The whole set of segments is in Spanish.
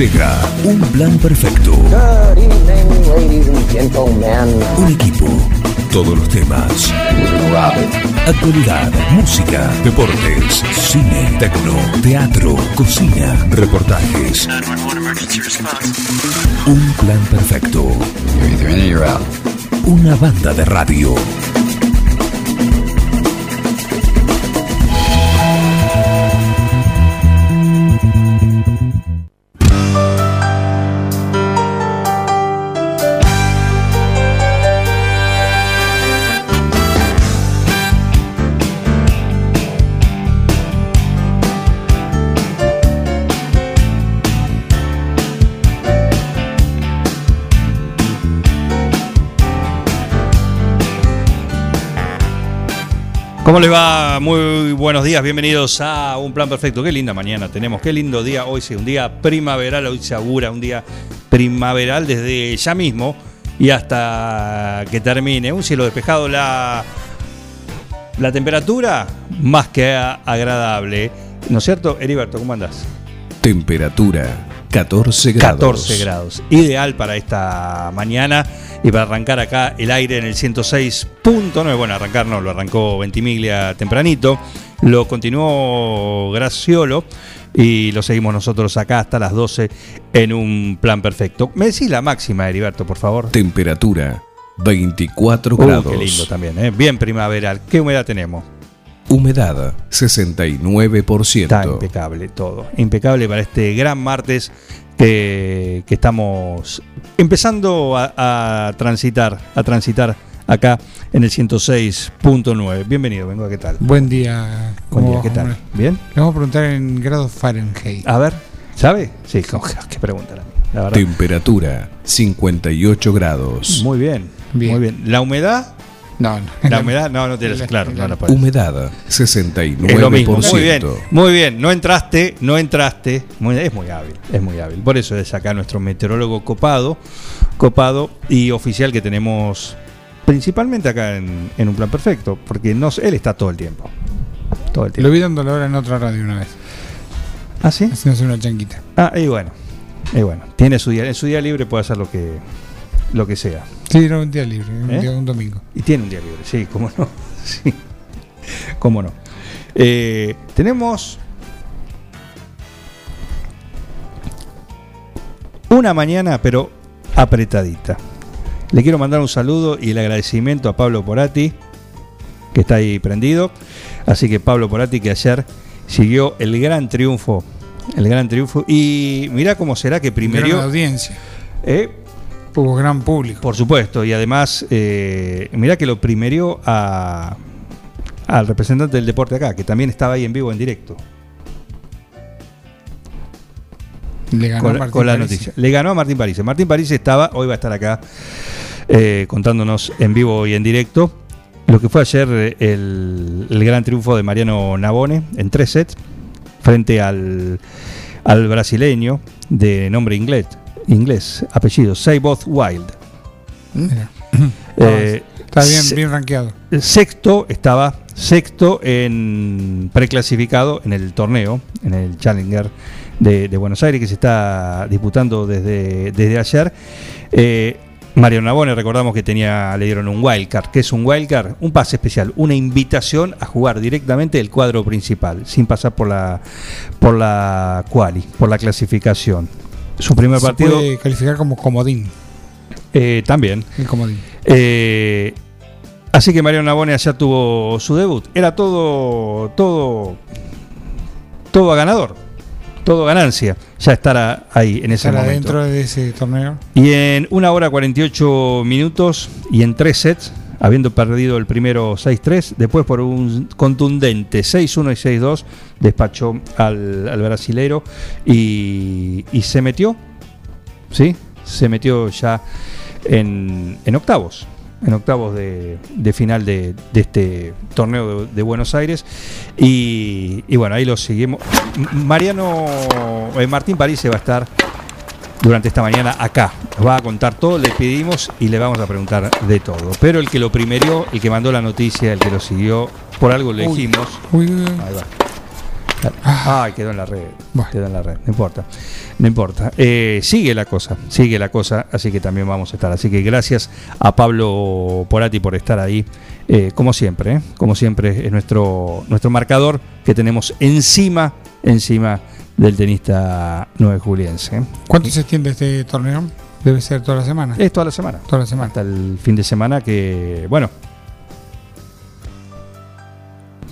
Llega un plan perfecto. Good evening, ladies and gentlemen. Un equipo. Todos los temas. Actualidad, música, deportes, cine, tecno, teatro, cocina, reportajes. Un plan perfecto. You're either in or you're out. Una banda de radio. ¿Cómo les va? Muy buenos días, bienvenidos a Un Plan Perfecto. Qué linda mañana tenemos, qué lindo día. Hoy sí, un día primaveral, hoy se augura un día primaveral desde ya mismo y hasta que termine. Un cielo despejado, la, la temperatura más que agradable. ¿No es cierto? Heriberto, ¿cómo andás? Temperatura 14 grados. 14 grados. Ideal para esta mañana y para arrancar acá el aire en el 106.9. Bueno, arrancar no, lo arrancó Ventimiglia tempranito. Lo continuó Graciolo y lo seguimos nosotros acá hasta las 12 en un plan perfecto. Me decís la máxima, Heriberto, por favor. Temperatura 24 Uh, grados. qué lindo también, ¿eh? bien primaveral. ¿Qué humedad tenemos? Humedad 69%. Está impecable todo. Impecable para este gran martes que, que estamos empezando a, a transitar, a transitar acá en el 106.9. Bienvenido, vengo, ¿qué tal? Buen día. Buen ¿Cómo día, ¿qué tal? hombre? ¿Bien? Le vamos a preguntar en grados Fahrenheit. A ver, ¿sabe? Sí, ¿cómo- qué pregunta la, la verdad. Temperatura 58 grados. Muy bien, Bien. muy bien. ¿La humedad? No, no. La humedad, no, no la- claro, la- no la puedes. Humedad 69%. Es lo mismo. Muy bien, muy bien. No entraste, no entraste. Muy- es muy hábil, es muy hábil. Por eso es acá nuestro meteorólogo copado, copado y oficial que tenemos principalmente acá en, en un plan perfecto, porque no, él está todo el tiempo. Todo el Lo tiempo. vi dando la hora en otra radio una vez. ¿Ah, sí? Haciéndose una chanquita. Ah, y bueno. Y bueno, tiene su día, en su día libre puede hacer lo que lo que sea. Sí, un día libre, un, ¿Eh? día, un domingo. Y tiene un día libre, sí, cómo no. Sí. Cómo no. Eh, tenemos una mañana, pero apretadita. Le quiero mandar un saludo y el agradecimiento a Pablo Porati, que está ahí prendido. Así que Pablo Porati, que ayer siguió el gran triunfo. El gran triunfo. Y mirá cómo será que Gran primero. audiencia. Eh, Hubo gran público. por supuesto, y además, eh, mirá que lo primerió a, al representante del deporte acá, que también estaba ahí en vivo, en directo, Le ganó con, Martín con la noticia. Le ganó a Martín París. Martín París estaba, hoy va a estar acá eh, contándonos en vivo y en directo lo que fue ayer eh, el, el gran triunfo de Mariano Navone en tres sets frente al, al brasileño de nombre inglés, inglés apellido Seiboth Wild. Mira. Eh, Está bien, bien rankeado. Sexto estaba sexto en preclasificado en el torneo, en el Challenger de, de Buenos Aires que se está disputando desde, desde ayer. Eh, Mario Navone, recordamos que tenía, le dieron un wildcard. ¿Qué es un wildcard? Un pase especial, una invitación a jugar directamente el cuadro principal, sin pasar por la por la quali, por la clasificación. Su primer Se partido puede calificar como comodín. eh, también. El comodín. Eh, así que Mariano Navone ayer tuvo su debut. Era todo, todo, todo a ganador, todo ganancia. Ya estar a- ahí en ese Estar momento. adentro de ese torneo. Y en una hora 48 minutos y en tres sets, habiendo perdido el primero 6-3, después por un contundente 6-1 y 6-2, despachó al, al brasilero y, y se metió, ¿sí? Se metió ya en, en octavos. En octavos de, de final de, de este torneo de, Buenos Aires. Y, bueno, ahí lo seguimos. Mariano eh, Martín París va a estar durante esta mañana acá. Nos va a contar todo, le pedimos y le vamos a preguntar de todo. Pero el que lo primerió, el que mandó la noticia, el que lo siguió, por algo le dijimos. Uy, uy, uy. Ahí va. Ah, quedó en la red. Bueno. Quedó en la red. No importa. No importa. Eh, sigue la cosa. Sigue la cosa. Así que también vamos a estar. Así que gracias a Pablo Porati por estar ahí. eh, como siempre. eh, Como siempre es nuestro, nuestro marcador que tenemos encima, encima del tenista 9 juliense. ¿Cuánto se extiende este torneo? Debe ser toda la semana. Es toda la semana. Toda la semana. Hasta el fin de semana que, bueno,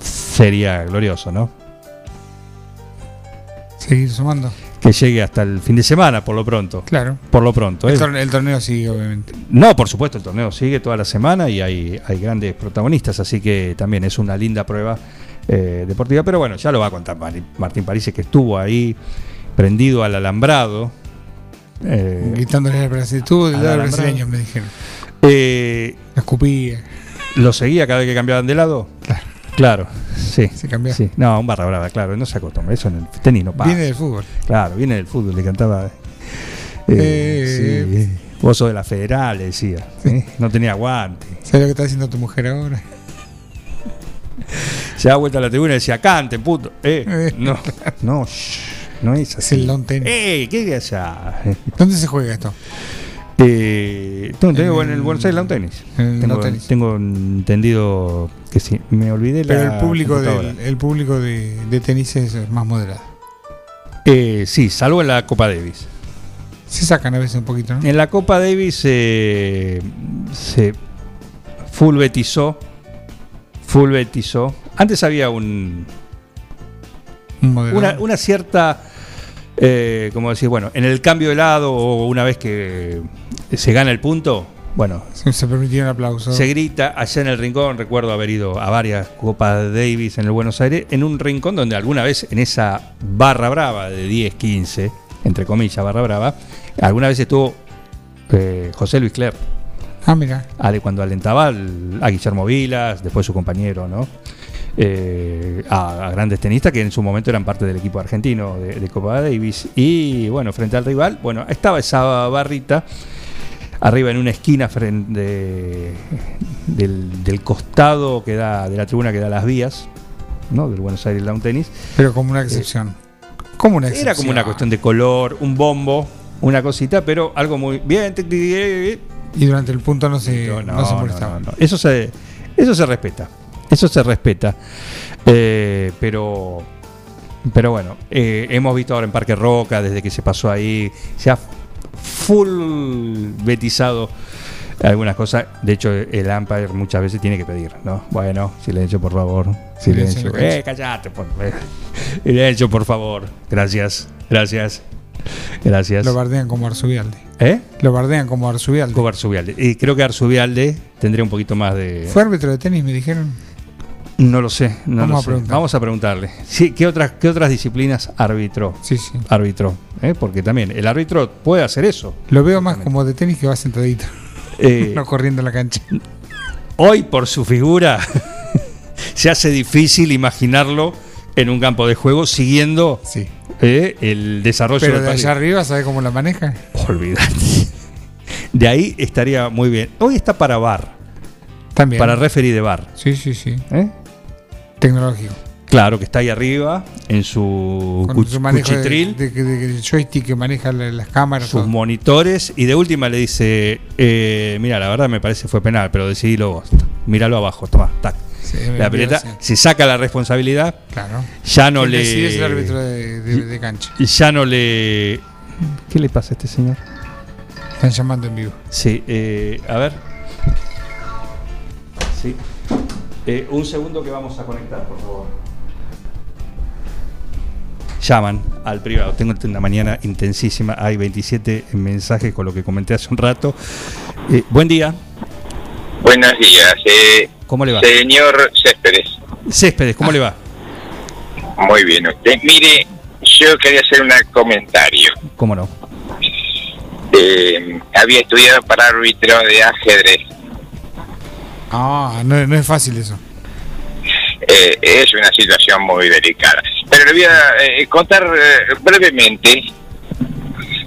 sería glorioso, ¿no? Seguir sumando. Que llegue hasta el fin de semana, por lo pronto. Claro. Por lo pronto. El, ¿eh? torneo, el torneo sigue, obviamente. No, por supuesto, el torneo sigue toda la semana y hay, hay grandes protagonistas, así que también es una linda prueba eh, deportiva. Pero bueno, ya lo va a contar Martín París, que estuvo ahí prendido al alambrado. Eh, Gritándole al brasileño. Tú, del lado brasileño, me dijeron. eh, La escupía. ¿Lo seguía cada vez que cambiaban de lado? Claro. Claro, sí. Se cambiaba. Sí. No, un barra brava, claro, no se acostumbra. Eso en el tenis no pasa. Viene del fútbol. Claro, viene del fútbol, le cantaba. eh, Eh, sí, vos sos de la federal, le decía. ¿sí? No tenía guante. ¿Sabes lo que está haciendo tu mujer ahora? Se da vuelta a la tribuna y decía, canten, puto. Eh, Eh. no, no, shh, no es Es así. el long tenis. Eh, ¿qué allá? ¿Dónde se juega esto? Eh, tengo en el En- Buenos Aires Lawn Tennis. en el Tengo, lawn tenis. tengo entendido que sí. Me olvidé la Pero el público, del, el público de, de tenis es más moderado. Eh, sí, salvo en la Copa Davis. Se sacan a veces un poquito, ¿no? En la Copa Davis eh, se fulvetizó. Fulvetizó. Antes había un, Un una, una cierta. Eh, como decir, bueno, en el cambio de lado o una vez que se gana el punto, bueno, Se, se permitieron aplausos. se grita allá en el rincón. Recuerdo haber ido a varias Copas Davis en el Buenos Aires, en un rincón donde alguna vez en esa barra brava de 10, 15, entre comillas, barra brava, alguna vez estuvo eh, José Luis Cler. Ah, mira. Ale- cuando alentaba al- a Guillermo Vilas, después su compañero, ¿no? Eh, a, a grandes tenistas que en su momento eran parte del equipo argentino de, de Copa Davis. Y bueno, frente al rival, bueno, estaba esa barrita arriba en una esquina frente del, del costado que da, de la tribuna que da las vías, ¿no? Del Buenos Aires Lawn Tennis. Pero como una excepción. Como una excepción. Era como una cuestión de color, un bombo, una cosita, pero algo muy bien. Y durante el punto no se, no, no, se no, molestaba. no. Eso se, eso se respeta. Eso se respeta. Eh, pero, pero bueno, eh, hemos visto ahora en Parque Roca, desde que se pasó ahí, se ha full betizado algunas cosas. De hecho, el umpire muchas veces tiene que pedir, ¿no? Bueno, silencio, por favor. Silencio Silencio. Eh, callate, por. Silencio, por favor. Gracias, gracias. Gracias. Lo bardean como Arzubialde. ¿Eh? Lo bardean como Arzubialde. Como Arzubialde. Y creo que Arzubialde tendría un poquito más de. ¿Fue árbitro de tenis, me dijeron? No lo sé, no Vamos lo a sé. preguntar. Vamos a preguntarle. Sí, ¿qué, otras, ¿Qué otras disciplinas arbitró? Sí, sí. Arbitró. ¿eh? Porque también el árbitro puede hacer eso. Lo veo más como de tenis que va sentadito. Eh, no corriendo en la cancha. Hoy, por su figura, se hace difícil imaginarlo en un campo de juego siguiendo Sí. Eh, el desarrollo Pero del de allá arriba, ¿sabe cómo la maneja? Olvídate. De ahí estaría muy bien. Hoy está para bar, También. para referir de bar. Sí, sí, sí. ¿eh? Tecnológico. Claro, que está ahí arriba en su, Con cuch- su cuchitril. de, de- de joystick que maneja la- las cámaras. sus todo. monitores y de última le dice, eh, mira, la verdad me parece fue penal, pero decidilo vos. Míralo abajo, toma, tac. Sí, La pelota, sí. se saca la responsabilidad, Claro. ya no decide el le... árbitro de, de- de cancha. Ya no le... ¿Qué le pasa a este señor? Están llamando en vivo. Sí, eh, a ver. Sí. Eh, un segundo que vamos a conectar, por favor. Llaman al privado. Tengo una mañana intensísima. Hay 27 mensajes con lo que comenté hace un rato. Eh, buen día. Buenos días, eh, ¿Cómo le va? señor Céspedes. Céspedes, ¿cómo le va? Muy bien, usted. Mire, yo quería hacer un comentario. ¿Cómo no? Eh, había estudiado para árbitro de ajedrez. Ah, no, no es fácil eso. Eh, es una situación muy delicada. Pero le voy a eh, contar eh, brevemente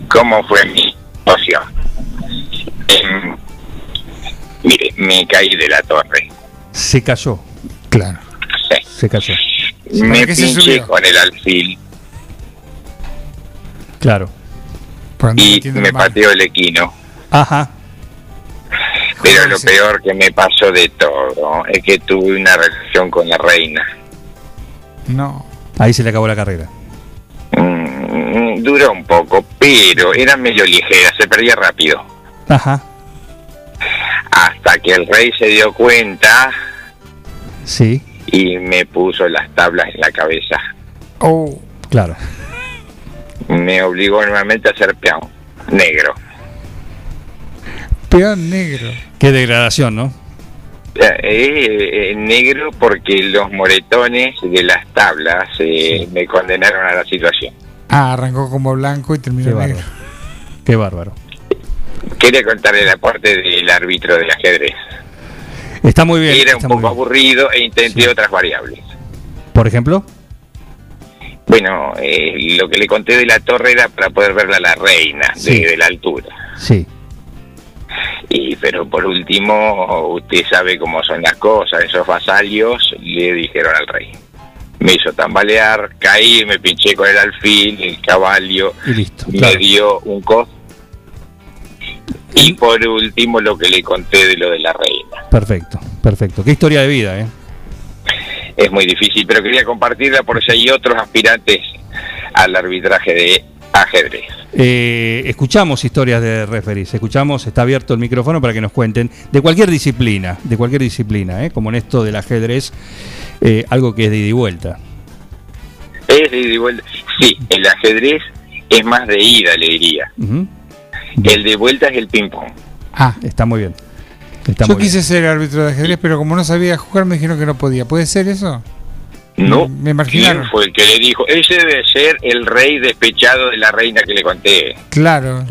cómo fue mi situación. Em, mire, me caí de la torre. Se cayó. Claro. Sí. Se cayó. me qué se pinché subió? con el alfil Claro. Y me pateó el equino. Ajá. Pero lo sí. peor que me pasó de todo es que tuve una relación con la reina. No. Ahí se le acabó la carrera. Mm, duró un poco, pero era medio ligera, se perdía rápido. Ajá. Hasta que el rey se dio cuenta Sí, y me puso las tablas en la cabeza. Oh, claro. Me obligó nuevamente a ser peón negro. peón negro. Qué degradación, ¿no? Eh, eh, negro porque los moretones de las tablas eh, me condenaron a la situación. Ah, arrancó como blanco y Qué terminó negro. bárbaro. Qué bárbaro. Quería contarle el aporte del árbitro de ajedrez. Está muy bien. Era un poco aburrido e intenté Sí. otras variables. Por ejemplo, Bueno, eh, lo que le conté de la torre era para poder verla a la reina Sí. de, de la altura. sí. Y pero por último, usted sabe cómo son las cosas, esos vasallos le dijeron al rey. Me hizo tambalear, caí, me pinché con el alfil, el caballo, Y listo. me claro. dio un cos. Y por último, lo que le conté de lo de la reina. Perfecto, perfecto. Qué historia de vida, ¿eh? Es muy difícil, pero quería compartirla por si hay otros aspirantes al arbitraje de ajedrez. Eh, escuchamos historias de referees, escuchamos, está abierto el micrófono para que nos cuenten de cualquier disciplina, de cualquier disciplina, ¿eh? como en esto del ajedrez, eh, algo que es de ida y vuelta. Es de ida y vuelta. Sí, el ajedrez es más de ida, le diría. El de vuelta es el ping-pong. Ah, Está muy bien. Está yo muy quise bien. ser árbitro de ajedrez, pero como no sabía jugar me dijeron que no podía. ¿Puede ser eso? No, Me marginaron. ¿quién fue el que le dijo? Ese debe ser el rey despechado de la reina que le conté. Claro.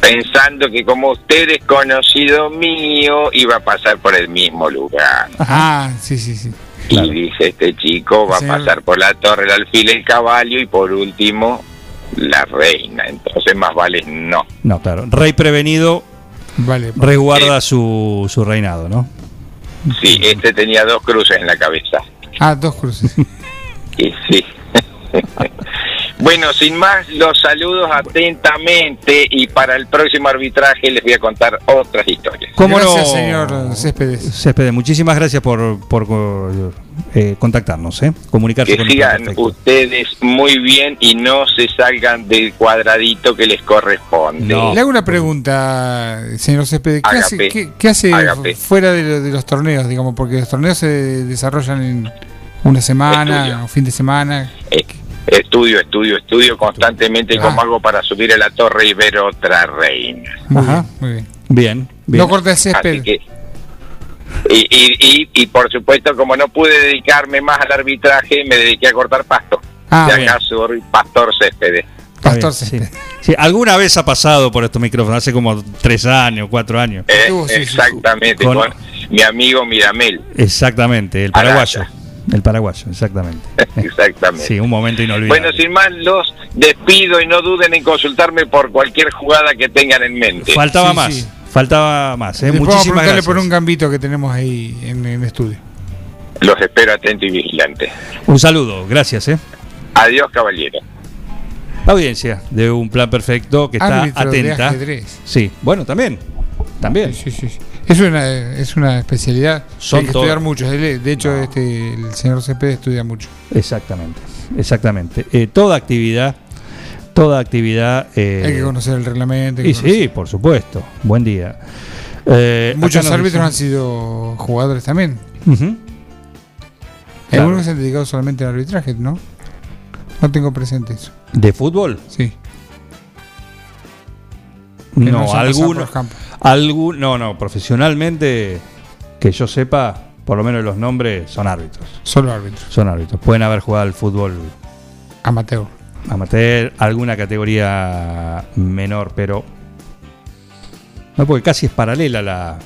Pensando que como usted es conocido mío, iba a pasar por el mismo lugar. Ah, sí, sí, sí. Claro. Y dice, este chico va Señor- a pasar por la torre, el alfil, el caballo y por último, la reina. Entonces más vale no. No, claro. Rey prevenido Vale. resguarda su, su reinado, ¿no? Sí, este tenía dos cruces en la cabeza. Ah, dos cruces. Y sí. bueno, sin más, los saludos atentamente y para el próximo arbitraje les voy a contar otras historias. ¿Cómo Gracias, no? señor Céspedes. Céspedes, muchísimas gracias por, por eh, contactarnos, ¿eh? comunicarse Que con nosotros. sigan ustedes muy bien y no se salgan del cuadradito que les corresponde. No. Le hago una pregunta, señor Céspedes. ¿Qué hace, Hágame. qué, qué hace fuera de, lo- de los torneos? Digamos, porque los torneos se desarrollan en una semana o fin de semana. Eh, estudio, estudio, estudio constantemente Ah. como hago para subir a la torre y ver otra reina. Ajá. muy bien. Bien, bien. No corte el Así césped. que, y, y, y, y por supuesto, como no pude dedicarme más al arbitraje, me dediqué a cortar pasto. Ah, de acá soy pastor Céspedes. Está Pastor bien, Céspedes. sí. Sí, alguna vez ha pasado por estos micrófonos, hace como tres años, cuatro años. Eh, exactamente, Con- con, mi amigo Miramel. Exactamente, el Araya. paraguayo. El paraguayo, exactamente. Exactamente. Sí, un momento inolvidable. Bueno, sin más, los despido y no duden en consultarme por cualquier jugada que tengan en mente. Faltaba Sí, más, sí. faltaba más. ¿eh? Después vamos a Muchísimas preguntarle gracias. por un gambito que tenemos ahí en el estudio. Los espero atento y vigilante. Un saludo, gracias. ¿eh? Adiós, caballero. Audiencia de un plan perfecto que está Árbitro atenta. ajedrez. Sí, bueno, también. También. Sí, sí, sí. Es una, es una especialidad. Son Hay que estudiar mucho. De hecho, este, el señor Céspedes estudia mucho. Exactamente, exactamente. Eh, toda actividad, toda actividad. eh, Hay que conocer el reglamento. y conocer- sí, por supuesto. Buen día. Eh, Muchos árbitros han sido jugadores también. Hay Claro. algunos se han dedicado solamente al arbitraje, ¿no? No tengo presente eso. ¿De fútbol? Sí. No, campos. Algún, no, no, profesionalmente, que yo sepa, por lo menos los nombres son árbitros. Solo árbitros. Son árbitros. Pueden haber jugado al fútbol Amateur. amateur, alguna categoría menor, pero. No, porque casi es paralela la.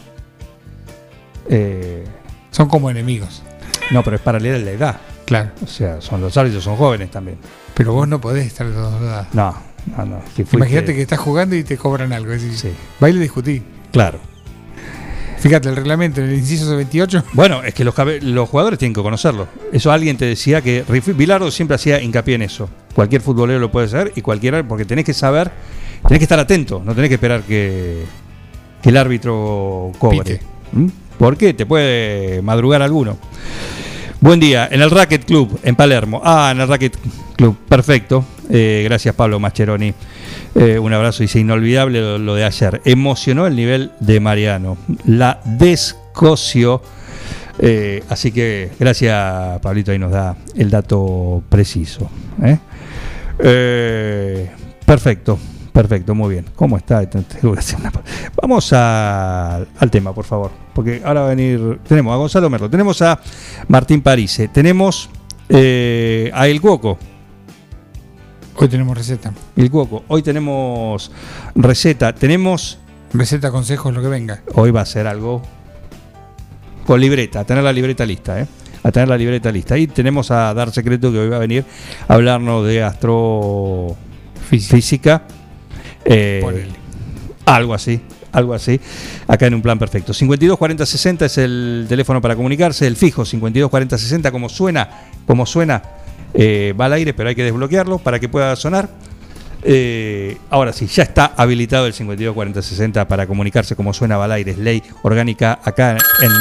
eh, Son como enemigos. no, pero es paralela la edad. Claro. O sea, son los árbitros, son jóvenes también. Pero vos no podés estar los dos lados. No, no, no. si fuiste- Imagínate que estás jugando y te cobran algo. Es decir, Sí, Baile discutí. claro. Fíjate, el reglamento, en el inciso 28. Bueno, es que los, jugadores tienen que conocerlo. Eso alguien te decía que Bilardo siempre hacía hincapié en eso. Cualquier futbolero lo puede hacer y cualquiera, porque tenés que saber, tenés que estar atento, no tenés que esperar que, que el árbitro cobre. ¿Mm? Porque te puede madrugar alguno. Buen día, en el Racket Club, en Palermo. Ah, en el Racket Club, perfecto. Eh, gracias Pablo Mascheroni. Eh, un abrazo, dice inolvidable lo, de ayer. Emocionó el nivel de Mariano. La descoció. Eh, así que gracias Pablito, ahí nos da el dato preciso. Eh, perfecto, perfecto, muy bien. ¿Cómo está? Vamos a- al tema, por favor. Porque ahora va a venir. Tenemos a Gonzalo Merlo, tenemos a Martín Parise, tenemos eh, a El Cuoco. Hoy tenemos receta. El Cuoco. Hoy tenemos receta. Tenemos. Receta, consejos, lo que venga. Hoy va a ser algo con libreta, a tener la libreta lista, ¿eh? A tener la libreta lista. Y tenemos a Dar Secreto que hoy va a venir a hablarnos de astrofísica. Eh, algo así, algo así. Acá en un plan perfecto. 52 40 60 es el teléfono para comunicarse. El fijo 52 40 60, como suena, como suena, eh, va al aire, pero hay que desbloquearlo para que pueda sonar. Eh, ahora sí, ya está habilitado el 52 40 60 para comunicarse como suena va al aire. Es ley orgánica acá en.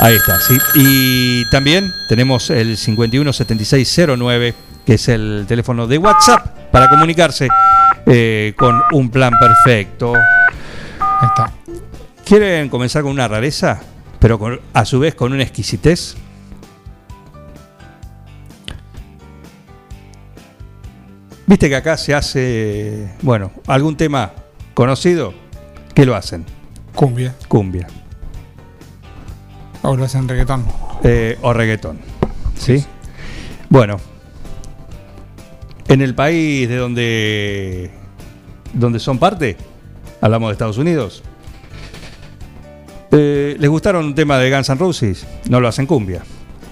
Ahí está, sí. Y también tenemos el 51 76 09, que es el teléfono de WhatsApp para comunicarse eh, con un plan perfecto. Ahí está. ¿Quieren comenzar con una rareza? Pero con- a su vez con una exquisitez. Viste que acá se hace, bueno, algún tema conocido, ¿qué lo hacen? Cumbia. Cumbia Ahora lo hacen reggaetón. eh, o reggaetón. ¿Sí? Bueno, en el país de donde, donde son parte, hablamos de Estados Unidos, eh, ¿les gustaron un tema de Guns N' Roses? No lo hacen cumbia,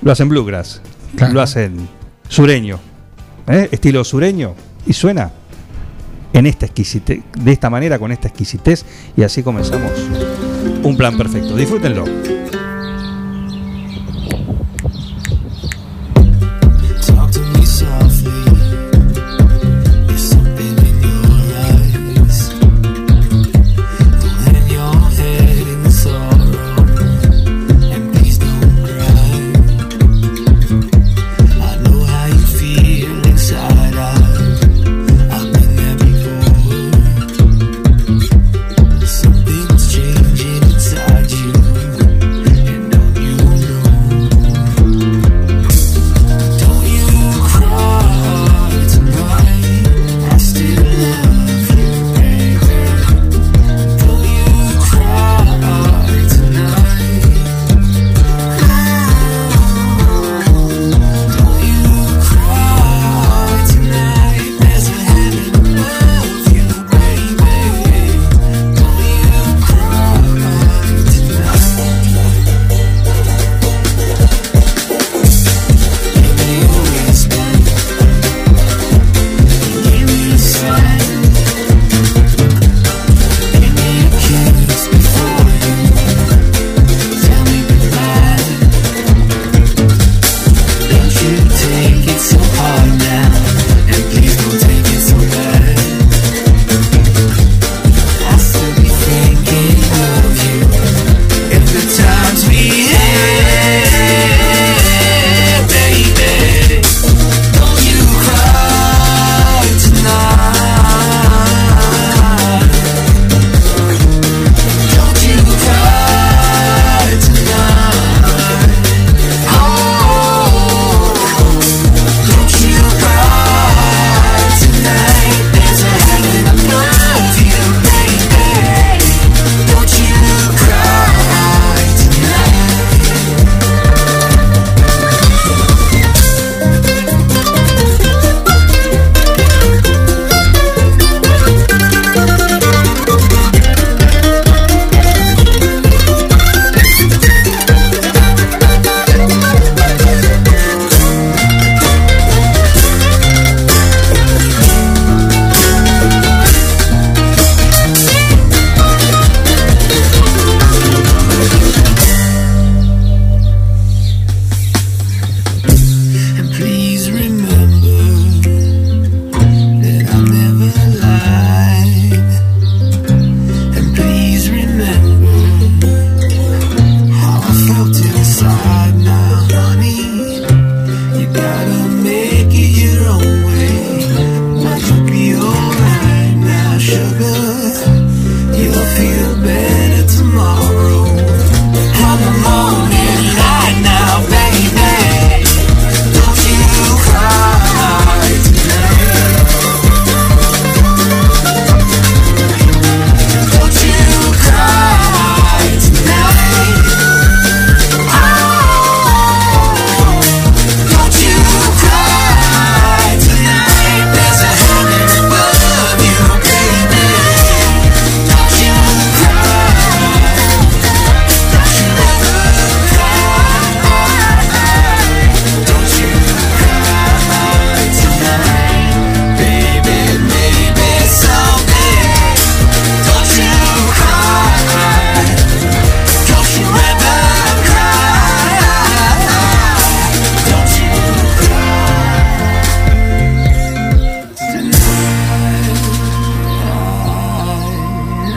lo hacen bluegrass, Claro. lo hacen sureño, ¿eh? estilo sureño, y suena en esta exquisitez, de esta manera, con esta exquisitez, y así comenzamos un plan perfecto. Disfrútenlo.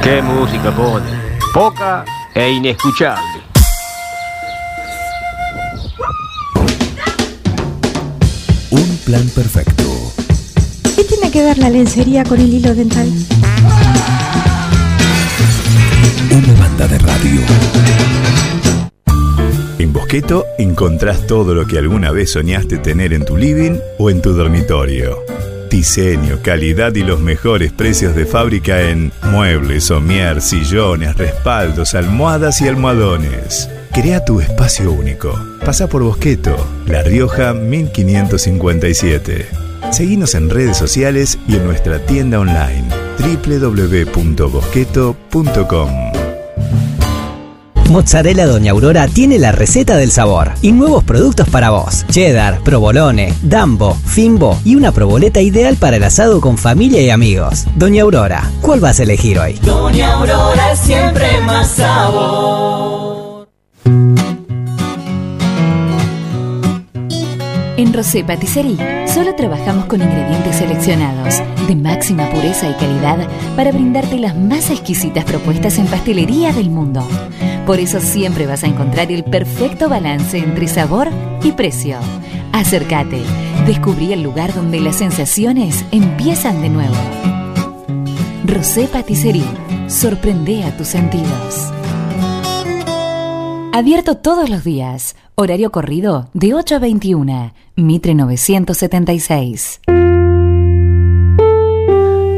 Qué música pone. Poca e inescuchable. Un plan perfecto. ¿Qué tiene que ver la lencería con el hilo dental? Una banda de radio. En Bosqueto encontrás todo lo que alguna vez soñaste tener en tu living o en tu dormitorio. Diseño, calidad y los mejores precios de fábrica en muebles, somier, sillones, respaldos, almohadas y almohadones. Crea tu espacio único. Pasa por Bosqueto, La Rioja 1557. Seguinos en redes sociales y en nuestra tienda online www.bosqueto.com. Mozzarella Doña Aurora tiene la receta del sabor y nuevos productos para vos. Cheddar, provolone, dambo, fimbo y una proboleta ideal para el asado con familia y amigos. Doña Aurora, ¿cuál vas a elegir hoy? Doña Aurora siempre más sabor. En Rosé Patisserie solo trabajamos con ingredientes seleccionados de máxima pureza y calidad para brindarte las más exquisitas propuestas en pastelería del mundo. Por eso siempre vas a encontrar el perfecto balance entre sabor y precio. Acércate, descubrí el lugar donde las sensaciones empiezan de nuevo. Rosé Patisserie, sorprende a tus sentidos. Abierto todos los días. Horario corrido de 8 a 21. Mitre 976.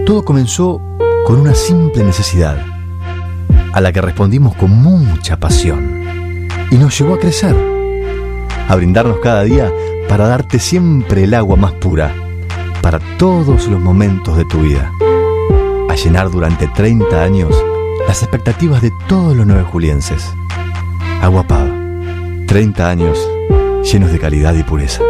Todo comenzó con una simple necesidad, a la que respondimos con mucha pasión, y nos llevó a crecer, a brindarnos cada día para darte siempre el agua más pura, para todos los momentos de tu vida, a llenar durante 30 años las expectativas de todos los nueve julienses. Agua Pava, 30 años llenos de calidad y pureza.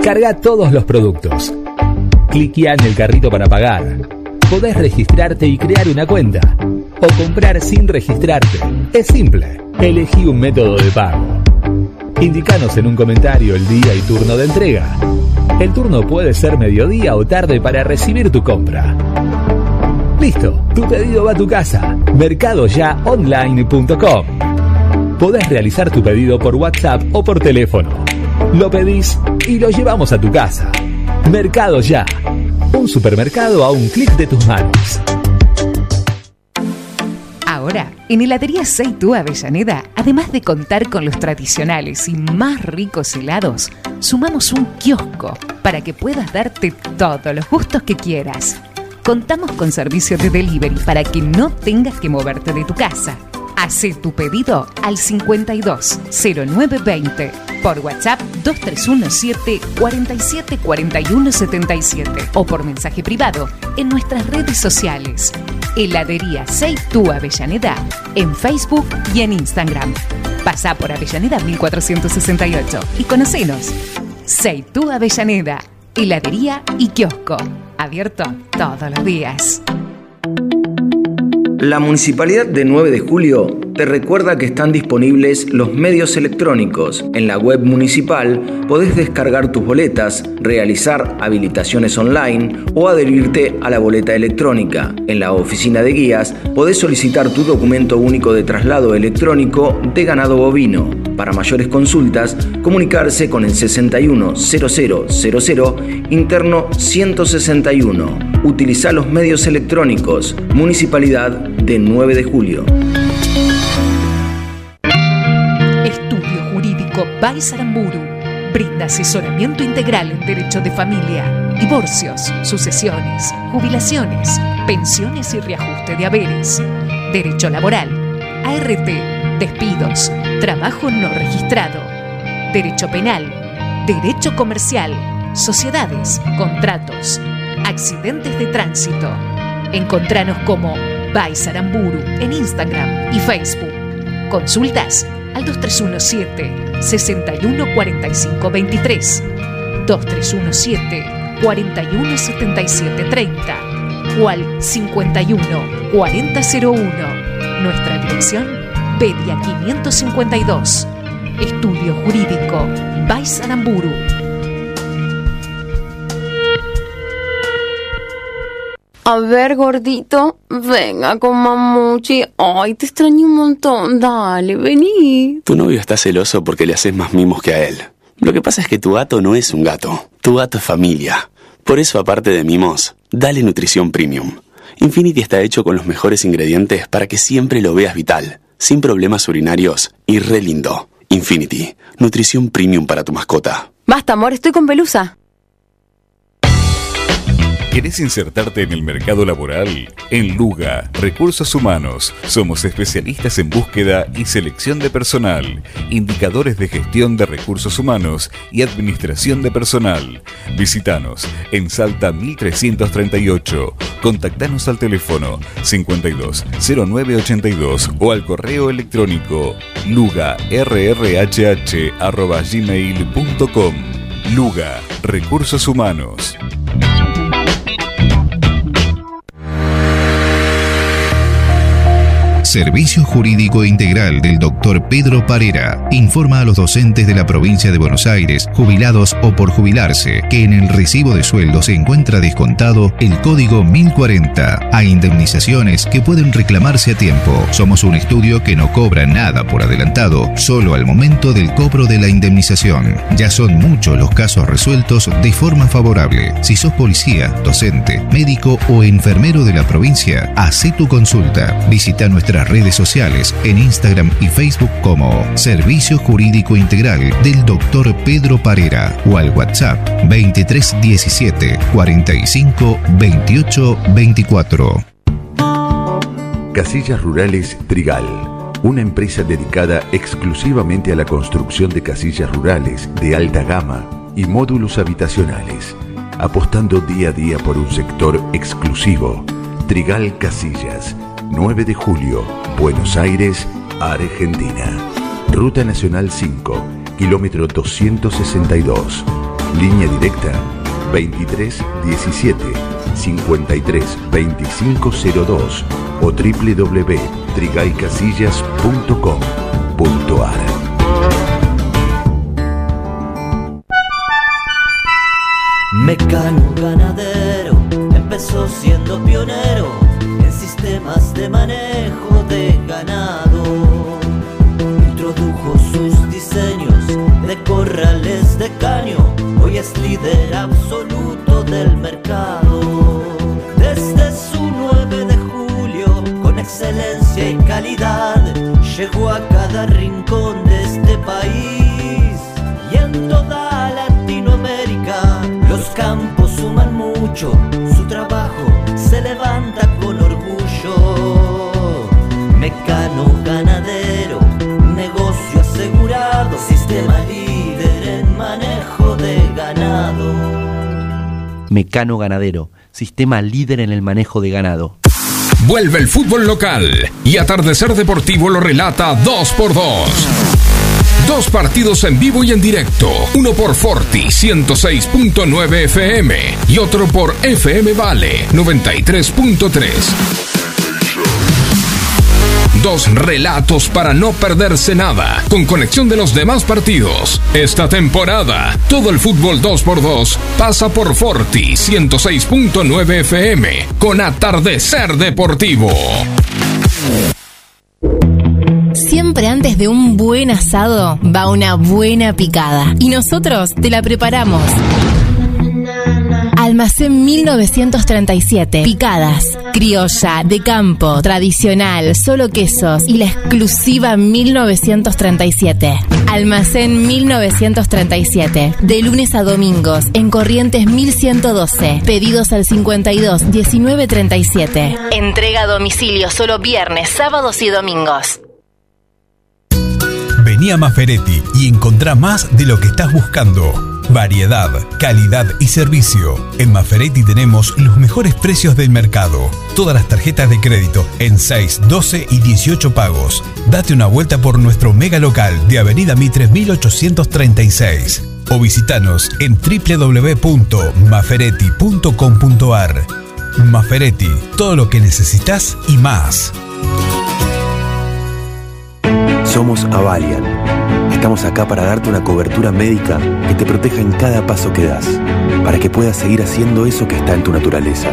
Carga todos los productos. Cliquea en el carrito para pagar. Podés registrarte y crear una cuenta. O comprar sin registrarte. Es simple. Elegí un método de pago. Indicanos en un comentario el día y turno de entrega. El turno puede ser mediodía o tarde para recibir tu compra. Listo, tu pedido va a tu casa. Mercadoyaonline.com. Podés realizar tu pedido por WhatsApp o por teléfono. Lo pedís y lo llevamos a tu casa. Mercado Ya. Un supermercado a un clic de tus manos. Ahora, en Heladería Seitú Avellaneda, además de contar con los tradicionales y más ricos helados, sumamos un kiosco para que puedas darte todos los gustos que quieras. Contamos con servicio de delivery para que no tengas que moverte de tu casa. Hacé tu pedido al 520920 por WhatsApp 2317 47 41 77 o por mensaje privado en nuestras redes sociales. Heladería Seitú Avellaneda en Facebook y en Instagram. Pasá por Avellaneda 1468 y conocenos. Seitú Avellaneda, heladería y kiosco. Abierto todos los días. La Municipalidad de 9 de Julio te recuerda que están disponibles los medios electrónicos. En la web municipal podés descargar tus boletas, realizar habilitaciones online o adherirte a la boleta electrónica. En la oficina de guías podés solicitar tu documento único de traslado electrónico de ganado bovino. Para mayores consultas, comunicarse con el 610000 interno 161. Utiliza los medios electrónicos. Municipalidad de 9 de Julio. Baisaramburu brinda asesoramiento integral en derecho de familia, divorcios, sucesiones, jubilaciones, pensiones y reajuste de haberes, derecho laboral, ART, despidos, trabajo no registrado, derecho penal, derecho comercial, sociedades, contratos, accidentes de tránsito. Encontranos como Baisaramburu en Instagram y Facebook. Consultas al 2317 6145 23 2317 417730 o al 51 4001. Nuestra dirección Pedia 552. Estudio Jurídico Baisaramburu. A ver, gordito, venga con mamuchi. Ay, te extraño un montón. Dale, vení. Tu novio está celoso porque le haces más mimos que a él. Lo que pasa es que tu gato no es un gato. Tu gato es familia. Por eso, aparte de mimos, dale nutrición premium. Infinity está hecho con los mejores ingredientes para que siempre lo veas vital, sin problemas urinarios y re lindo. Infinity, nutrición premium para tu mascota. Basta, amor, estoy con pelusa. ¿Querés insertarte en el mercado laboral? En Luga, Recursos Humanos, somos especialistas en búsqueda y selección de personal, indicadores de gestión de recursos humanos y administración de personal. Visítanos en Salta 1338. Contactanos al teléfono 52 0982 o al correo electrónico lugarrhh.gmail.com Luga, Recursos Humanos. Servicio Jurídico Integral del Dr. Pedro Parera informa a los docentes de la provincia de Buenos Aires, jubilados o por jubilarse, que en el recibo de sueldo se encuentra descontado el código 1040 a indemnizaciones que pueden reclamarse a tiempo. Somos un estudio que no cobra nada por adelantado, solo al momento del cobro de la indemnización. Ya son muchos los casos resueltos de forma favorable. Si sos policía, docente, médico o enfermero de la provincia, hace tu consulta. Visita nuestra redes sociales en Instagram y Facebook como Servicio Jurídico Integral del Dr. Pedro Parera o al WhatsApp 2317 45 28 24. Casillas Rurales Trigal, una empresa dedicada exclusivamente a la construcción de casillas rurales de alta gama y módulos habitacionales, apostando día a día por un sector exclusivo. Trigal Casillas 9 de julio, Buenos Aires, Argentina. Ruta Nacional 5, kilómetro 262. Línea directa 2317 53 2502 o www.trigaycasillas.com.ar. Mecano ganadero empezó siendo pionero sistemas de manejo de ganado. Introdujo sus diseños de corrales de caño, hoy es líder absoluto del mercado. Desde su 9 de julio, con excelencia y calidad, llegó a cada rincón de este país y en toda Latinoamérica. Los campos suman mucho, Mecano ganadero, negocio asegurado, sistema líder en manejo de ganado. Mecano Ganadero, sistema líder en el manejo de ganado. Vuelve el fútbol local y Atardecer Deportivo lo relata 2x2. Dos partidos en vivo y en directo. Uno por Forti 106.9 FM y otro por FM Vale 93.3. Dos relatos para no perderse nada, con conexión de los demás partidos. Esta temporada, todo el fútbol 2x2 pasa por Forti 106.9 FM con Atardecer Deportivo. Siempre antes de un buen asado va una buena picada. Y nosotros te la preparamos. Almacén 1937. Picadas. Criolla, de campo, tradicional, solo quesos y la exclusiva 1937. Almacén 1937. De lunes a domingos en Corrientes 1112. Pedidos al 52 1937. Entrega a domicilio solo viernes, sábados y domingos. Vení a Maferetti y encontrá más de lo que estás buscando. Variedad, calidad y servicio. En Maferetti tenemos los mejores precios del mercado. Todas las tarjetas de crédito en 6, 12 y 18 pagos. Date una vuelta por nuestro mega local de Avenida Mitre 1836 o visitanos en www.maferetti.com.ar. Maferetti, todo lo que necesitas y más. Somos Avalian. Estamos acá para darte una cobertura médica que te proteja en cada paso que das, para que puedas seguir haciendo eso que está en tu naturaleza.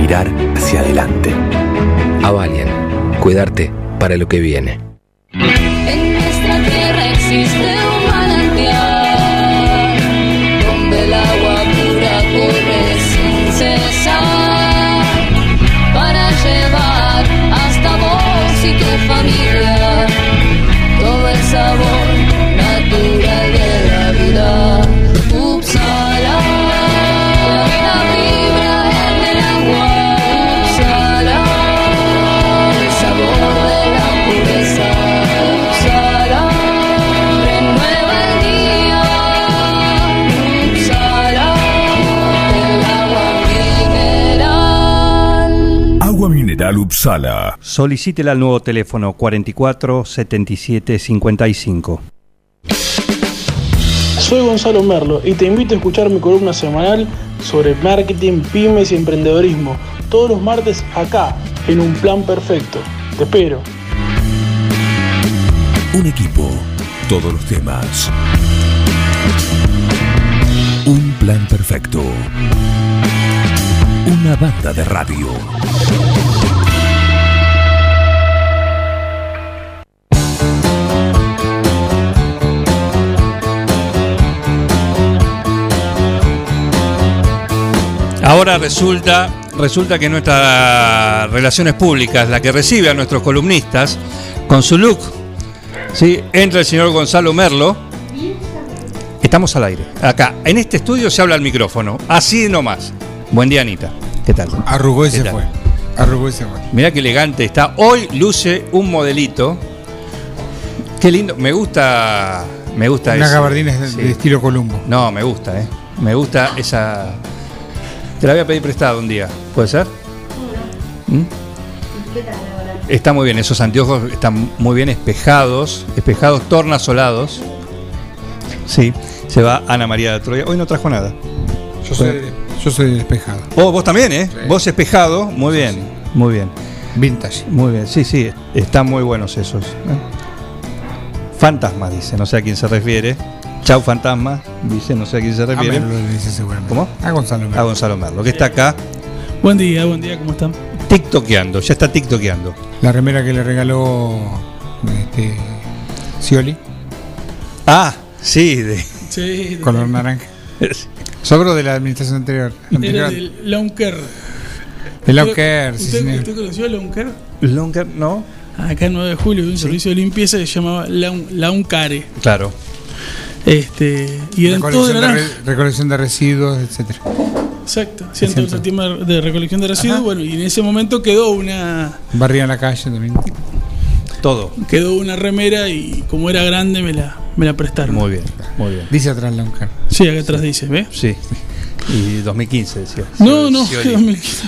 mirar hacia adelante. Avalian, cuidarte para lo que viene. En nuestra tierra existe un manantial donde el agua pura corre sin cesar para llevar hasta vos y tu todo Upsala. Solicítela al nuevo teléfono 44 77 55. Soy Gonzalo Merlo y te invito a escuchar mi columna semanal sobre marketing, pymes y emprendedorismo, todos los martes acá, en un plan perfecto. Te espero. Un equipo, todos los temas. Un plan perfecto. Una banda de radio. Ahora resulta, resulta que nuestra Relaciones Públicas, la que recibe a nuestros columnistas, con su look, ¿sí? entra el señor Gonzalo Merlo. Estamos al aire. Acá, en este estudio se habla al micrófono. Así nomás. Buen día, Anita. ¿Qué tal? Arrugó y ¿Qué se fue. Arrugó y se fue. Mirá qué elegante está. Hoy luce un modelito. Qué lindo. Me gusta. Me gusta Una gabardina de, sí. de estilo Columbo. No, me gusta, ¿eh? Me gusta esa. Te la voy a pedir prestada un día. ¿Puede ser? ¿Mm? Está muy bien, esos anteojos están muy bien espejados, espejados, tornasolados. Sí, se va Ana María de Troya. Hoy no trajo nada. Yo soy, yo soy despejado. Oh, vos también, ¿eh? Vos espejado, muy bien, muy bien. Vintage. Muy bien, sí, sí, están muy buenos esos. ¿eh? Fantasma, dice, no sé a quién se refiere. Chau, fantasma, dice, no sé a quién se refiere. Merlo le dice seguramente. ¿Cómo? A Gonzalo Merlo. A Gonzalo Merlo, que está acá Buen día, buen día, ¿cómo están? tiktokeando, ya está tiktokeando. La remera que le regaló este, Scioli, Ah, sí, de, Sí, color naranja. Sobro de la administración anterior. Era anterior. del Launker. De Launker, sí, ¿Usted, señor. ¿Usted conoció a Launker? Lunker, ¿no? Acá en 9 de julio, un servicio de limpieza que se llamaba Laun- Launcare. Claro. Este, y eran todos de recolección, de naranja. re- recolección de residuos, etcétera. Exacto, todo el tema de recolección de residuos. Bueno, y en ese momento quedó una Barría en la calle también. Todo. quedó una remera y como era grande me la, me la prestaron. Muy bien, muy bien. Dice atrás Launker. Sí, acá atrás dice, ¿ves? Sí. Y 2015 decía. No, no, Scioli. 2015.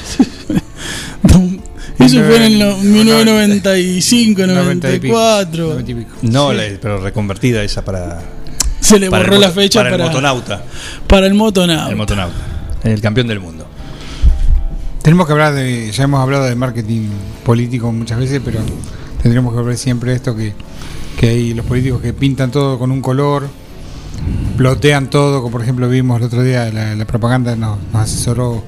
Eso fue en el no- 1995, 94. No, Sí. la- pero reconvertida esa para. Se le borró la fecha para, para- el motonauta. Para el motonauta. El motonauta. El campeón del mundo. Tenemos que hablar de, ya hemos hablado de marketing político muchas veces, pero tendremos que hablar siempre de esto que, que hay los políticos que pintan todo con un color, plotean todo, como por ejemplo vimos el otro día la, la propaganda nos, nos asesoró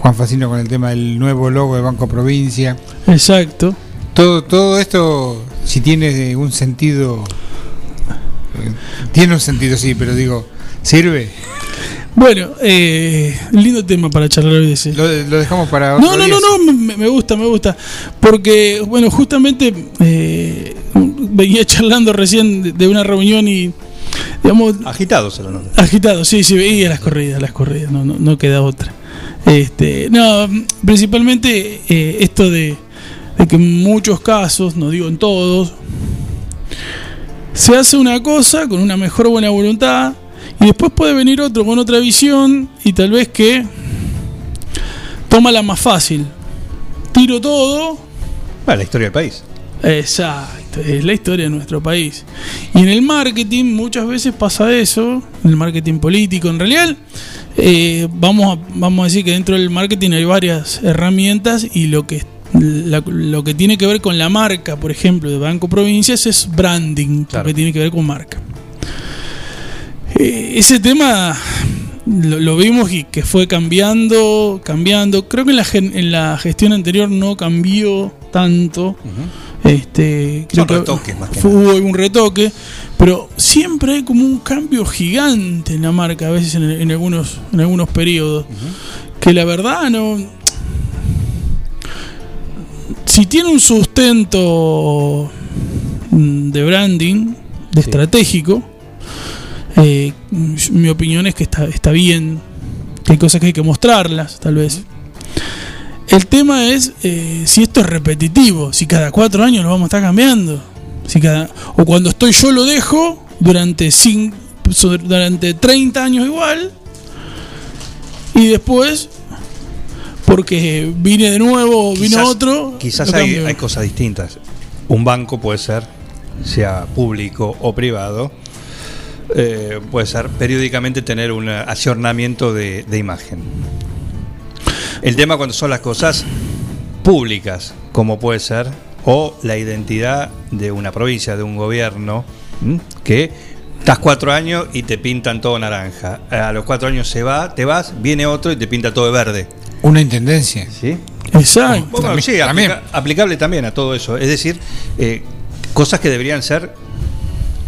Juan Facino con el tema del nuevo logo de Banco Provincia. Exacto. Todo, todo esto, si tiene un sentido, tiene un sentido sí, pero digo, ¿sirve? Bueno, eh, lindo tema para charlar hoy ese. Lo, lo dejamos para otro No, no, día, no, no, me, me gusta, me gusta. Porque, bueno, justamente eh, venía charlando recién de, de una reunión y, digamos... Agitado se lo nota. Agitado, sí, sí, veía las corridas, las corridas, no, no, no queda otra. Este, no, principalmente eh, esto de, de que en muchos casos, no digo en todos, se hace una cosa con una mejor buena voluntad y después puede venir otro con otra visión y tal vez que toma la más fácil. Tiro todo. Bueno, la historia del país. Exacto, es la historia de nuestro país. Y en el marketing muchas veces pasa eso, en el marketing político. En realidad, eh, vamos, a, vamos a decir que dentro del marketing hay varias herramientas y lo que, la- lo que tiene que ver con la marca, por ejemplo, de Banco Provincias es branding, lo que tiene que ver con marca. Eh, ese tema lo, lo vimos y que fue cambiando, cambiando. Creo que en la, en la gestión anterior no cambió tanto. Este, creo Son que retoques, más que hubo un retoque, pero siempre hay como un cambio gigante en la marca, a veces en, en algunos, en algunos periodos. Que la verdad no. Si tiene un sustento mm, de branding, de estratégico, eh, mi opinión es que está, está bien, que hay cosas que hay que mostrarlas, tal vez. El tema es eh, si esto es repetitivo, si cada cuatro años lo vamos a estar cambiando. Si cada, o cuando estoy yo lo dejo durante, cin- so- durante 30 años igual. Y después, porque vine de nuevo, vino Quizás- otro. Quizás hay, cosas distintas. Un banco puede ser, sea público o privado, eh, puede ser periódicamente tener un ayornamiento de, de imagen. El tema cuando son las cosas públicas, como puede ser, o la identidad de una provincia, de un gobierno, ¿m? que estás cuatro años y te pintan todo naranja. A los cuatro años se va, te vas, viene otro y te pinta todo de verde. Una intendencia. ¿Sí? Exacto. Bueno, También- sí, también. aplica- aplicable también a todo eso. Es decir, eh, cosas que deberían ser,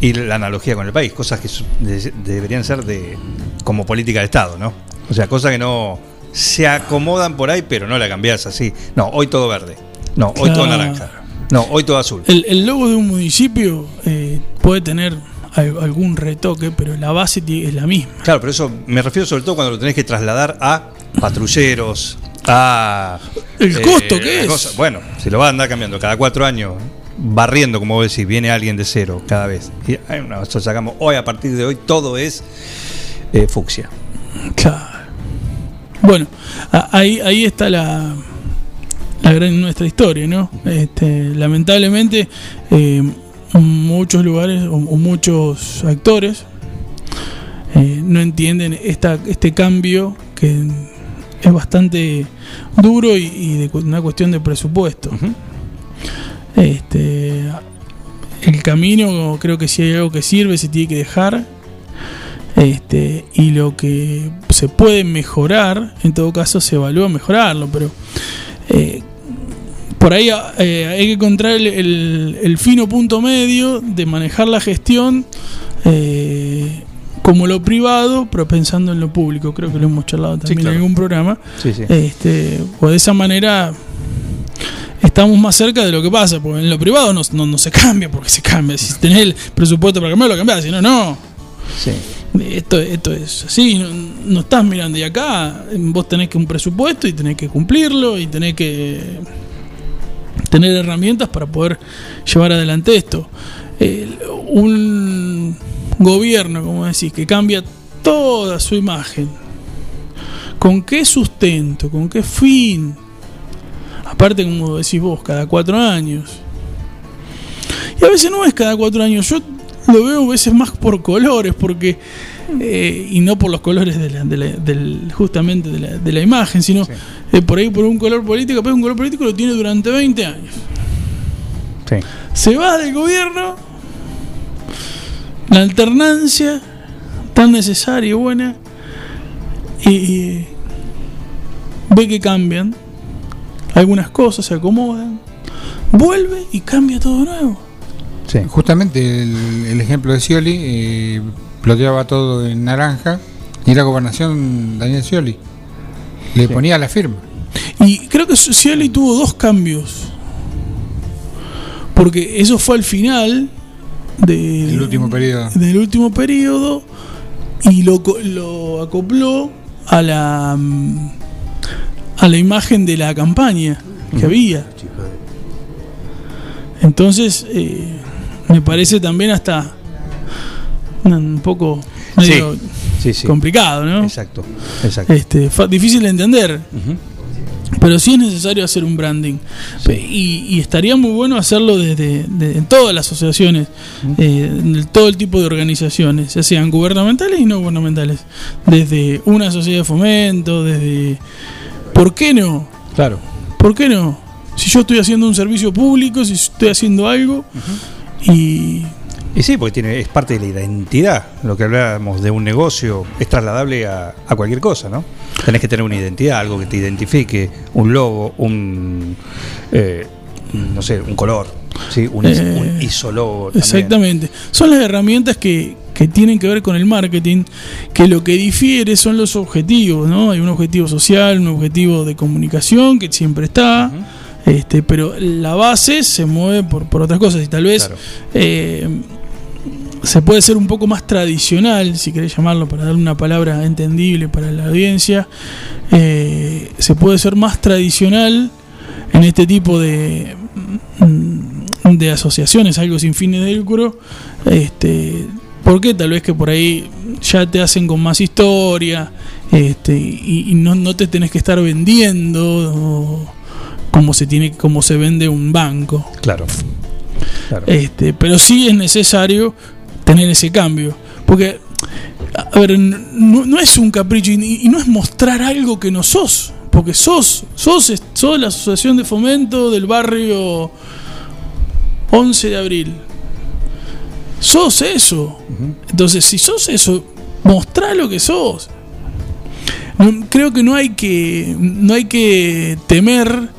y la analogía con el país, cosas que de- deberían ser de como política de Estado, ¿no? O sea, cosas que no se acomodan por ahí, pero no la cambias así. No, hoy todo verde. No, hoy todo naranja. No, hoy todo azul. El, el logo de un municipio eh, puede tener al- algún retoque, pero la base es la misma. Claro, pero eso me refiero sobre todo cuando lo tenés que trasladar a patrulleros, a... eh, El costo, ¿qué es? Bueno, si lo vas a andar cambiando cada cuatro años, barriendo, como vos decís, viene alguien de cero cada vez. Y nosotros sacamos hoy, a partir de hoy, todo es eh, fucsia. Claro. Bueno, ahí, ahí está la, la gran nuestra historia, ¿no? Este, lamentablemente, eh, muchos lugares o, o muchos actores eh, no entienden esta, este cambio que es bastante duro y, y de una cuestión de presupuesto. Este, el camino, creo que si hay algo que sirve, se tiene que dejar. Este, y lo que se puede mejorar, en todo caso se evalúa mejorarlo, pero eh, por ahí eh, hay que encontrar el, el- el fino punto medio de manejar la gestión eh, como lo privado, pero pensando en lo público. Creo que lo hemos charlado también claro. en algún programa. Sí, sí. Este, o de esa manera estamos más cerca de lo que pasa, porque en lo privado no, no, no se cambia, porque se cambia. Si tenés el presupuesto para cambiarlo, lo cambiás, si no, no. Sí. Esto, esto es así, no, no estás mirando y acá vos tenés que un presupuesto y tenés que cumplirlo y tenés que tener herramientas para poder llevar adelante esto. Un gobierno, como decís, que cambia toda su imagen, ¿con qué sustento? ¿Con qué fin? Aparte, como decís vos, cada cuatro años. Y a veces no es cada cuatro años, yo lo veo a veces más por colores, porque eh, y no por los colores de la, de la- del, justamente de la, de la imagen, sino eh, por ahí por un color político, pero un color político lo tiene durante 20 años. Sí. Se va del gobierno, la alternancia tan necesaria y buena, y, y ve que cambian, algunas cosas se acomodan, vuelve y cambia todo nuevo. Justamente el, el ejemplo de Scioli eh, ploteaba todo en naranja y era gobernación Daniel Scioli. Le ponía la firma. Y creo que Scioli tuvo dos cambios. Porque eso fue al final de- El último periodo. del último periodo y lo, lo acopló a la mm, a la imagen de la campaña que había. Entonces eh, me parece también hasta un poco medio Sí, sí. complicado, ¿no? Exacto, exacto. Este, difícil de entender. Pero sí es necesario hacer un branding. Y, y estaría muy bueno hacerlo desde de- en todas las asociaciones, eh, en todo el tipo de organizaciones, ya sean gubernamentales y no gubernamentales. Desde una sociedad de fomento, desde... ¿Por qué no? Claro. ¿Por qué no? Si yo estoy haciendo un servicio público, si estoy haciendo algo y Y sí, porque tiene, es parte de la identidad. Lo que hablábamos de un negocio es trasladable a, a cualquier cosa, ¿no? Tenés que tener una identidad, algo que te identifique, un logo, un. eh, no sé, un color, ¿sí? un, Eh, un isologo. también. Exactamente. Son las herramientas que, que tienen que ver con el marketing, que lo que difiere son los objetivos, ¿no? Hay un objetivo social, un objetivo de comunicación que siempre está, este, pero la base se mueve por, por otras cosas y tal vez eh, se puede ser un poco más tradicional, si querés llamarlo, para darle una palabra entendible para la audiencia, eh, se puede ser más tradicional en este tipo de, mm, de asociaciones, algo sin fines de lucro, este, porque tal vez que por ahí ya te hacen con más historia este, y, y no, no te tenés que estar vendiendo como se tiene como se vende un banco. Claro. Claro. Este, pero sí es necesario tener ese cambio. Porque, a ver, no, no es un capricho y, y no es mostrar algo que no sos. Porque sos, sos, sos la asociación de fomento del barrio 11 de abril. Sos eso. Entonces, si sos eso, mostrá lo que sos. No- creo que no hay que, no hay que temer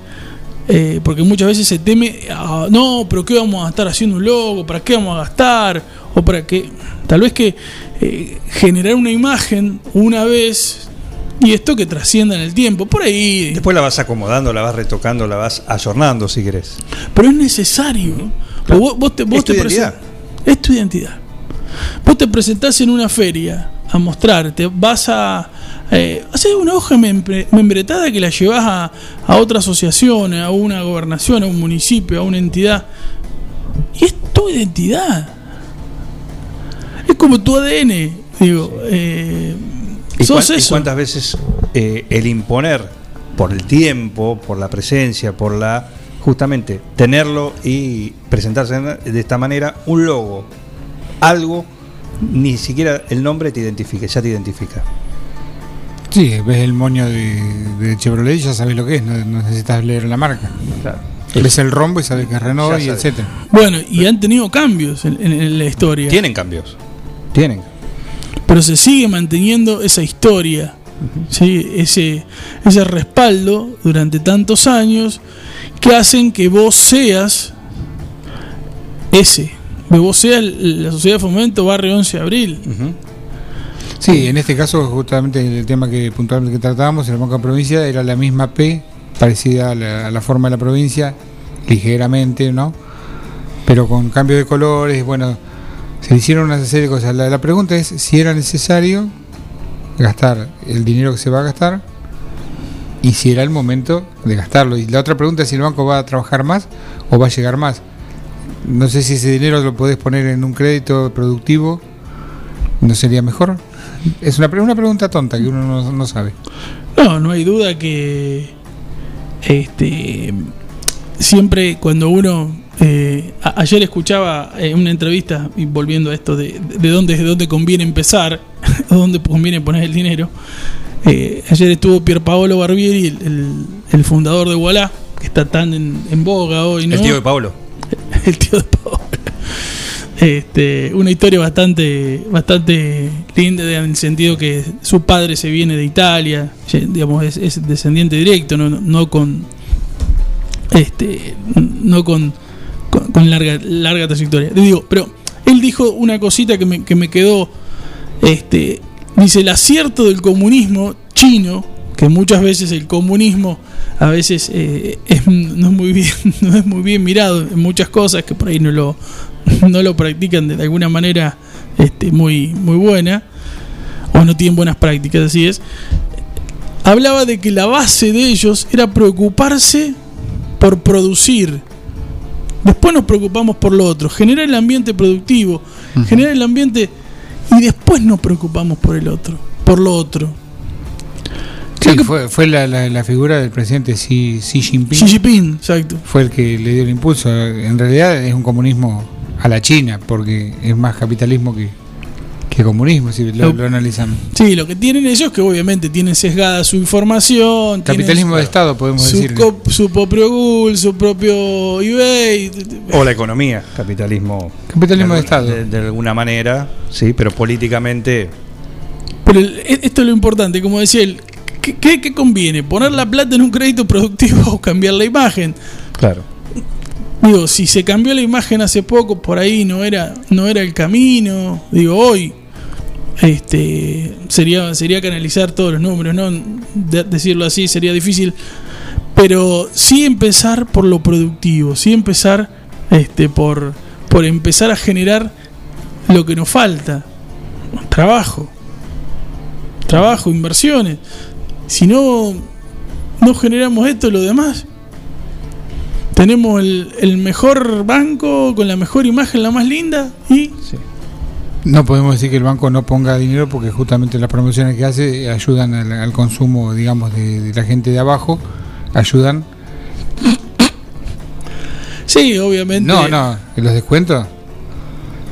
eh, porque muchas veces se teme, ah, no, pero ¿qué vamos a estar haciendo un logo? ¿Para qué vamos a gastar? O para qué, tal vez que eh, generar una imagen una vez y esto que trascienda en el tiempo, por ahí. Después la vas acomodando, la vas retocando, la vas ayornando si querés. Pero es necesario. Porque Vos, vos te, vos Es tu te identidad. Es tu identidad. Vos te presentás en una feria a mostrarte, vas a eh, hacer una hoja membre- membretada que la llevas a, a otra asociación, a una gobernación, a un municipio, a una entidad. Y es tu identidad. Es como tu ADN. Digo, eh, ¿Y, sos cuán- y eso. cuántas veces eh, el imponer por el tiempo, por la presencia, por la justamente tenerlo y presentarse en- de esta manera un logo, algo, ni siquiera el nombre te identifica, ya te identifica. Sí, ves el moño de, de Chevrolet y ya sabes lo que es, no, no necesitas leer la marca. Ves el rombo y sabes que es Renault Ya y sabes. etcétera. Bueno, y han tenido cambios en, en- en la historia. Tienen cambios. Tienen. pero se sigue manteniendo esa historia, ¿sí? ese, ese respaldo durante tantos años que hacen que vos seas ese, que vos seas la Sociedad de Fomento Barrio 11 de Abril. Sí, en este caso justamente el tema que puntualmente que tratábamos en la Banca Provincia era la misma P, parecida a la, a la forma de la provincia, ligeramente, ¿no? Pero con cambio de colores, bueno, se hicieron una serie de cosas. La, pregunta es si era necesario gastar el dinero que se va a gastar y si era el momento de gastarlo. Y la otra pregunta es si el banco va a trabajar más o va a llegar más. No sé si ese dinero lo podés poner en un crédito productivo, ¿no sería mejor? Es una, una pregunta tonta que uno no, no sabe. No, no hay duda que este siempre cuando uno eh, a- ayer escuchaba eh, una entrevista y volviendo a esto de, de dónde de dónde conviene empezar, dónde conviene poner el dinero. eh, ayer estuvo Pierpaolo Barbieri, el, el, el fundador de Wallah, que está tan en, en boga hoy, ¿no? El tío de Pablo. el tío de Paolo. Este, una historia bastante bastante linda en el sentido que su padre se viene de Italia, digamos es, es descendiente directo, no, no- no con este no con, con, larga larga trayectoria. Le digo, pero él dijo una cosita que me, que me quedó este dice el acierto del comunismo chino que muchas veces el comunismo a veces eh, no es muy bien no es muy bien mirado en muchas cosas que por ahí no lo no lo practican de alguna manera este, muy muy buena o no tienen buenas prácticas así es hablaba de que la base de ellos era preocuparse por producir después nos preocupamos por lo otro generar el ambiente productivo generar el ambiente y después nos preocupamos por el otro por lo otro Sí, fue, fue la, la- la figura del presidente Xi, Xi Jinping. Xi Jinping, exacto. Fue el que le dio el impulso. En realidad es un comunismo a la China, porque es más capitalismo que, Que comunismo, si lo, lo analizamos. Sí, lo que tienen ellos es que obviamente tienen sesgada su información. Capitalismo tienen de Estado, podemos su, decir. su propio Google, su propio eBay. O la economía, capitalismo. Capitalismo de Estado. De, de alguna manera, sí, pero políticamente. Pero el- e- esto es lo importante, como decía él, ¿qué, qué- qué conviene? ¿Poner la plata en un crédito productivo o cambiar la imagen? Claro. Digo, si se cambió la imagen hace poco, por ahí no era, no era el camino. Digo, hoy este sería, sería canalizar todos los números, ¿no? De- decirlo así sería difícil. Pero sí empezar por lo productivo, sí empezar este, por, por empezar a generar lo que nos falta. Trabajo. Trabajo, inversiones. Si no, no generamos esto, lo demás. Tenemos el, el mejor banco con la mejor imagen, la más linda y No podemos decir que el banco no ponga dinero porque justamente las promociones que hace ayudan al, al consumo, digamos, de, de la gente de abajo, ayudan. Sí, obviamente. No, no, los descuentos.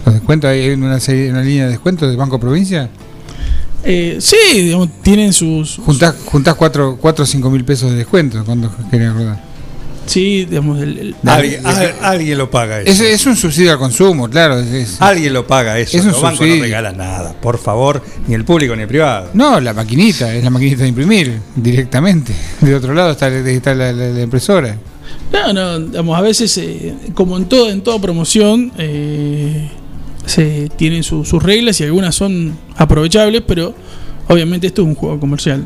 Los descuentos, hay una, serie, una línea de descuentos del Banco Provincia. Eh, sí, digamos, tienen sus. Juntás, juntás 4 o 5 mil pesos de descuento cuando querés acordar. Sí, digamos, el, el- Alguien, al- alguien lo paga eso. Es, es un subsidio al consumo, claro. es- es- Alguien lo paga eso. Es un Los bancos no regalan nada, por favor, ni el público ni el privado. No, la maquinita, es la maquinita de imprimir directamente. De otro lado está, está la, la- la impresora. No, no, digamos, a veces, eh, como en todo, en toda promoción, eh, se tienen su- sus reglas y algunas son aprovechables, pero obviamente esto es un juego comercial.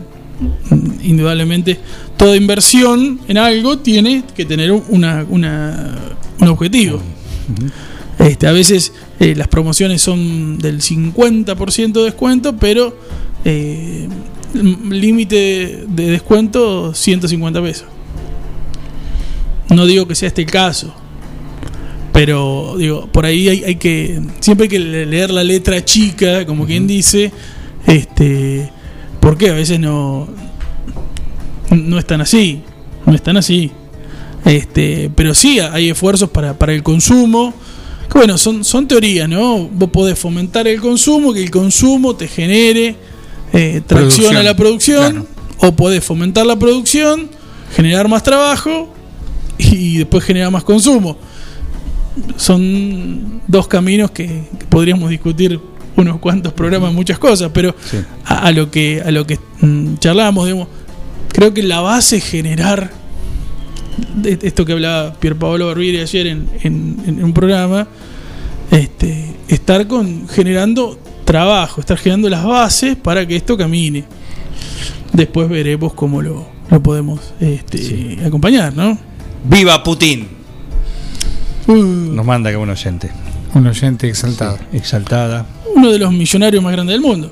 Indudablemente, toda inversión en algo tiene que tener una, una- un objetivo. Este, a veces eh, las promociones son del 50% de descuento, pero eh, límite de descuento 150 pesos. No digo que sea este el caso, pero digo, por ahí hay, hay que siempre hay que le- leer la letra chica, como quien dice, este, porque a veces no no están así, no están así. Este, pero sí hay esfuerzos para, para el consumo. Que bueno, son, son teorías, ¿no? Vos podés fomentar el consumo, que el consumo te genere eh, tracción a la producción, o podés fomentar la producción, generar más trabajo y después generar más consumo. Son dos caminos que, que podríamos discutir unos cuantos programas, muchas cosas, pero a, a lo que a lo que mm, charlábamos, digamos, creo que la base es generar de- de esto que hablaba Pier Paolo Barbieri ayer en, en- en un programa, este, estar con generando trabajo, estar generando las bases para que esto camine. Después veremos cómo lo, lo podemos este, acompañar, ¿no? ¡Viva Putin! Uh. Nos manda que un oyente. Un oyente exaltado. Exaltada. Uno de los millonarios más grandes del mundo.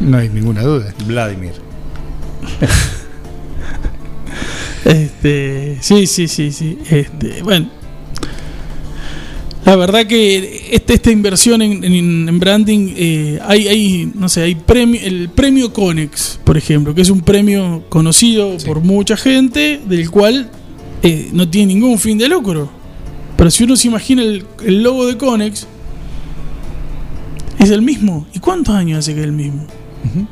No hay ninguna duda. Vladimir. Este, sí, sí, sí, sí. Este, bueno. La verdad que este, esta inversión en, en- en branding, eh, hay, hay, no sé, hay premio, el premio Conex, por ejemplo, que es un premio conocido por mucha gente, del cual eh, no tiene ningún fin de lucro. Pero si uno se imagina el, el logo de Conex, es el mismo. ¿Y cuántos años hace que es el mismo?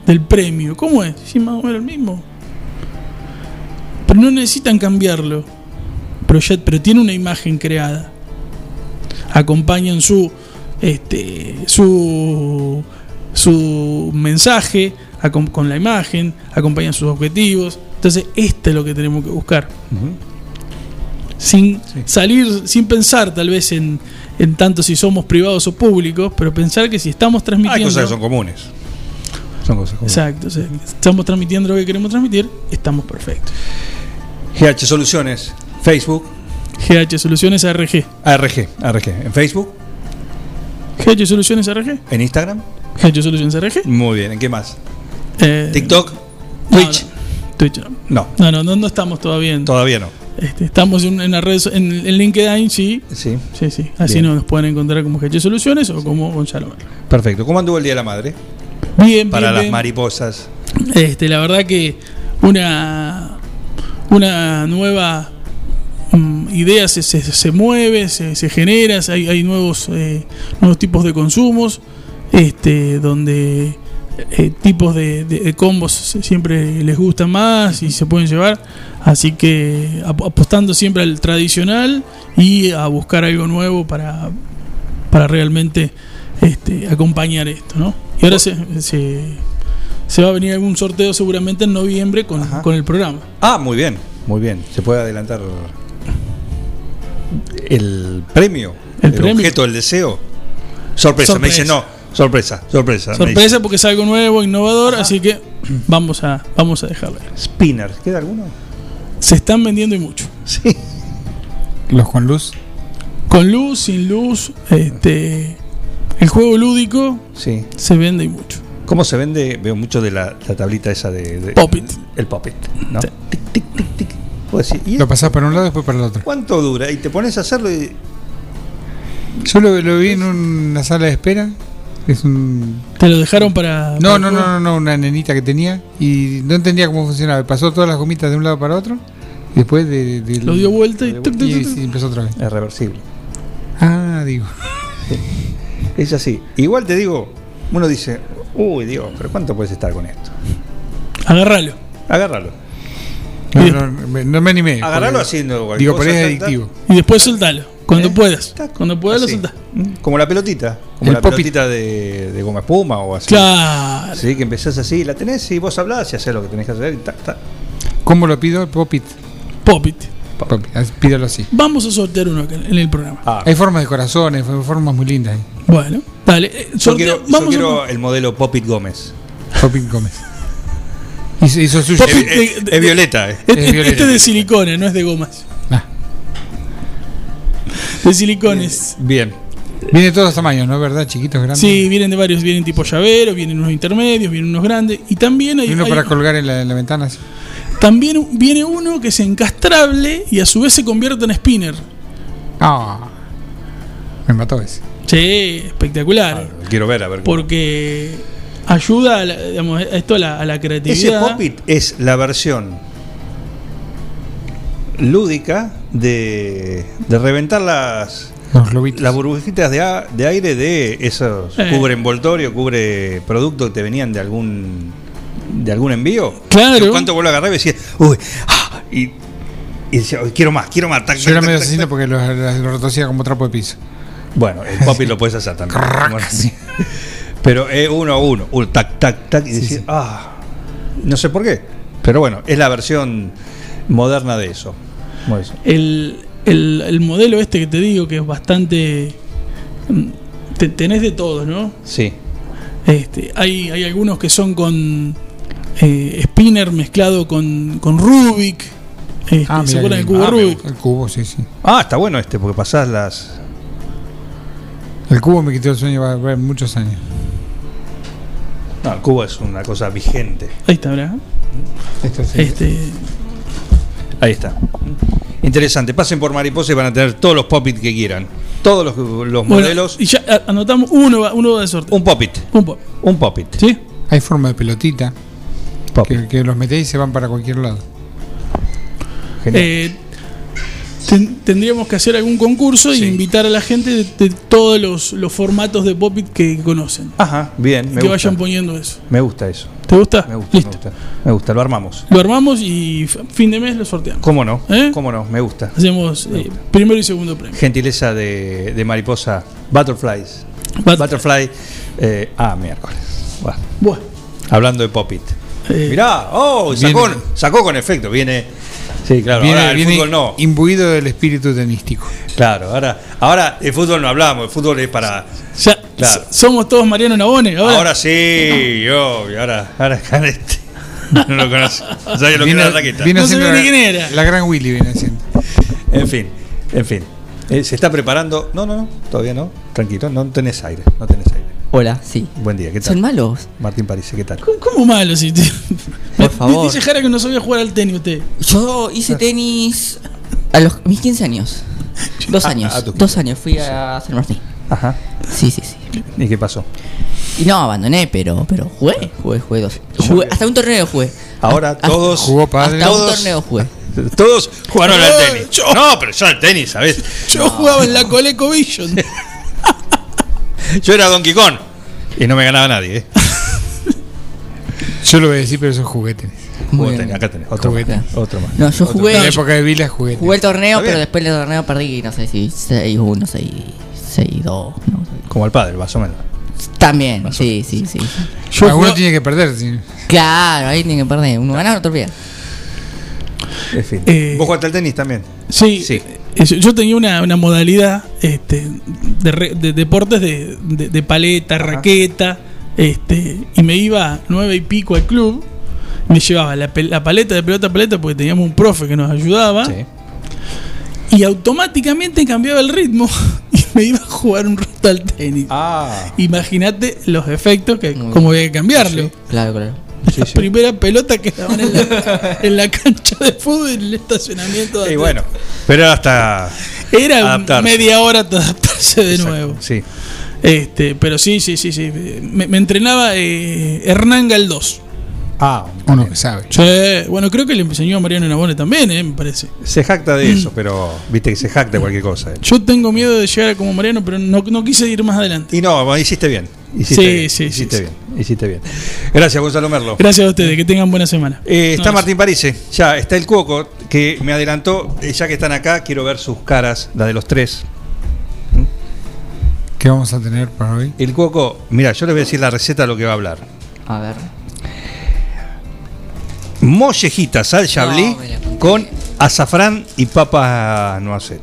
Del premio. ¿Cómo es? Sí, más o menos el mismo. Pero no necesitan cambiarlo. Pero, tiene una imagen creada. Acompañan su este su su mensaje con la imagen, acompañan sus objetivos. Entonces, esto es lo que tenemos que buscar. Sin salir, sin pensar tal vez en, en tanto si somos privados o públicos, pero pensar que si estamos transmitiendo. Hay cosas que son comunes. Son cosas comunes. Exacto, estamos transmitiendo lo que queremos transmitir, estamos perfectos. GH Soluciones, Facebook. GH Soluciones ARG. ARG, ARG. En Facebook, GH Soluciones ARG. en Instagram. GH Soluciones ARG. Muy bien, ¿en qué más? Eh, TikTok, no, Twitch. no, Twitch no. No. No, no, no, no estamos todavía en. Todavía no. Este, estamos en, en la red, so- en, en LinkedIn, sí. Sí. Sí, sí. Así Bien. nos pueden encontrar como GH Soluciones o como Gonzalo Merlo. Perfecto. ¿Cómo anduvo el Día de la Madre? Bien, Para bien, las bien. mariposas. Este, la verdad que una, una nueva mm, idea se, se, se mueve, se, se genera, hay, hay nuevos, eh, nuevos tipos de consumos. este, donde eh, tipos de, de- de combos siempre les gustan más y se pueden llevar. Así que ap- apostando siempre al tradicional y a buscar algo nuevo para, para realmente este, acompañar esto, ¿no? Y ahora se, se, se va a venir algún sorteo seguramente en noviembre con, con el programa. Ah, muy bien, muy bien. Se puede adelantar el premio, El el, premio. objeto, el deseo. Sorpresa, me dice no. Sorpresa, sorpresa. Sorpresa porque es algo nuevo, innovador, así que vamos a, vamos a dejarlo. Spinner, ¿queda alguno? Se están vendiendo y mucho. Sí. Los con luz. Con luz, sin luz, este el juego lúdico Sí. se vende y mucho. ¿Cómo se vende? Veo mucho de la, la tablita esa de, de- Pop it. El pop it, ¿no? Tic, tic, tic, tic. ¿y Lo pasás para un lado y después para el otro. ¿Cuánto dura? Y te pones a hacerlo y. Yo lo, lo vi en una sala de espera. Es un. ¿Te lo dejaron para.? No, para no, no, no, no, una nenita que tenía y no entendía cómo funcionaba. Pasó todas las gomitas de un lado para otro y después de, de- Lo dio vuelta y. tuc, tuc, y tuc, sí, empezó otra vez. Es reversible. Ah, digo. Es así. Igual te digo, uno dice, uy Dios, pero ¿cuánto puedes estar con esto? Agárralo. Agárralo. No, no, me- no me animé. Agarralo porque- haciendo Digo, pero es adictivo. Y después soltalo. Cuando puedas. Cuando puedas lo soltás. Como la pelotita. Como El la pop it. pelotita de, de goma espuma o así. Claro. Sí, que empezás así, la tenés y vos hablás y haces lo que tenés que hacer y ta, ta. ¿Cómo lo pido? Popit. Popit. Popit. así, Pídelo así. Vamos a sortear uno acá en el programa. Ah, Hay formas de corazones, hay formas muy lindas ahí. Bueno, dale. eh, yo sorteo- quiero, yo vamos quiero a. el modelo Popit Gómez. Popit Gómez. Hizo, hizo suyo. Popit Es, violeta, eh. Este, Es este violeta. es de silicona, no es de gomas. Ah. De silicones. Bien. Viene de todos los tamaños, ¿no? ¿Verdad? Chiquitos, grandes. Sí, vienen de varios. Vienen tipo llavero, vienen unos intermedios, vienen unos grandes. Y también hay. Uno hay- para colgar en la, en la ventana. así. también viene uno que es encastrable y a su vez se convierte en spinner. Ah. Me mató ese. Sí, espectacular. Quiero ver, a ver. cómo- Porque ayuda a, la- digamos, a esto a la, a la Ese creatividad. Popit es la versión lúdica de, de reventar las, Los las burbujitas de, a- de aire de esos Eh. cubre envoltorio, cubre producto que te venían de algún de algún envío. Claro. En cuanto vos lo agarrabas decías, uy, ah", y, y decía, "Uy, quiero más, quiero más. tac, Yo tac, era tac, medio asesino porque lo, lo- retorcía como trapo de piso. Bueno, el Popit lo puedes hacer también. Pero es uno a uno, un tac, tac, tac, y decís, ah, no sé por qué. Pero bueno, es la versión moderna de eso. El, el- el modelo este que te digo que es bastante. mm, te- tenés de todo, ¿no? Sí. Este, hay, hay algunos que son con eh, spinner mezclado con, con Rubik. Este, Ah, ¿Se mira acuerdan del cubo ah, Rubik? El cubo, sí, sí. Ah, está bueno este, porque pasás las. El cubo me quitó el sueño va a haber muchos años. No, el cubo es una cosa vigente. Ahí está, ¿verdad? Esto sí. Este, Ahí está. Interesante. Pasen por Mariposa y van a tener todos los Popit que quieran. Todos los, los bueno, modelos. y ya anotamos uno, uno va de sorteo. Un Popit. Un pop. Un Popit. ¿Sí? Hay forma de pelotita. Que, que los metéis y se van para cualquier lado. Genial. Eh, ten- tendríamos que hacer algún concurso Sí. y invitar a la gente de, de todos los, los formatos de Popit que conocen. Ajá, bien. Me que gusta. vayan poniendo eso. Me gusta eso. ¿Te gusta? Me gusta, Listo. me gusta. Me gusta, lo armamos. Lo armamos y fin de mes lo sorteamos. ¿Cómo no? ¿Eh? ¿Cómo no? Me gusta. Hacemos eh, primero y segundo premio. Gentileza de, de Mariposa. Butterflies. But- Butterfly. eh, ah, miércoles. Bueno, Bueno, hablando de Popit. eh, Mirá, oh, sacó con efecto. Viene. Sí, claro. viene ahora el viene fútbol no. imbuido del espíritu tenístico. Claro, ahora, ahora el fútbol no hablamos. El fútbol es para. ya Claro. somos todos Mariano Nabone. Ahora, Ahora, sí, yo. Y ahora, ahora este. No lo conoce. No sabía lo que Viene- era la No sabía la, ni quién era. la gran Willy viene haciendo. En fin, en fin. Eh, se está preparando. No, no, no, todavía no. Tranquilo, no tenés aire. No tenés aire. Hola, sí. Buen día, ¿qué tal? ¿Son malos? Martín París, ¿qué tal? ¿Cómo, cómo malo? Si te- Por Me- favor. Dice Jara que no sabía jugar al tenis usted. Yo hice tenis a los mis 15 años. Dos Ah, años. Dos años fui a San Martín. Ajá. Sí, sí, sí. ¿Y qué pasó? Y no, abandoné, pero, pero jugué, jugué, jugué dos. Jugué- hasta un torneo jugué. Ahora Hasta- todos. Jugó padre. Hasta un Todos- torneo jugué. Todos jugaron al tenis. yo- No, pero yo al tenis, ¿sabes? Yo jugaba en la Coleco Vision. Yo era Donkey Kong. Y no me ganaba nadie, ¿eh? Yo lo voy a decir, pero son juguetes. Muy bien. tenés, acá tenés, otro Juguete. más. Otro más. No, yo Otro. jugué. En la época de Vila juguete. Jugué el torneo, pero después del torneo perdí, no sé si 6-1, 6 6-2. No sé. Como al padre, más o menos. También, sí, sí, sí. Yo Alguno tiene que perder. sí. Claro, ahí tiene que perder. Uno gana, otro pierde. En fin. Eh, ¿Vos jugaste al tenis también? Sí, eh, yo, tenía una, una modalidad este, de, re- de deportes de, de- de paleta, raqueta, este, y me iba nueve y pico al club, me llevaba la, la paleta de pelota a paleta porque teníamos un profe que nos ayudaba, y automáticamente cambiaba el ritmo y me iba a jugar un rato al tenis. Ah. Imagínate los efectos que como había que cambiarlo. Claro, claro. La primera pelota que daban en la, en la cancha de fútbol en el estacionamiento. de Y bueno, pero hasta. Era adaptarse. media hora hasta adaptarse de nuevo. Sí. Este, pero sí, sí, sí, sí. Me, me entrenaba eh, Hernán Galdós. Ah, uno que sabe. Sí, bueno, creo que le enseñó a Mariano Nabone también, eh, me parece. Se jacta de eso, pero viste que se jacta de cualquier cosa. eh. Yo tengo miedo de llegar a como Mariano, pero no, no quise ir más adelante. Y no, hiciste bien. Hiciste Sí, bien, sí, hiciste sí, bien. Hiciste bien. Gracias, Gonzalo Merlo. Gracias a ustedes, que tengan buena semana. Eh, está No, Martín Parise, ya está el Cuoco, que me adelantó, eh, ya que están acá, quiero ver sus caras, la de los tres. ¿Qué vamos a tener para hoy? El Cuoco, mira, yo les voy a decir la receta de lo que va a hablar. A ver. Mollejitas al chablí con azafrán y papas noacet.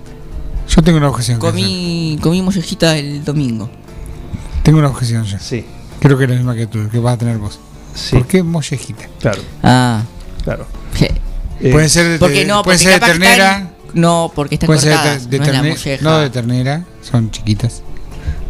Yo tengo una objeción. Comí, comí mollejita el domingo. Tengo una objeción ya. Sí. Creo que es la misma que tú, que vas a tener vos. ¿Por qué mollejita? Claro. Ah. Claro. puede ser de, Porque no, puede porque ser de ternera. están- no, porque están puede ser cortadas, de, no terne- no de ternera, son chiquitas.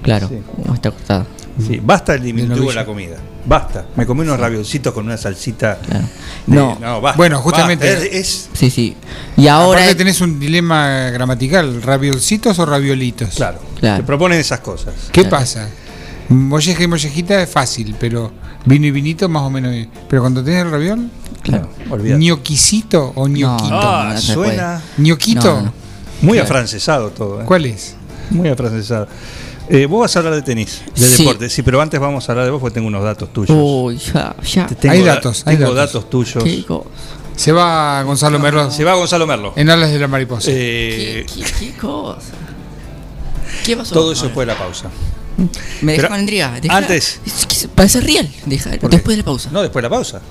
Claro, como está cortada. Sí, basta el diminutivo de la comida. Basta. Me comí unos raviolcitos con una salsita. de- No. no, basta. Bueno, justamente. basta. Es, es- Sí, sí. Y ahora. Aparte tenés un dilema gramatical, raviolcitos o raviolitos. Claro. Claro. Te proponen esas cosas. ¿Qué pasa? Molleja y mollejita es fácil, pero vino y vinito más o menos. bien. Pero cuando tenés el raviol, Claro. olvídate. ñoquisito o ñoquito. Ah, no se suena. ñoquito. No, no. Muy Claro. afrancesado todo. ¿eh? ¿Cuál es? Muy afrancesado. Eh, vos vas a hablar de tenis, de Sí. deporte. Sí, pero antes vamos a hablar de vos porque tengo unos datos tuyos. Uy, ya, ya. Tengo Hay da- datos, hay tengo datos. datos tuyos. Qué cosa. Se va Gonzalo Merlo Se va Gonzalo Merlo. en alas de la mariposa. Eh, ¿Qué, qué cosa? ¿Qué pasó? todo eso de la pausa. Me con intriga. deja- antes- Es que parece real. Deja, después de la pausa. No, después de la pausa.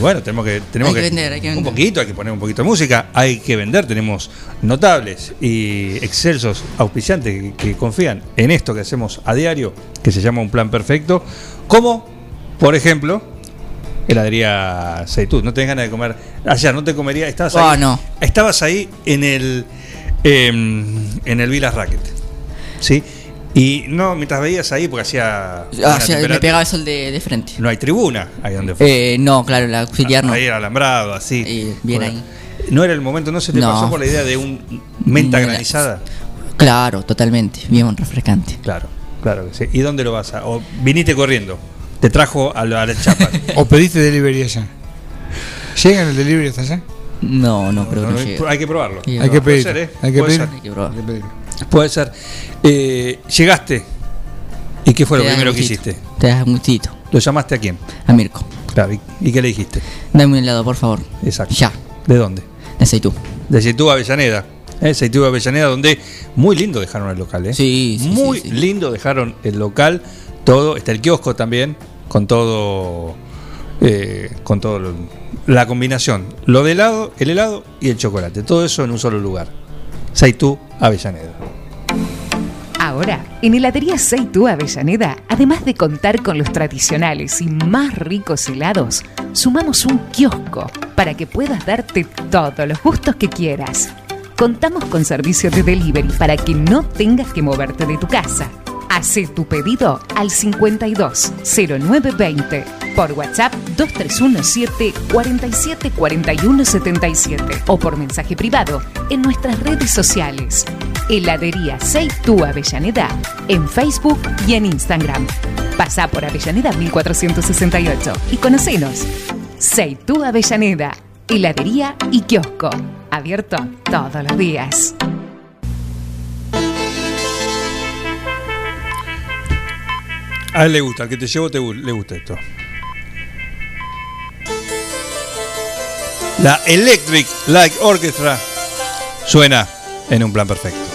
Bueno, tenemos que tenemos Hay que vender, hay que un vender. poquito, hay que poner un poquito de música, hay que vender, tenemos notables y excelsos auspiciantes que, que confían en esto que hacemos a diario, que se llama un plan perfecto, como por ejemplo, heladería Seitú, no tenés ganas de comer, ayer no te comería, estabas Ah, ahí, no. estabas ahí en el em, en el Vilas Racket. ¿Sí? Y no, mientras veías ahí, porque hacía. Ah, me pegaba el sol de, de frente. No hay tribuna ahí donde fue. Eh, no, claro, la auxiliar no. Ahí era alambrado, así. Eh, bien Bueno, ahí. No era el momento, ¿no se te No. pasó por la idea de un menta No, granizada? Claro, totalmente. Bien refrescante. Claro, claro que sí. ¿Y dónde lo vas a.? O viniste corriendo. Te trajo a la, a la chapa. ¿O pediste delivery allá? ¿Llegan el delivery hasta allá? No, no, creo No, que no, hay que probarlo. Hay que pedir. Hay que pedir. Hay que. Puede ser. Eh, llegaste. ¿Y qué fue lo das primero que gustito. hiciste? Te das un gustito. ¿Lo llamaste a quién? A Mirko. Claro. ¿Y, y qué le dijiste? Dame un helado, por favor. Exacto. Ya. ¿De dónde? De Seitú. De Seitú a Avellaneda. ¿eh? Seitú a Avellaneda, donde muy lindo dejaron el local. ¿eh? Sí, sí, Muy sí, sí. lindo dejaron el local. Todo. Está el kiosco también. Con todo. eh, con todo lo- la combinación. Lo de helado, el helado y el chocolate. Todo eso en un solo lugar. Seitú Avellaneda. Ahora, en Heladería Seitú Avellaneda, además de contar con los tradicionales y más ricos helados, sumamos un kiosco para que puedas darte todos los gustos que quieras. Contamos con servicio de delivery para que no tengas que moverte de tu casa. Hacé tu pedido al 520920 por WhatsApp 2317 47 41 77 o por mensaje privado en nuestras redes sociales. Heladería Seitú Avellaneda en Facebook y en Instagram. Pasá por Avellaneda 1468 y conocenos. Seitú Avellaneda, heladería y kiosco. Abierto todos los días. A él le gusta, al que te llevo te, le gusta esto. La Electric Light Orchestra suena en un plan perfecto.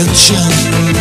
attention.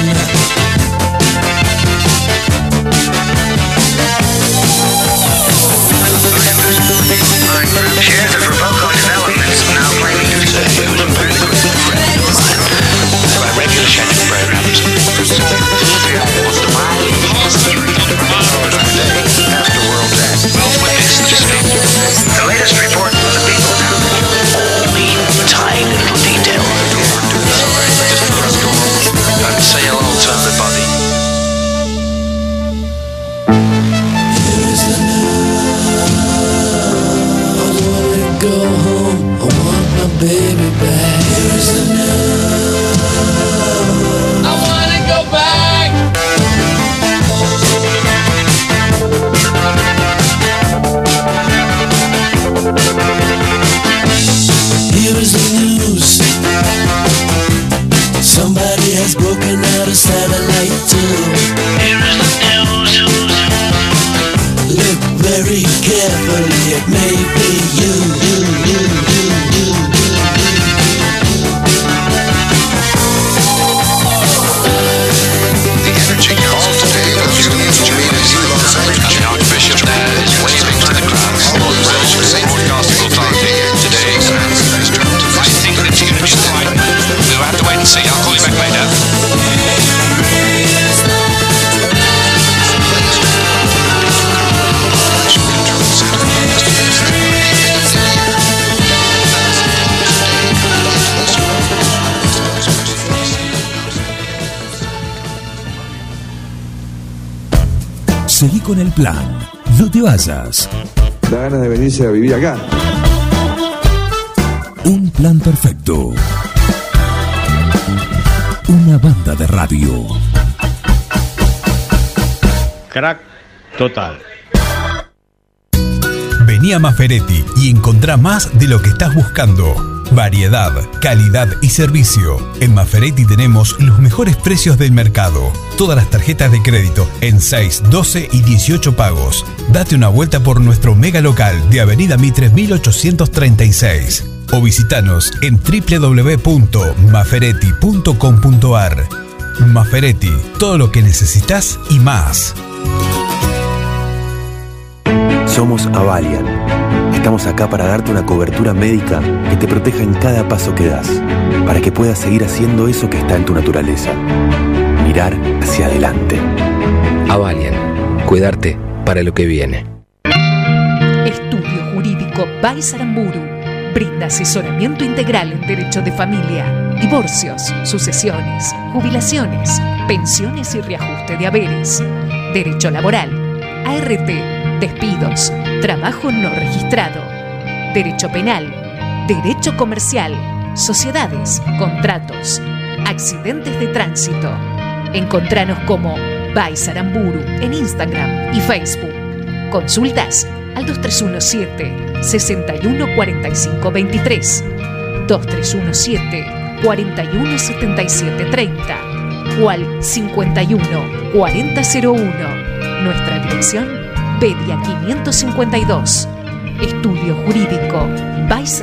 Plan. No te vayas. Da ganas de venirse a vivir acá. Un plan perfecto. Una banda de radio. Crack total. Vení a Maferetti y encontrá más de lo que estás buscando. Variedad, calidad y servicio. En Maferetti tenemos los mejores precios del mercado. Todas las tarjetas de crédito en 6, 12 y 18 pagos. Date una vuelta por nuestro mega local de Avenida Mitre 1836 o visitanos en www.maferetti.com.ar. Maferetti, todo lo que necesitas y más. Somos Avalian. Estamos acá para darte una cobertura médica que te proteja en cada paso que das, para que puedas seguir haciendo eso que está en tu naturaleza. Mirar hacia adelante. Avalian, cuidarte para lo que viene. Estudio Jurídico Baisaramburu brinda asesoramiento integral en derecho de familia, divorcios, sucesiones, jubilaciones, pensiones y reajuste de haberes, derecho laboral, ART, despidos, trabajo no registrado, derecho penal, derecho comercial, sociedades, contratos, accidentes de tránsito. Encontranos como Vais Aramburu en Instagram y Facebook. Consultas al 2317 6145 23 2317 417730 o al 51 4001. Nuestra dirección, Bedia 552. Estudio Jurídico, Vais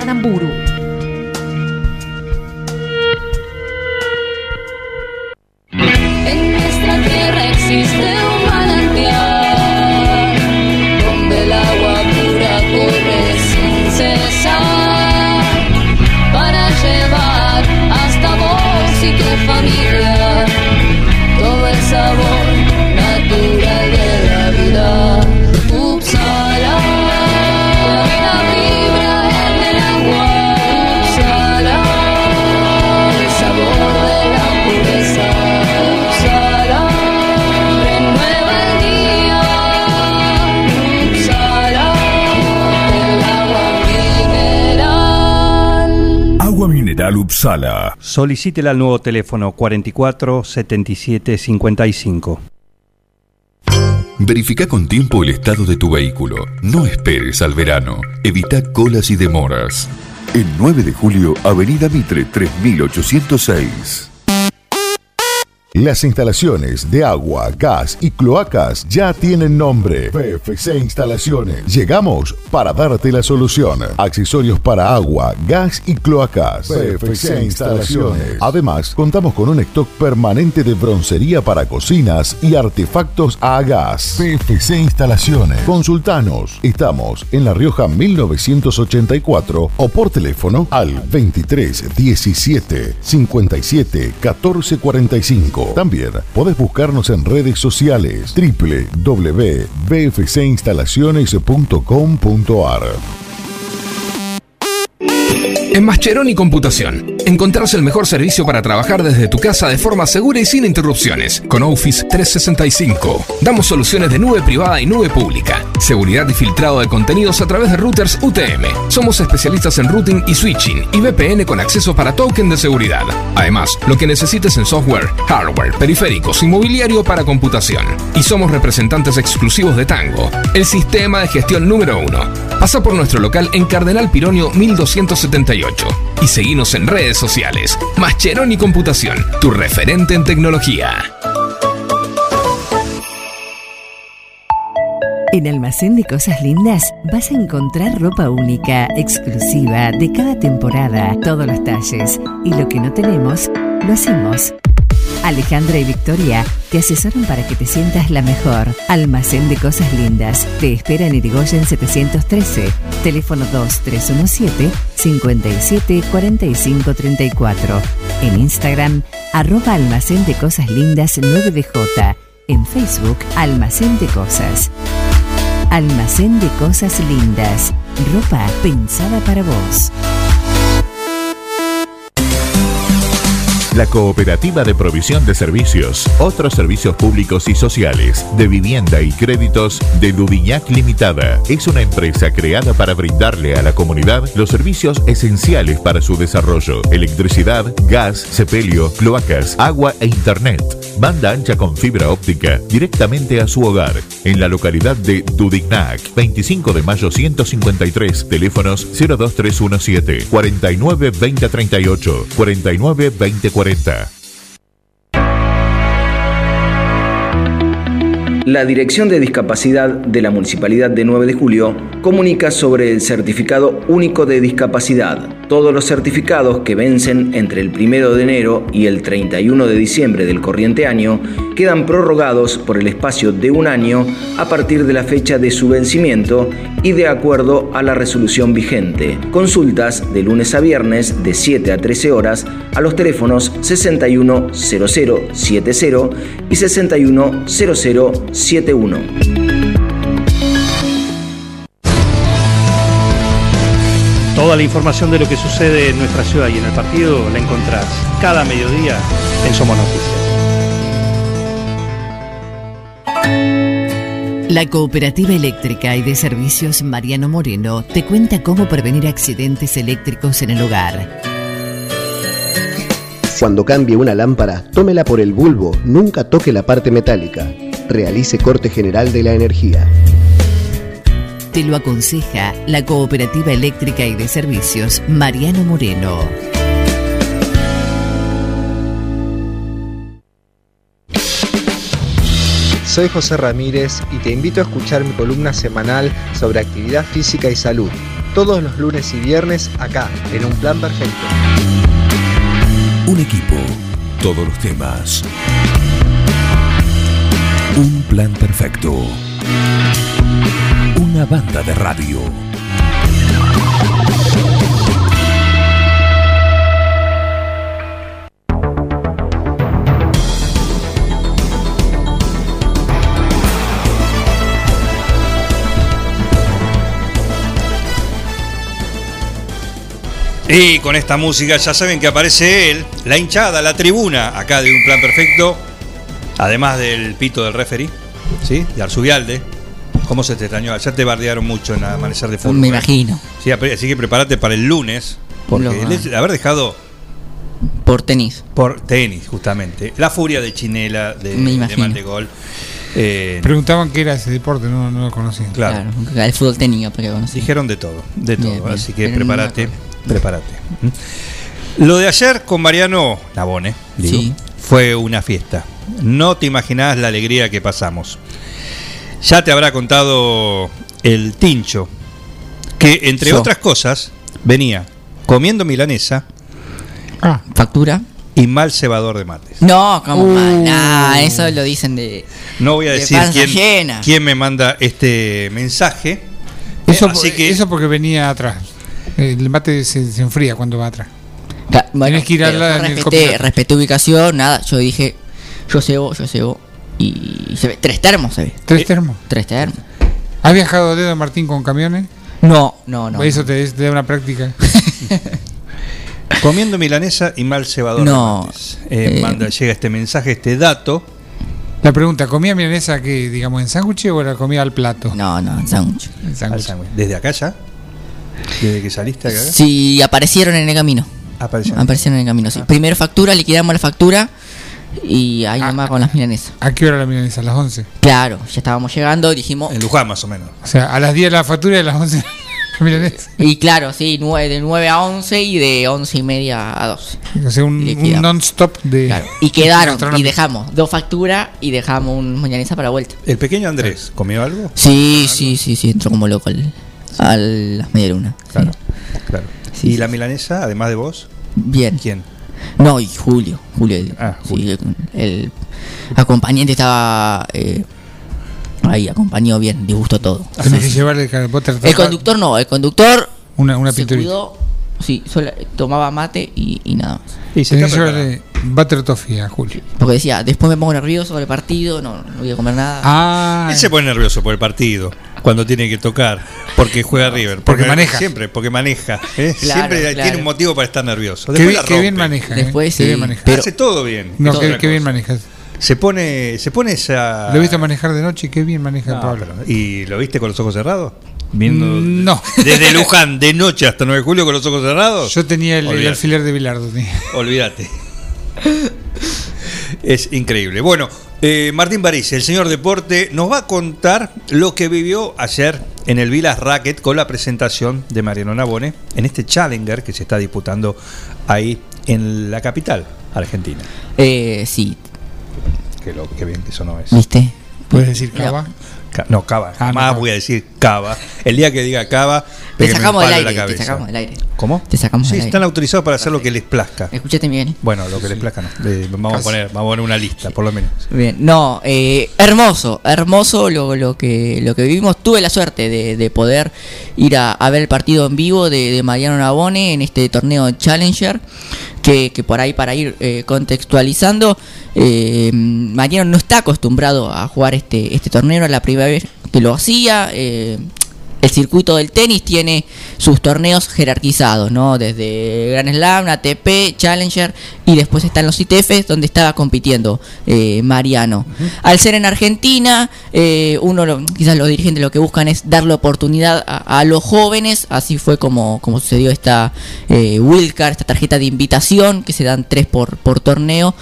Upsala. Solicítela al nuevo teléfono 44 77 55. Verifica con tiempo el estado de tu vehículo. No esperes al verano. Evita colas y demoras. El 9 de julio, Avenida Mitre 3806. Las instalaciones de agua, gas y cloacas ya tienen nombre. PFC Instalaciones. Llegamos para darte la solución. Accesorios para agua, gas y cloacas. PFC Instalaciones. Además, contamos con un stock permanente de broncería para cocinas y artefactos a gas. PFC Instalaciones. Consultanos. Estamos en La Rioja 1984 o por teléfono al 23 17 57 14 45. También podés buscarnos en redes sociales www.bfcinstalaciones.com.ar. En Mascheroni Computación encontrarás el mejor servicio para trabajar desde tu casa de forma segura y sin interrupciones. Con Office 365 damos soluciones de nube privada y nube pública, seguridad y filtrado de contenidos a través de routers UTM. Somos especialistas en routing y switching y VPN con acceso para token de seguridad. Además, lo que necesites en software, hardware, periféricos y mobiliario para computación. Y somos representantes exclusivos de Tango, el sistema de gestión número uno. Pasa por nuestro local en Cardenal Pironio 1278 y seguinos en redes sociales. Mascheroni Computación, tu referente en tecnología. En Almacén de Cosas Lindas vas a encontrar ropa única, exclusiva, de cada temporada, todos los talles. Y lo que no tenemos, lo hacemos. Alejandra y Victoria te asesoran para que te sientas la mejor. Almacén de Cosas Lindas. Te espera en Irigoyen 713. Teléfono 2317 57 45 34. En Instagram, arroba Almacén de Cosas Lindas 9DJ. En Facebook, Almacén de Cosas. Almacén de Cosas Lindas. Ropa pensada para vos. La Cooperativa de Provisión de Servicios, otros servicios públicos y sociales, de vivienda y créditos de Ludiñac Limitada. Es una empresa creada para brindarle a la comunidad los servicios esenciales para su desarrollo. Electricidad, gas, sepelio, cloacas, agua e internet. Banda ancha con fibra óptica directamente a su hogar. En la localidad de Dudignac, 25 de mayo 153, teléfonos 02317 49 2038 49 2040. La Dirección de Discapacidad de la Municipalidad de 9 de Julio comunica sobre el Certificado Único de Discapacidad. Todos los certificados que vencen entre el 1 de enero y el 31 de diciembre del corriente año quedan prorrogados por el espacio de un año a partir de la fecha de su vencimiento y de acuerdo a la resolución vigente. Consultas de lunes a viernes de 7 a 13 horas a los teléfonos 610070 y 610071. Toda la información de lo que sucede en nuestra ciudad y en el partido la encontrás cada mediodía en Somos Noticias. La Cooperativa Eléctrica y de Servicios Mariano Moreno te cuenta cómo prevenir accidentes eléctricos en el hogar. Cuando cambie una lámpara, tómela por el bulbo, nunca toque la parte metálica. Realice corte general de la energía. Te lo aconseja la Cooperativa Eléctrica y de Servicios Mariano Moreno. Soy José Ramírez y te invito a escuchar mi columna semanal sobre actividad física y salud, todos los lunes y viernes acá, en Un Plan Perfecto. Un equipo, todos los temas. Un plan perfecto. Una banda de radio. Y con esta música ya saben que aparece él, la hinchada, la tribuna, acá de un plan perfecto, además del pito del referee, ¿sí? De Arzubialde. ¿Cómo se te extrañó? Ya te bardearon mucho en Amanecer de Fútbol. Me ¿eh? imagino. Sí, así que prepárate para el lunes, porque Lo- haber dejado Por tenis. por tenis, justamente, la furia de Chinela, de, de. Mantegol. eh, Preguntaban qué era ese deporte, no, no lo conocían. Claro. El fútbol técnico, porque conocí. Dijeron de todo, de todo, Bien, bien. así que Pero no prepárate, prepárate. ¿Mm? Lo de ayer con Mariano Nabone, digo, Sí. fue una fiesta. No te imaginás la alegría que pasamos. Ya te habrá contado el Tincho, que entre otras cosas venía comiendo milanesa Factura. y mal cebador de mates. No, como Uh. mal. Nah, eso lo dicen de. No voy a de decir quién, llena. quién me manda este mensaje. Eso, Así que eso porque venía atrás. El mate se, se enfría cuando va atrás. Bueno, Tienes que ir respeté, copiloto. respeté ubicación, nada. Yo dije, yo cebo, yo cebo. Y se ve, tres termos se ve. ¿Tres termos? Tres termos. ¿Has viajado dedo Martín con camiones? No, no, no. Eso te, te da una práctica. Comiendo milanesa y mal cebador. No. Eh, eh, manda, llega este mensaje, este dato. La pregunta, ¿comía milanesa que digamos en sándwich o la comía al plato? No, no, en sándwich. ¿Desde acá ya? ¿Desde que saliste acá? Sí, aparecieron en el camino. Aparecieron. Aparecieron en el camino, sí. Primero factura, liquidamos la factura. Y ahí nomás con las milanesas. ¿A qué hora la milanesa? ¿A las 11? Claro, ya estábamos llegando, dijimos. En Luján, más o menos. O sea, a las 10 la factura y a las 11 la milanesa. Y claro, sí, nueve- de 9 a 11 y de 11 y media a 12. O sea, un, Liquidamos. non-stop de. Y quedaron, y dejamos dos facturas y dejamos un mañanesa para vuelta. ¿El pequeño Andrés comió algo? Sí, sí, sí, sí, entró como loco al, a las media luna. Claro, claro. ¿Y la milanesa, además de vos? Bien. ¿Quién? No, y Julio. Julio, el- Ah, sí, el, el acompañante estaba eh, ahí, acompañó bien, disgustó todo. Tenés que llevarle el butter El conductor no, el conductor Una, una se cuidó, sí, solo tomaba mate y, y nada más. Y Tenés que llevarle butter toffee a Julio. Porque decía, después me pongo nervioso sobre el partido, no, no voy a comer nada. Ah, Él se pone nervioso por el partido, cuando tiene que tocar, porque juega River. Porque maneja. Siempre, porque maneja. ¿eh? Claro, siempre claro. tiene un motivo para estar nervioso. Qué Después qué bien maneja, ¿eh? Después Qué sí, bien maneja. pero- Hace todo bien. No, qué, bien manejas. Se pone, se pone esa. Lo he visto manejar de noche, qué bien maneja No, Pablo. pero- ¿Y lo viste con los ojos cerrados? Viendo No. desde Luján de noche hasta 9 de julio con los ojos cerrados. Yo tenía el, el alfiler de Bilardo. Olvídate. Es increíble. Bueno, eh, Martín París, el señor deporte, nos va a contar lo que vivió ayer en el Vilas Racket con la presentación de Mariano Nabone en este Challenger que se está disputando ahí en la capital argentina. Eh, sí, Qué, lo, qué bien que eso no es. ¿viste? ¿Puedes decir cava? Ca- No, Cava. Ah, no, Jamás Cava. voy a decir Cava. El día que diga Cava, Te sacamos del aire, te sacamos del aire. ¿Cómo? Te sacamos Sí, del están aire. autorizados para hacer lo que les plazca. Escúchate bien. Bueno, lo que les plazca no. Eh, vamos, a poner, vamos a poner una lista, por lo menos. Bien, no, eh, hermoso, hermoso lo, lo que lo que vivimos. Tuve la suerte de, de poder ir a, a ver el partido en vivo de, de Mariano Nabone en este torneo Challenger, que, que por ahí para ir eh, contextualizando, eh, Mariano no está acostumbrado a jugar este, este torneo, era la primera vez que lo hacía. eh, el circuito del tenis tiene sus torneos jerarquizados, ¿no? Desde Grand Slam, ATP, Challenger y después están los ITFs donde estaba compitiendo eh, Mariano. Al ser en Argentina, eh, uno lo- quizás los dirigentes lo que buscan es darle oportunidad a, a los jóvenes, así fue como, como sucedió esta eh, Wildcard, esta tarjeta de invitación, que se dan tres por, por torneo.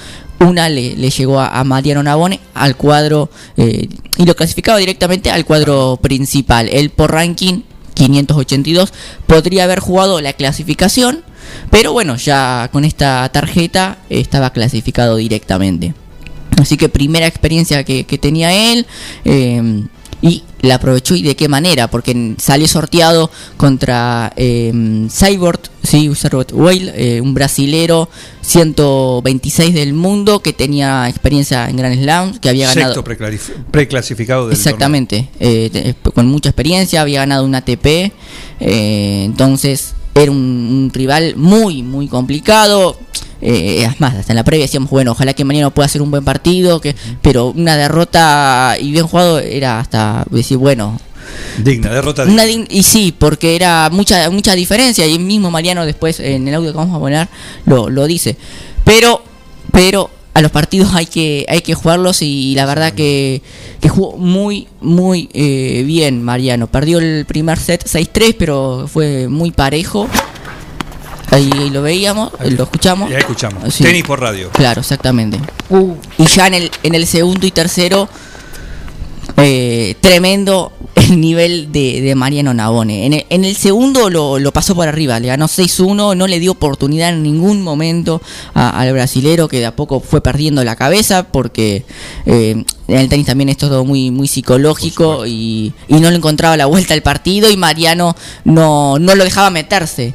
Una le, le llegó a, a Navone al cuadro eh, y lo clasificaba directamente al cuadro principal. Él por ranking 582 podría haber jugado la clasificación, pero bueno, ya con esta tarjeta estaba clasificado directamente. Así que primera experiencia que, que tenía él. eh, y la aprovechó y de qué manera, porque salió sorteado contra eh, Cyborg, sí, Cyborg Whale, eh, un brasilero 126 del mundo que tenía experiencia en Grand Slam, que había ganado. Preclasificado del Exactamente, eh, con mucha experiencia, había ganado un ATP, eh, entonces era un, un rival muy, muy complicado. Eh, es más, hasta en la previa decíamos, bueno, ojalá que mañana pueda hacer un buen partido, que, pero una derrota y bien jugado era hasta decir, bueno, Digna, derrota una digna. y sí, porque era mucha mucha diferencia y el mismo Mariano después en el audio que vamos a poner lo, lo dice. Pero pero a los partidos hay que hay que jugarlos y la verdad que, que jugó muy muy eh, bien Mariano. Perdió el primer set 6-3, pero fue muy parejo. Ahí lo veíamos, lo escuchamos. Ya escuchamos. Sí. Tenis por radio. Claro, exactamente. Y ya en el, en el segundo y tercero, eh, tremendo el nivel de, de Mariano Navone. En el, en el segundo lo, lo pasó por arriba, le ganó 6-1, no le dio oportunidad en ningún momento a- al brasilero que de a poco fue perdiendo la cabeza porque eh, en el tenis también es todo muy, muy psicológico y, y no le encontraba la vuelta al partido y Mariano no, no lo dejaba meterse.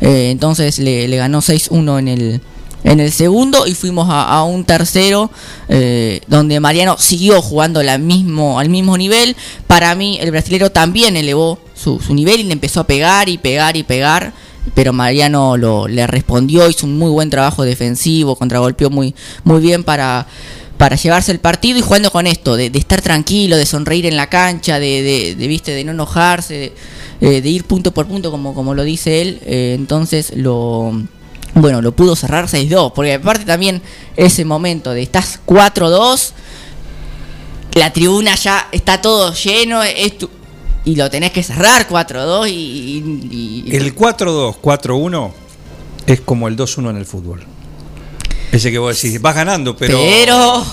Eh, entonces le, le ganó 6-1 en el, en el segundo y fuimos a, un tercero eh, donde Mariano siguió jugando al mismo nivel. Para mí el brasilero también elevó su, nivel y le empezó a pegar y pegar y pegar. Pero Mariano lo, le respondió, hizo un muy buen trabajo defensivo, contragolpeó muy, muy bien para, para llevarse el partido y jugando con esto, de, estar tranquilo, de sonreír en la cancha, de, viste, de no enojarse, de, eh, de ir punto por punto como, como lo dice él. eh, entonces lo bueno, lo pudo cerrar 6-2, porque aparte también ese momento de estás 4-2, la tribuna ya está todo lleno, es tu- y lo tenés que cerrar 4-2 y, y- y- El 4-2, 4-1 es como el 2-1 en el fútbol. Ese que vos decís, vas ganando, pero. Pero.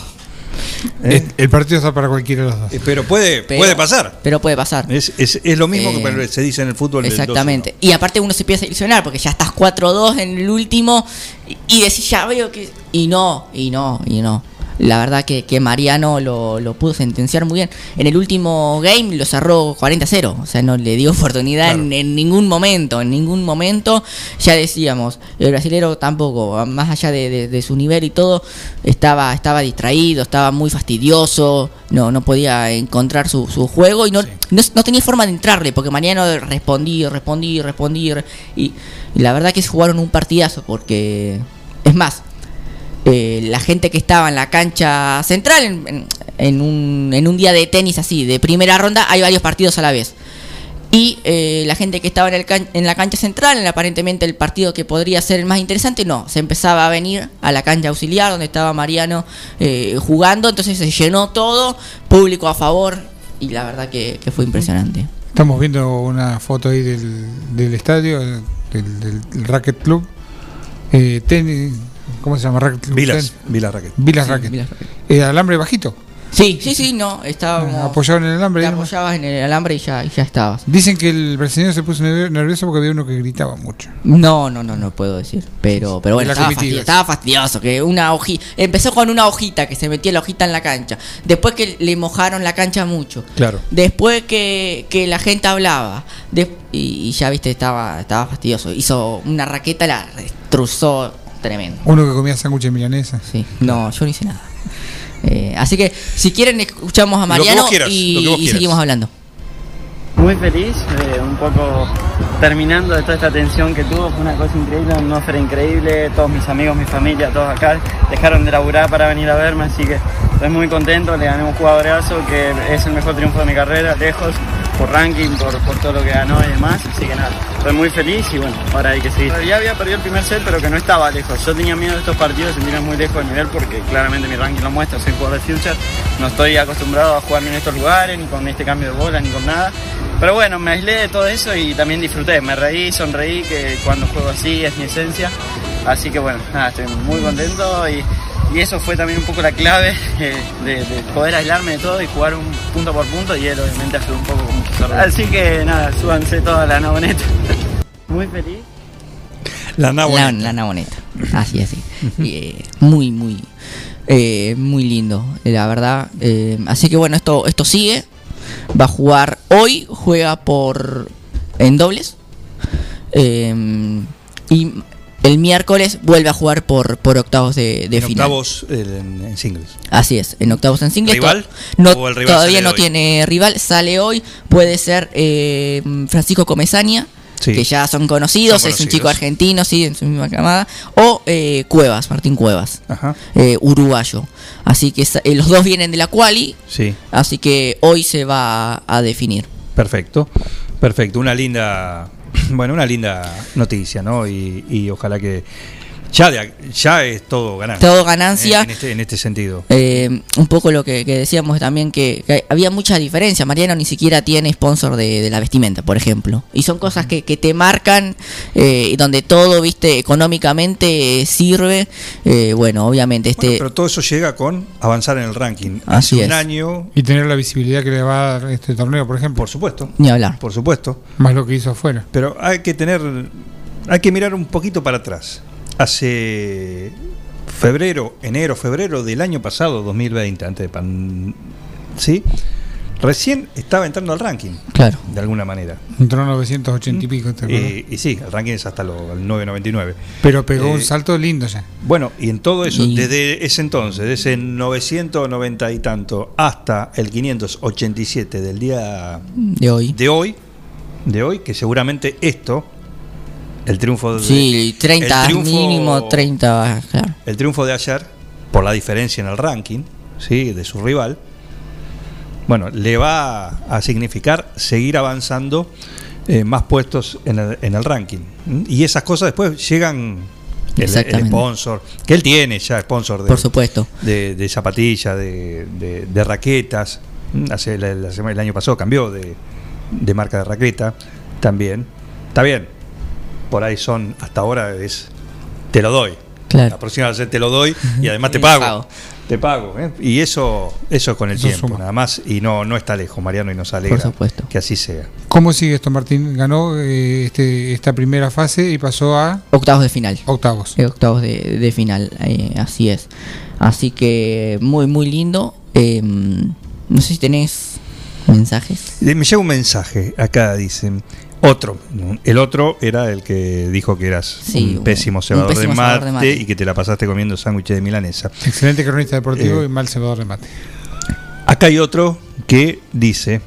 ¿Eh? El partido está para cualquiera de los dos. Eh, Pero puede, Pero- puede pasar. Pero puede pasar. Es, es- es lo mismo Eh, que se dice en el fútbol Exactamente. Y aparte uno se empieza a ilusionar porque ya estás 4-2 en el último y, y decís, ya veo que... Y no, y no, y no. La verdad que, que Mariano lo, lo pudo sentenciar muy bien. En el último game lo cerró 40-0. O sea, no le dio oportunidad en, en ningún momento. En ningún momento. Ya decíamos, el brasilero tampoco, más allá de, de- de su nivel y todo, estaba, estaba distraído, estaba muy fastidioso. No, no podía encontrar su, su juego y no, no, no tenía forma de entrarle. Porque Mariano respondía, respondía, respondía. Y, y la verdad que se jugaron un partidazo. Porque, es más, eh, la gente que estaba en la cancha central, en, un, en un día de tenis así, de primera ronda, hay varios partidos a la vez. Y eh, la gente que estaba en, el can- en la cancha central, en aparentemente el partido que podría ser el más interesante, no, se empezaba a venir a la cancha auxiliar donde estaba Mariano eh, jugando, entonces se llenó todo, público a favor, y la verdad que, fue impresionante. Estamos viendo una foto ahí del, del estadio, del Racket Club. Eh, tenis, ¿Cómo se llama? Racket. Vilas, Vilas Racket. Vilas Sí, Racket. Vilas Racket. Eh, alambre bajito. Sí, sí, sí, no, estábamos... Apoyado en el alambre. Te apoyabas en el alambre y ya, y ya estabas. Dicen que el brasileño se puso nervio- nervioso porque había uno que gritaba mucho. No, no, no, no puedo decir. Pero, pero bueno, estaba, fastidi- estaba fastidioso. Que una hojita. Empezó con una hojita que se metía la hojita en la cancha. Después que le mojaron la cancha mucho. Claro. Después que, que la gente hablaba. De- y, y ya viste, estaba, estaba fastidioso. Hizo una raqueta, la destrozó tremendo. Uno que comía sándwiches milanesa. Sí. No, yo no hice nada. Eh, así que, si quieren, escuchamos a Mariano quieras, y, seguimos hablando. Muy feliz, eh, un poco terminando de toda esta tensión que tuvo, fue una cosa increíble, una atmósfera increíble, todos mis amigos, mi familia, todos acá dejaron de laburar para venir a verme, así que estoy muy contento, le gané un jugadorazo que es el mejor triunfo de mi carrera, lejos, por ranking, por, por todo lo que ganó y demás. Así que nada, estoy muy feliz y bueno, ahora hay que seguir. Ya había perdido el primer set, pero que no estaba lejos. Yo tenía miedo de estos partidos, de sentirme muy lejos del nivel porque claramente mi ranking lo muestra, soy jugador de Future. No estoy acostumbrado a jugar ni en estos lugares, ni con este cambio de bola, ni con nada. Pero bueno, me aislé de todo eso y también disfruté. Me reí, sonreí, que cuando juego así es mi esencia. Así que bueno, nada, estoy muy contento y, y eso fue también un poco la clave eh, de, de poder aislarme de todo y jugar un punto por punto y él obviamente ayudó un poco con errores. Así que nada, súbanse toda la navoneta. Muy feliz. La La, la navoneta. Así, así. Y, eh, muy, muy, eh, muy lindo, la verdad. Eh, así que bueno, esto, esto sigue. Va a jugar hoy, juega por en dobles. Eh, y el miércoles vuelve a jugar por, por octavos de, de En final. octavos en, en singles. Así es, en octavos en singles. ¿Rival? To- No, ¿O el rival todavía no hoy? tiene rival, sale hoy. Puede ser eh, Francisco Comesaña, Sí. que ya son conocidos, Son es un chico argentino, sí, en su misma camada. O eh, Cuevas, Martín Cuevas, Ajá. eh, uruguayo. Así que eh, los dos vienen de la quali, Sí, así que hoy se va a, a definir. perfecto. Perfecto. Una linda, bueno, una linda noticia, ¿no? Y, y ojalá que ya, de, ya es todo ganancia. Todo ganancia. En este, en este sentido. Eh, un poco lo que, que decíamos también que, que había mucha diferencia. Mariano ni siquiera tiene sponsor de, de la vestimenta, por ejemplo. Y son cosas que, que te marcan eh, y donde todo, viste, económicamente eh, sirve. Eh, bueno, obviamente este... Pero todo eso llega con avanzar en el ranking. Así Hace es. un año, Y tener la visibilidad que le va a dar este torneo, por ejemplo. por supuesto. Ni hablar. Por supuesto. Más lo que hizo afuera. Pero hay que tener, hay que mirar un poquito para atrás. Hace febrero, enero, febrero del año pasado, 2020, antes de pan, ¿sí? Recién estaba entrando al ranking, Claro. de alguna manera. Entró a 980 y pico, ¿te? Eh, y sí, el ranking es hasta lo, el 999. Pero pegó un eh, salto lindo ya. Bueno, y en todo eso, Y- desde ese entonces, desde ese 990 y tanto hasta el 587 del día De hoy. de hoy, de hoy, que seguramente esto, el triunfo de, Sí, 30 el triunfo- mínimo, 30, claro. el triunfo de ayer, por la diferencia en el ranking, ¿sí? de su rival, bueno, le va a significar seguir avanzando eh, más puestos en el, en el ranking. Y esas cosas después llegan el, el sponsor, que él tiene ya sponsor de, Por supuesto. de, de zapatillas, de, de- de raquetas. Hace semana- el año pasado cambió de, de marca de raqueta también. Está bien. Por ahí son, hasta ahora es, te lo doy. Claro. La próxima vez te lo doy y además te pago. pago. Te pago. ¿eh? Y eso eso con el Eso tiempo, suma. nada más. Y no, no está lejos, Mariano, y nos alegra Por supuesto. que así sea. ¿Cómo sigue esto, Martín? Ganó eh, este, esta primera fase y pasó a Octavos de final. octavos. Eh, octavos de, de final, eh, así es. Así que muy, muy lindo. Eh, no sé si tenés mensajes. Me llega un mensaje, acá dicen, otro, el otro era el que dijo que eras Sí, un pésimo un cebador pésimo de, mate de mate. y que te la pasaste comiendo sándwiches de milanesa. Excelente cronista deportivo Eh, y mal cebador de mate. Acá hay otro que dice,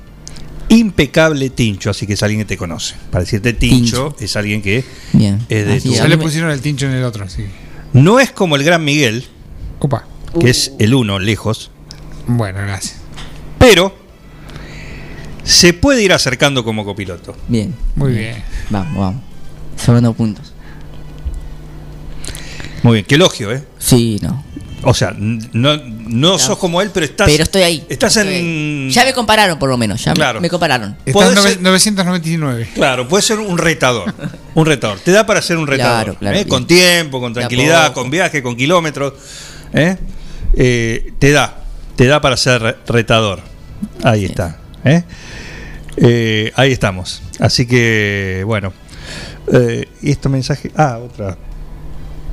impecable Tincho, así que es alguien que te conoce. Para decirte Tincho, es alguien que Bien. es de Así tu-. Ya le pusieron el tincho en el otro, sí. No es como el gran Miguel, Opa. que es el uno lejos, Bueno, gracias. pero se puede ir acercando como copiloto. Bien. Muy bien. Vamos, vamos. Sobrando puntos. Muy bien, qué elogio, ¿eh? Sí, no. O sea, no, no sos como él, pero estás. Pero estoy ahí. Estás Estoy en. ahí. Ya me compararon, por lo menos. Ya me- Claro. me, compararon. Está Podés en nove- ser- 999. Claro, puede ser un retador. Un retador. Te da para ser un retador. Claro, claro, ¿eh? Con tiempo, con tranquilidad, con viaje, con kilómetros. ¿eh? Eh, te da. Te da para ser re- retador. Ahí está. ¿eh? Eh, ahí estamos. Así que, bueno. Eh, y este mensaje. Ah, otra.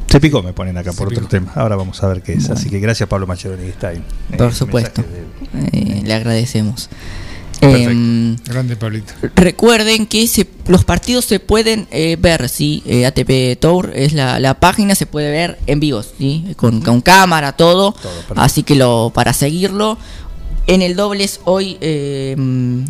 Se picó, me ponen acá por otro tema. Ahora vamos a ver qué es. Así que gracias, Pablo Macheroni, que está ahí. Por supuesto. de- Eh, le agradecemos. Perfecto. Em, Grande Pablito. Recuerden que se- los partidos se pueden eh, ver, ¿sí? Eh, ATP Tour es la, la página, se puede ver en vivo, ¿sí? Con, con cámara, todo. perfecto. Así que lo para seguirlo. En el dobles hoy eh,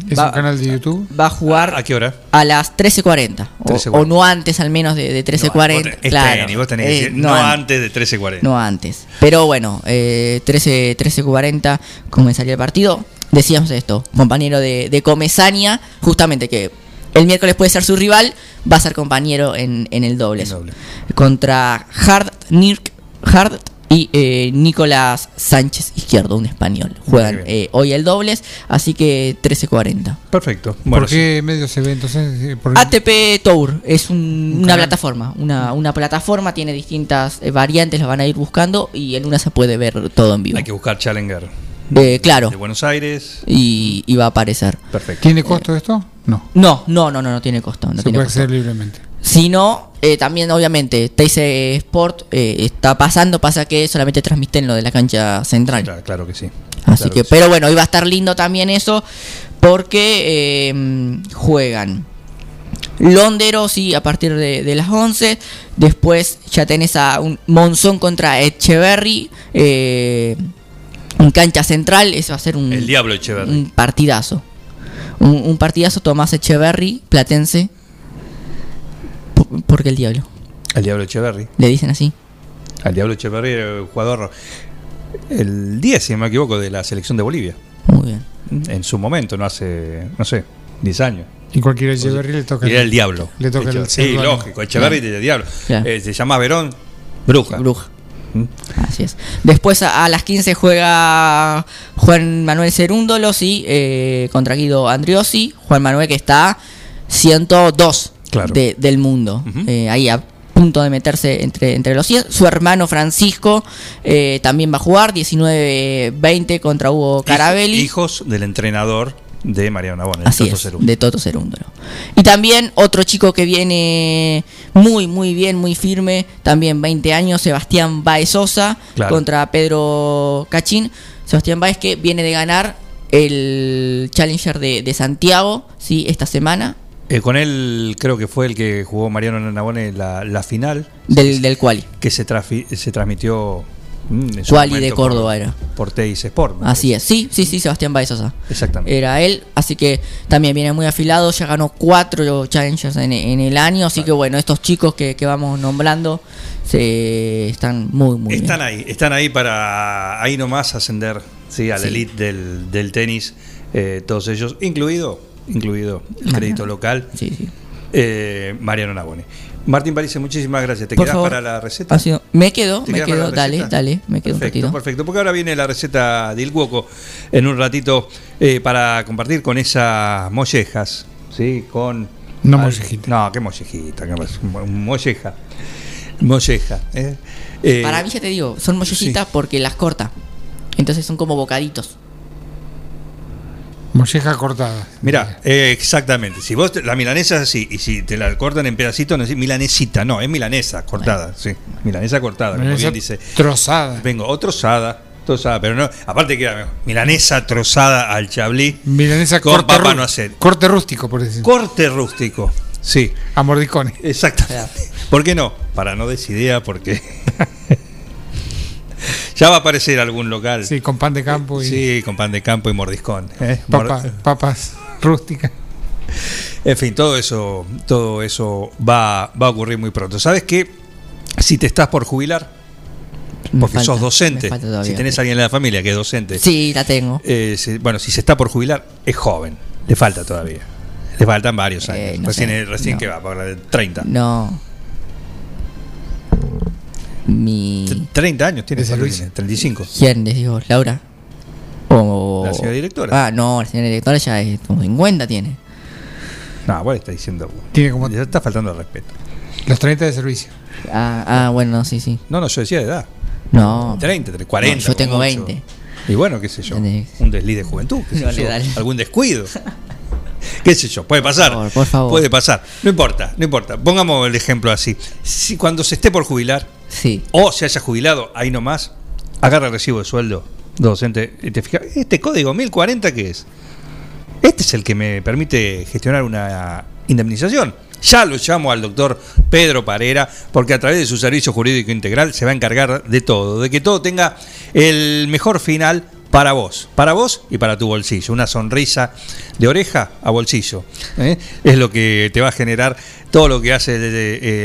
¿Es va, un canal de YouTube? va a jugar ¿A qué hora? a las 13.40. O, 13:40. o no antes al menos de, de 13.40. No, claro. tenis, vos tenés que Eh, decir, no no, an- antes de 13.40. no antes. Pero bueno, eh, 13, 13.40 comenzaría el partido. decíamos esto, compañero de, de Comesaña, justamente que el miércoles puede ser su rival, va a ser compañero en, en el doble. Contra Hard, Nirk, Hard y eh, Nicolás Sánchez Izquierdo, un español. Juegan eh, hoy el dobles, así que 13.40. Perfecto. ¿Por qué medio se ve entonces? Eh, por- ATP Tour es un- una canal. plataforma, una, una plataforma, tiene distintas eh, variantes, las van a ir buscando y en una se puede ver todo en vivo. Hay que buscar Challenger. Eh, claro. De Buenos Aires. Y, y va a aparecer. Perfecto. ¿Tiene costo esto? No. No, no, no, no, no tiene costo. No se tiene puede costo. acceder libremente. Si no, eh, también obviamente TIC Sport eh, está pasando, pasa que solamente transmiten lo de la cancha central. Claro, claro que sí. Así Claro que, sí. pero bueno, iba a estar lindo también eso, porque eh, juegan Londero, sí, a partir de, de las 11. Después ya tenés a un Monzón contra Echeverry. eh, en cancha central, eso va a ser un, El Diablo Echeverry. un partidazo. Un, un partidazo, Tomás Echeverry, platense. Por, porque el Diablo. El Diablo Echeverry. Le dicen así. Al Diablo Echeverry era el jugador. El 10, si no me equivoco, de la selección de Bolivia. Muy bien. En su momento, no hace, no sé, 10 años. Y cualquier Echeverry le toca Y era el diablo. Le toca el. Sí, lógico. Echeverry Claro. del diablo. Claro. Eh, se llama Verón, bruja. Bruja. Así es. Después a, a las 15 juega Juan Manuel Cerúndolos y eh, contra Guido Andriosi. Juan Manuel que está 102 Claro. de- del mundo. Eh, ahí a punto de meterse entre, entre los 100. Su hermano Francisco eh, también va a jugar 19-20 contra Hugo Carabelli. Hijos del entrenador de Mariano Navone, el Así Toto es, Cerúndolo. de Toto Cerúndolo. Y también otro chico que viene muy, muy bien, muy firme, también 20 años, Sebastián Baez Sosa, Claro. contra Pedro Cachín. Sebastián Baez que viene de ganar el Challenger de, de Santiago, sí, esta semana, Eh, con él creo que fue el que jugó Mariano Navone la, la final. del, del quali. Que se, se transmitió. mm, Quali de Córdoba por, era. Por Teis Sport. Así es, sí, sí, sí, Sebastián Baez Sosa. Exactamente. Era él, así que también viene muy afilado, ya ganó cuatro Challengers en, en el año, así que bueno, estos chicos que, que vamos nombrando se están muy, muy Están bien. ahí, están ahí para ahí nomás ascender sí, a la Sí. elite del, del tenis, eh, todos ellos, incluido, incluido el Mariano. crédito local, Sí, sí. eh, Mariano Navone. Martín París, muchísimas gracias. ¿Te Por quedas favor. para la receta? Ha sido- me quedo, ¿Te me quedas para quedo, la dale, receta? dale, me quedo un Perfecto, ratito. perfecto. Porque ahora viene la receta de Il Cuoco en un ratito eh, para compartir con esas mollejas, ¿sí? Con... No mollejita. No, qué mollejita, qué mo- molleja. Molleja. ¿eh? Eh, Para mí ya te digo, son mollejitas porque las corta. Entonces son como bocaditos. Molleja cortada. Mira, exactamente. Si vos te- la milanesa es así, y si te la cortan en pedacitos, no es milanesita, no, es milanesa cortada, sí. Milanesa cortada, como Milanesa bien dice. Trozada. Vengo, o trozada, trozada, pero no, aparte que milanesa trozada al chablí, Milanesa con corte, papa no hacer. corte rústico, por decir. Corte rústico, sí. A mordicones. Exactamente. ¿Por qué no? Para no desidea, porque ya va a aparecer algún local. Sí, con pan de campo y Sí, con pan de campo y mordiscón. ¿eh? papa- papas rústicas. En fin, todo eso, todo eso va, va a ocurrir muy pronto. ¿Sabes qué? Si te estás por jubilar, porque falta, sos docente, todavía. si tenés a alguien en la familia que es docente, Sí, la tengo. eh, si- bueno, si se está por jubilar, es joven, le falta todavía. Le faltan varios años. Eh, no recién sé, recién no. que va, para 30. No. Mi. 30 años tiene, ¿cuánto Luis. tiene? 35. ¿Quién les digo? ¿Laura? O... La señora directora. Ah, no, la señora directora ya es como 50 tiene. No, vos le está diciendo. Tiene como Le está faltando el respeto. los 30 de servicio. Ah, ah, bueno, sí, sí. No, no, yo decía de edad. No. 30, 40. No, yo tengo como mucho. 20. Y bueno, qué sé yo. Un desliz de juventud, qué sé Dale, yo, dale. algún descuido. qué sé yo, puede pasar. Por favor, por favor. Puede pasar. No importa, no importa. Pongamos el ejemplo así. Si cuando se esté por jubilar Sí. o se haya jubilado, ahí nomás, agarra el recibo de sueldo docente y te fijas, este código 1040 qué es? Este es el que me permite gestionar una indemnización. Ya lo llamo al doctor Pedro Parera, porque a través de su servicio jurídico integral se va a encargar de todo, de que todo tenga el mejor final para vos, para vos y para tu bolsillo. Una sonrisa de oreja a bolsillo. ¿eh? Es lo que te va a generar todo lo que hace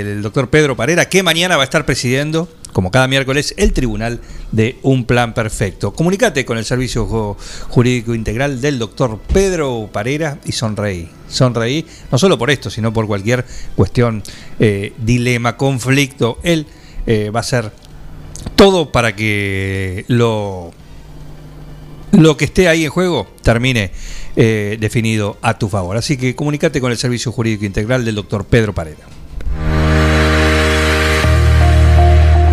el, doctor Pedro Parera, que mañana va a estar presidiendo como cada miércoles, el Tribunal de Un Plan Perfecto. Comunicate con el Servicio Ju- Jurídico Integral del doctor Pedro Parera y sonreí. Sonreí, no solo por esto, sino por cualquier cuestión, eh, dilema, conflicto. Él eh, va a hacer todo para que lo, lo que esté ahí en juego termine eh, definido a tu favor. Así que comunícate con el Servicio Jurídico Integral del doctor Pedro Parera.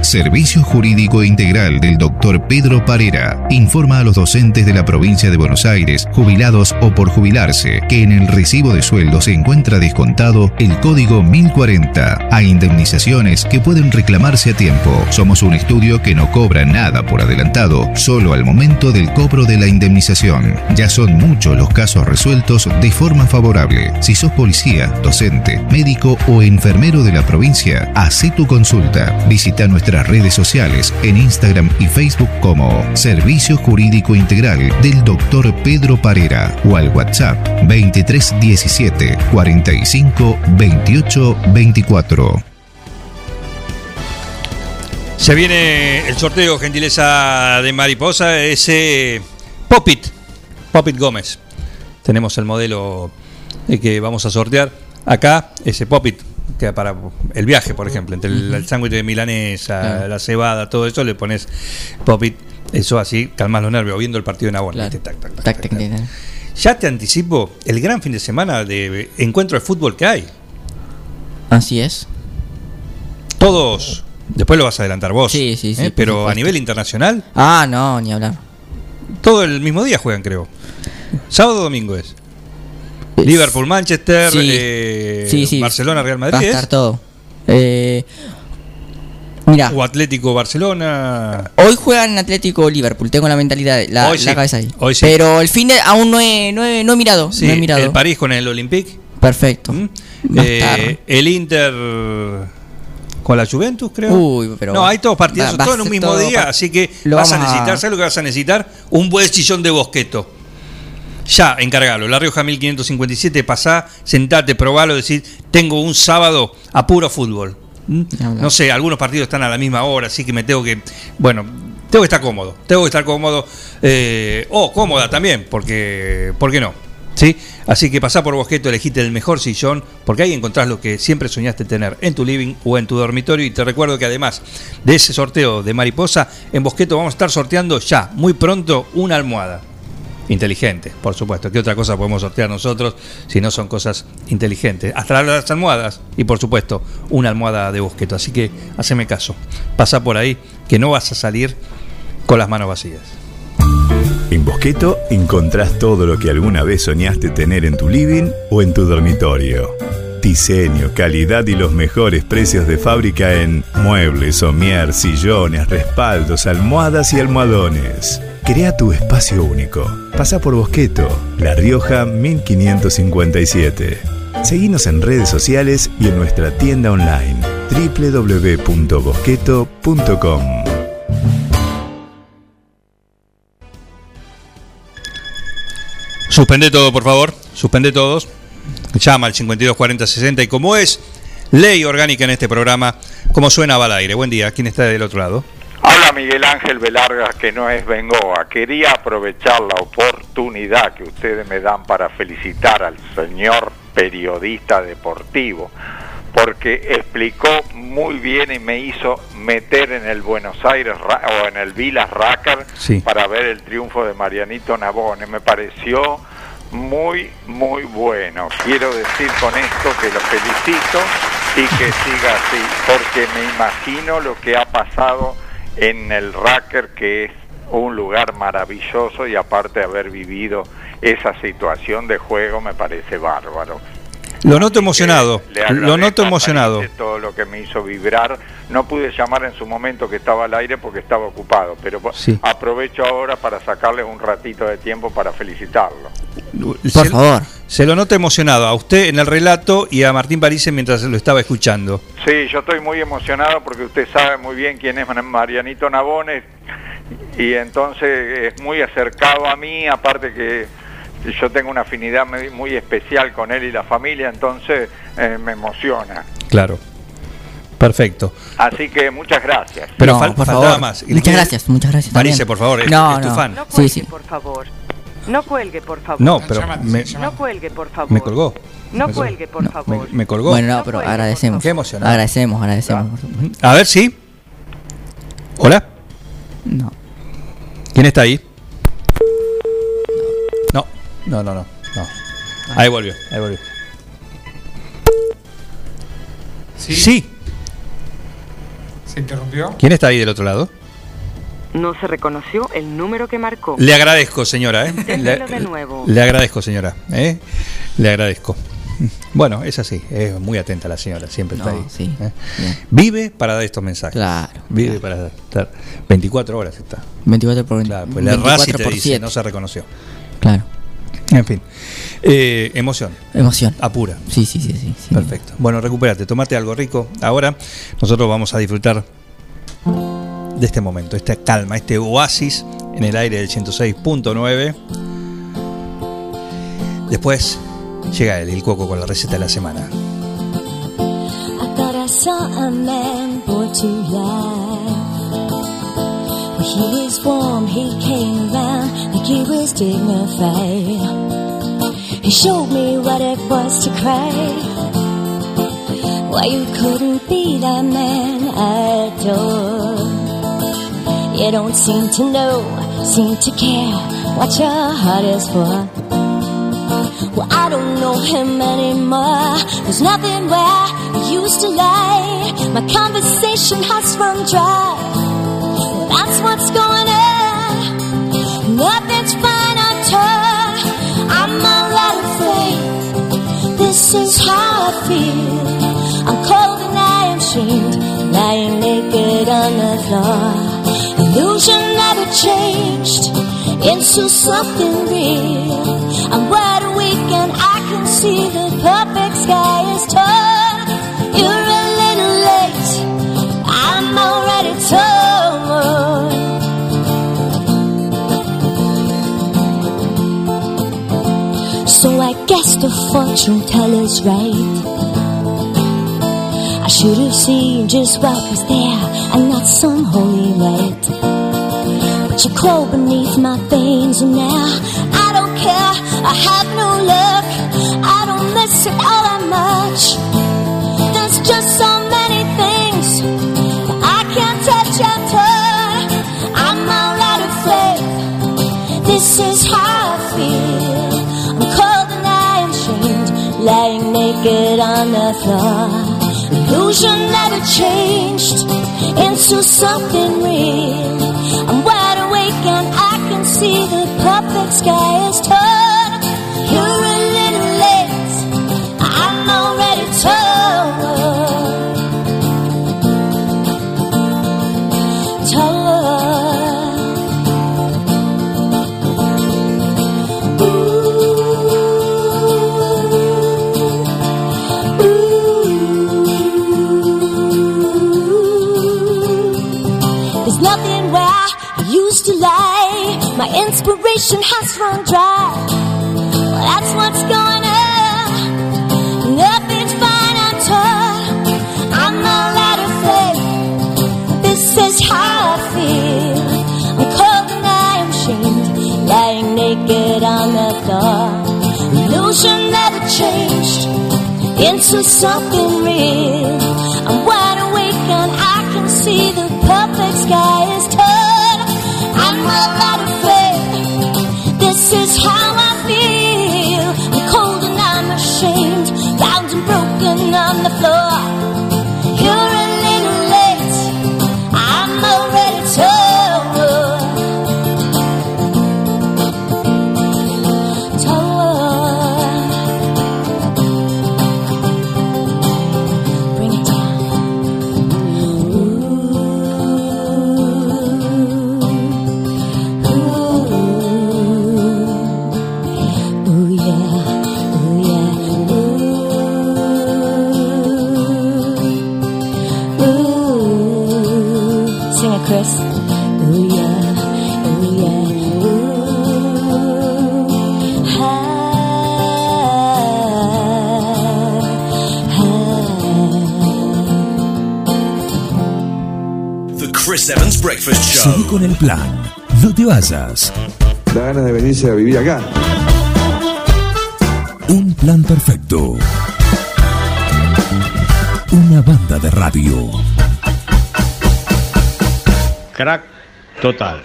Servicio Jurídico Integral del Dr. Pedro Parera informa a los docentes de la provincia de Buenos Aires, jubilados o por jubilarse, que en el recibo de sueldo se encuentra descontado el código 1040 a indemnizaciones que pueden reclamarse a tiempo. Somos un estudio que no cobra nada por adelantado, solo al momento del cobro de la indemnización. Ya son muchos los casos resueltos de forma favorable. Si sos policía, docente, médico o enfermero de la provincia, haz tu consulta. Visita nuestras redes sociales en Instagram y Facebook como Servicio Jurídico Integral del Dr. Pedro Parera o al WhatsApp 2317 45 28 24. Se viene el sorteo, gentileza de Mariposa, ese Popit, Popit Gómez. Tenemos el modelo eh, que vamos a sortear acá, ese Popit, que para el viaje, por ejemplo, entre el, el sándwich de milanesa, Claro. la cebada, todo eso, le pones Popit, eso así, calmas los nervios, viendo el partido en tac. tac. Ya te anticipo el gran fin de semana de encuentro de fútbol que hay. Así es. Todos, después lo vas a adelantar vos, Sí, sí, sí, ¿eh? pero a nivel internacional, Ah, no, ni hablar. todo el mismo día juegan, creo. Sábado o domingo es. Liverpool, Manchester, Sí. eh, Sí, sí. Barcelona, Real Va a Madrid. estar ¿es? todo. Eh, mira, O Atlético Barcelona. hoy juegan Atlético Liverpool, tengo la mentalidad, la, Hoy la sí, cabeza ahí. hoy sí. Pero el fin de aún no he, no he, no he mirado, Sí, no he mirado. el París con el Olympique. Perfecto. A Eh, el Inter con la Juventus, creo. Uy, pero no, hay todos partidos, todos en un mismo día, así que Lo vas a vamos a- necesitar, ¿sabes lo que vas a necesitar? Un buen sillón de bosqueto. Ya, encargalo. La Rioja 1557, pasá, sentate, probalo, decir, tengo un sábado a puro fútbol. ¿Mm? No sé, algunos partidos están a la misma hora, así que me tengo que. Bueno, tengo que estar cómodo. Tengo que estar cómodo. eh, o cómoda también, porque. ¿Por qué no? ¿Sí? Así que pasá por Bosqueto, elegite el mejor sillón, porque ahí encontrás lo que siempre soñaste tener en tu living o en tu dormitorio. Y te recuerdo que además de ese sorteo de mariposa, en Bosqueto vamos a estar sorteando ya, muy pronto, una almohada. Inteligente, por supuesto. ¿Qué otra cosa podemos sortear nosotros si no son cosas inteligentes? Hasta las almohadas y, por supuesto, una almohada de bosqueto. Así que haceme caso. Pasa por ahí que no vas a salir con las manos vacías. En Bosqueto encontrás todo lo que alguna vez soñaste tener en tu living o en tu dormitorio. Diseño, calidad y los mejores precios de fábrica en muebles, somier, sillones, respaldos, almohadas y almohadones. Crea tu espacio único. Pasa por Bosqueto, La Rioja 1557. Seguinos en redes sociales y en nuestra tienda online www.bosqueto.com. Suspende todo, por favor. Suspende todos. Llama al 524060 y como es ley orgánica en este programa, como suena va al aire. Buen día. ¿Quién está del otro lado? Habla Miguel Ángel Velarga, que no es Bengoa. Quería aprovechar la oportunidad que ustedes me dan para felicitar al señor periodista deportivo, porque explicó muy bien y me hizo meter en el Buenos Aires o en el Vilas Racker Sí. para ver el triunfo de Marianito Nabone. Me pareció muy, muy bueno. Quiero decir con esto que lo felicito y que siga así, porque me imagino lo que ha pasado en el Racker, que es un lugar maravilloso y aparte de haber vivido esa situación de juego, me parece bárbaro. Lo noto emocionado. Le Lo noto emocionado. todo lo que me hizo vibrar. No pude llamar en su momento que estaba al aire porque estaba ocupado, pero Sí. aprovecho ahora para sacarles un ratito de tiempo para felicitarlo. Por favor. Se lo nota emocionado a usted en el relato y a Martín París mientras lo estaba escuchando. Sí, yo estoy muy emocionado porque usted sabe muy bien quién es Marianito Nabone y entonces es muy acercado a mí, aparte que yo tengo una afinidad muy- muy especial con él y la familia, entonces eh, me emociona. Claro. Perfecto. Así que muchas gracias. Pero No, fal- por faltaba favor. más. Muchas gracias, muchas gracias. Marise, también. por favor, es, No, es tu no. fan. No Sí, cuelgue, sí. por favor. No cuelgue, por favor. No, pero me, No cuelgue, por favor. me colgó. No Me cuelgue, por favor. Me, me colgó. Bueno, no, pero agradecemos. Qué emocionante. Agradecemos, agradecemos. A ver si. Hola. No. ¿Quién está ahí? No, no, no, no. Ahí volvió, ahí volvió. ¿Sí? Sí. ¿Se interrumpió? ¿Quién está ahí del otro lado? No se reconoció el número que marcó. Le agradezco, señora. ¿eh? Inténtelo Le, de nuevo. le agradezco, señora. ¿eh? Le agradezco. Bueno, es así. Es muy atenta la señora. Siempre está No, ahí. sí. ¿eh? Vive para dar estos mensajes. Claro, Vive para estar. 24 horas está. 24 por Claro, pues le errás y 24 te por dice, 7. no se reconoció. Claro. En fin. Eh, emoción. Emoción. Apura. Sí, sí, sí, sí. sí. Perfecto. Bueno, recupérate, tomate algo rico. Ahora nosotros vamos a disfrutar de este momento, esta calma, este oasis en el aire del 106.9. Después llega el coco, con la receta de la semana. I he was warm, he came round like he was dignified. He showed me what it was to cry. Why you couldn't be that man I adore. You don't seem to know, seem to care what your heart is for. Well, I don't know him anymore. There's nothing where he used to lie. My conversation has run dry. Nothing's all. I'm all out of faith. This is how I feel. I'm cold and I am shamed, lying naked on the floor. Illusion never changed into something real. I'm wide awake and I can see the perfect sky is tall. Fortune teller's right. I should have seen just what was there and not some holy light. But you crawl beneath my veins and now I don't care. I have no luck. I don't miss it all that much. There's just so many things that I can't touch turn. I'm all out of faith. This is how naked on the floor. Illusion never changed into something real. I'm wide awake and I can see the perfect sky is torn. Inspiration has run dry. Well, that's what's going on. Nothing's fine at all. I'm all out of faith. This is how I feel. I'm cold and I am shamed, lying naked on the floor. Illusion never changed into something real. Con el plan. No te vayas. Da ganas de venirse a vivir acá. Un plan perfecto. Una banda de radio. Crack total.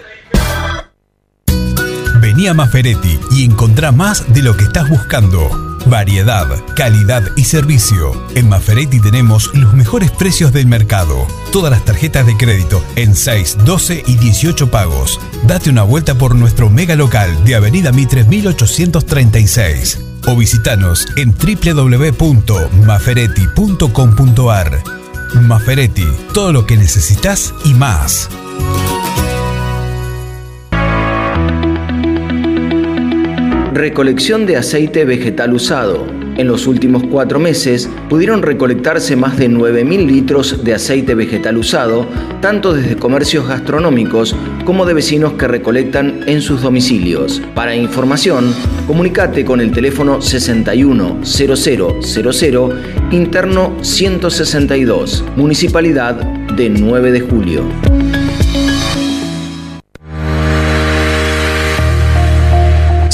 Vení a Maferetti y encontrá más de lo que estás buscando. Variedad, calidad y servicio. En Maferetti tenemos los mejores precios del mercado. Todas las tarjetas de crédito en 6, 12 y 18 pagos. Date una vuelta por nuestro mega local de Avenida Mitre 1836 o visitanos en www.maferetti.com.ar. Maferetti, todo lo que necesitas y más. Recolección de aceite vegetal usado. En los últimos cuatro meses pudieron recolectarse más de 9.000 litros de aceite vegetal usado, tanto desde comercios gastronómicos como de vecinos que recolectan en sus domicilios. Para información, comunicate con el teléfono 610000 interno 162, Municipalidad de 9 de Julio.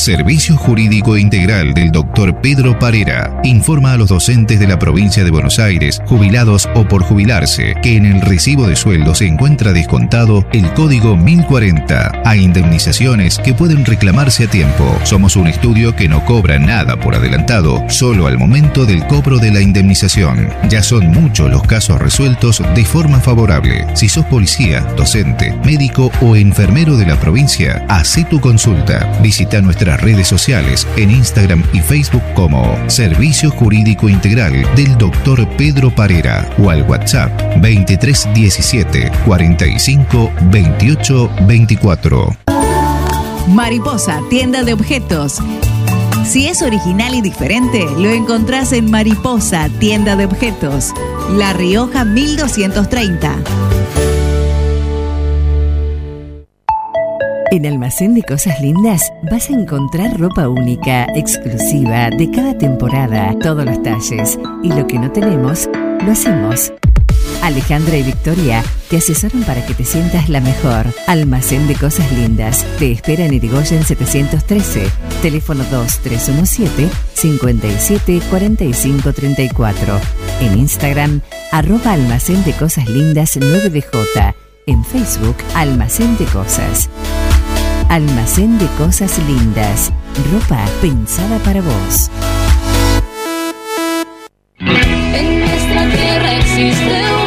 Servicio Jurídico Integral del Dr. Pedro Parera informa a los docentes de la provincia de Buenos Aires, jubilados o por jubilarse, que en el recibo de sueldo se encuentra descontado el código 1040 a indemnizaciones que pueden reclamarse a tiempo. Somos un estudio que no cobra nada por adelantado, solo al momento del cobro de la indemnización. Ya son muchos los casos resueltos de forma favorable. Si sos policía, docente, médico o enfermero de la provincia, haz tu consulta. Visita nuestra redes sociales en Instagram y Facebook como Servicio Jurídico Integral del Dr. Pedro Parera o al WhatsApp 2317 45 28 24. Mariposa, tienda de objetos. Si es original y diferente, lo encontrás en Mariposa, tienda de objetos. La Rioja 1230. En Almacén de Cosas Lindas vas a encontrar ropa única, exclusiva, de cada temporada, todos los talles. Y lo que no tenemos, lo hacemos. Alejandra y Victoria te asesoran para que te sientas la mejor. Almacén de Cosas Lindas. Te espera en Irigoyen 713. Teléfono 2317 57 45 34. En Instagram, arroba Almacén de Cosas Lindas 9DJ. En Facebook, Almacén de Cosas. Almacén de cosas lindas. Ropa pensada para vos. En nuestra tierra existe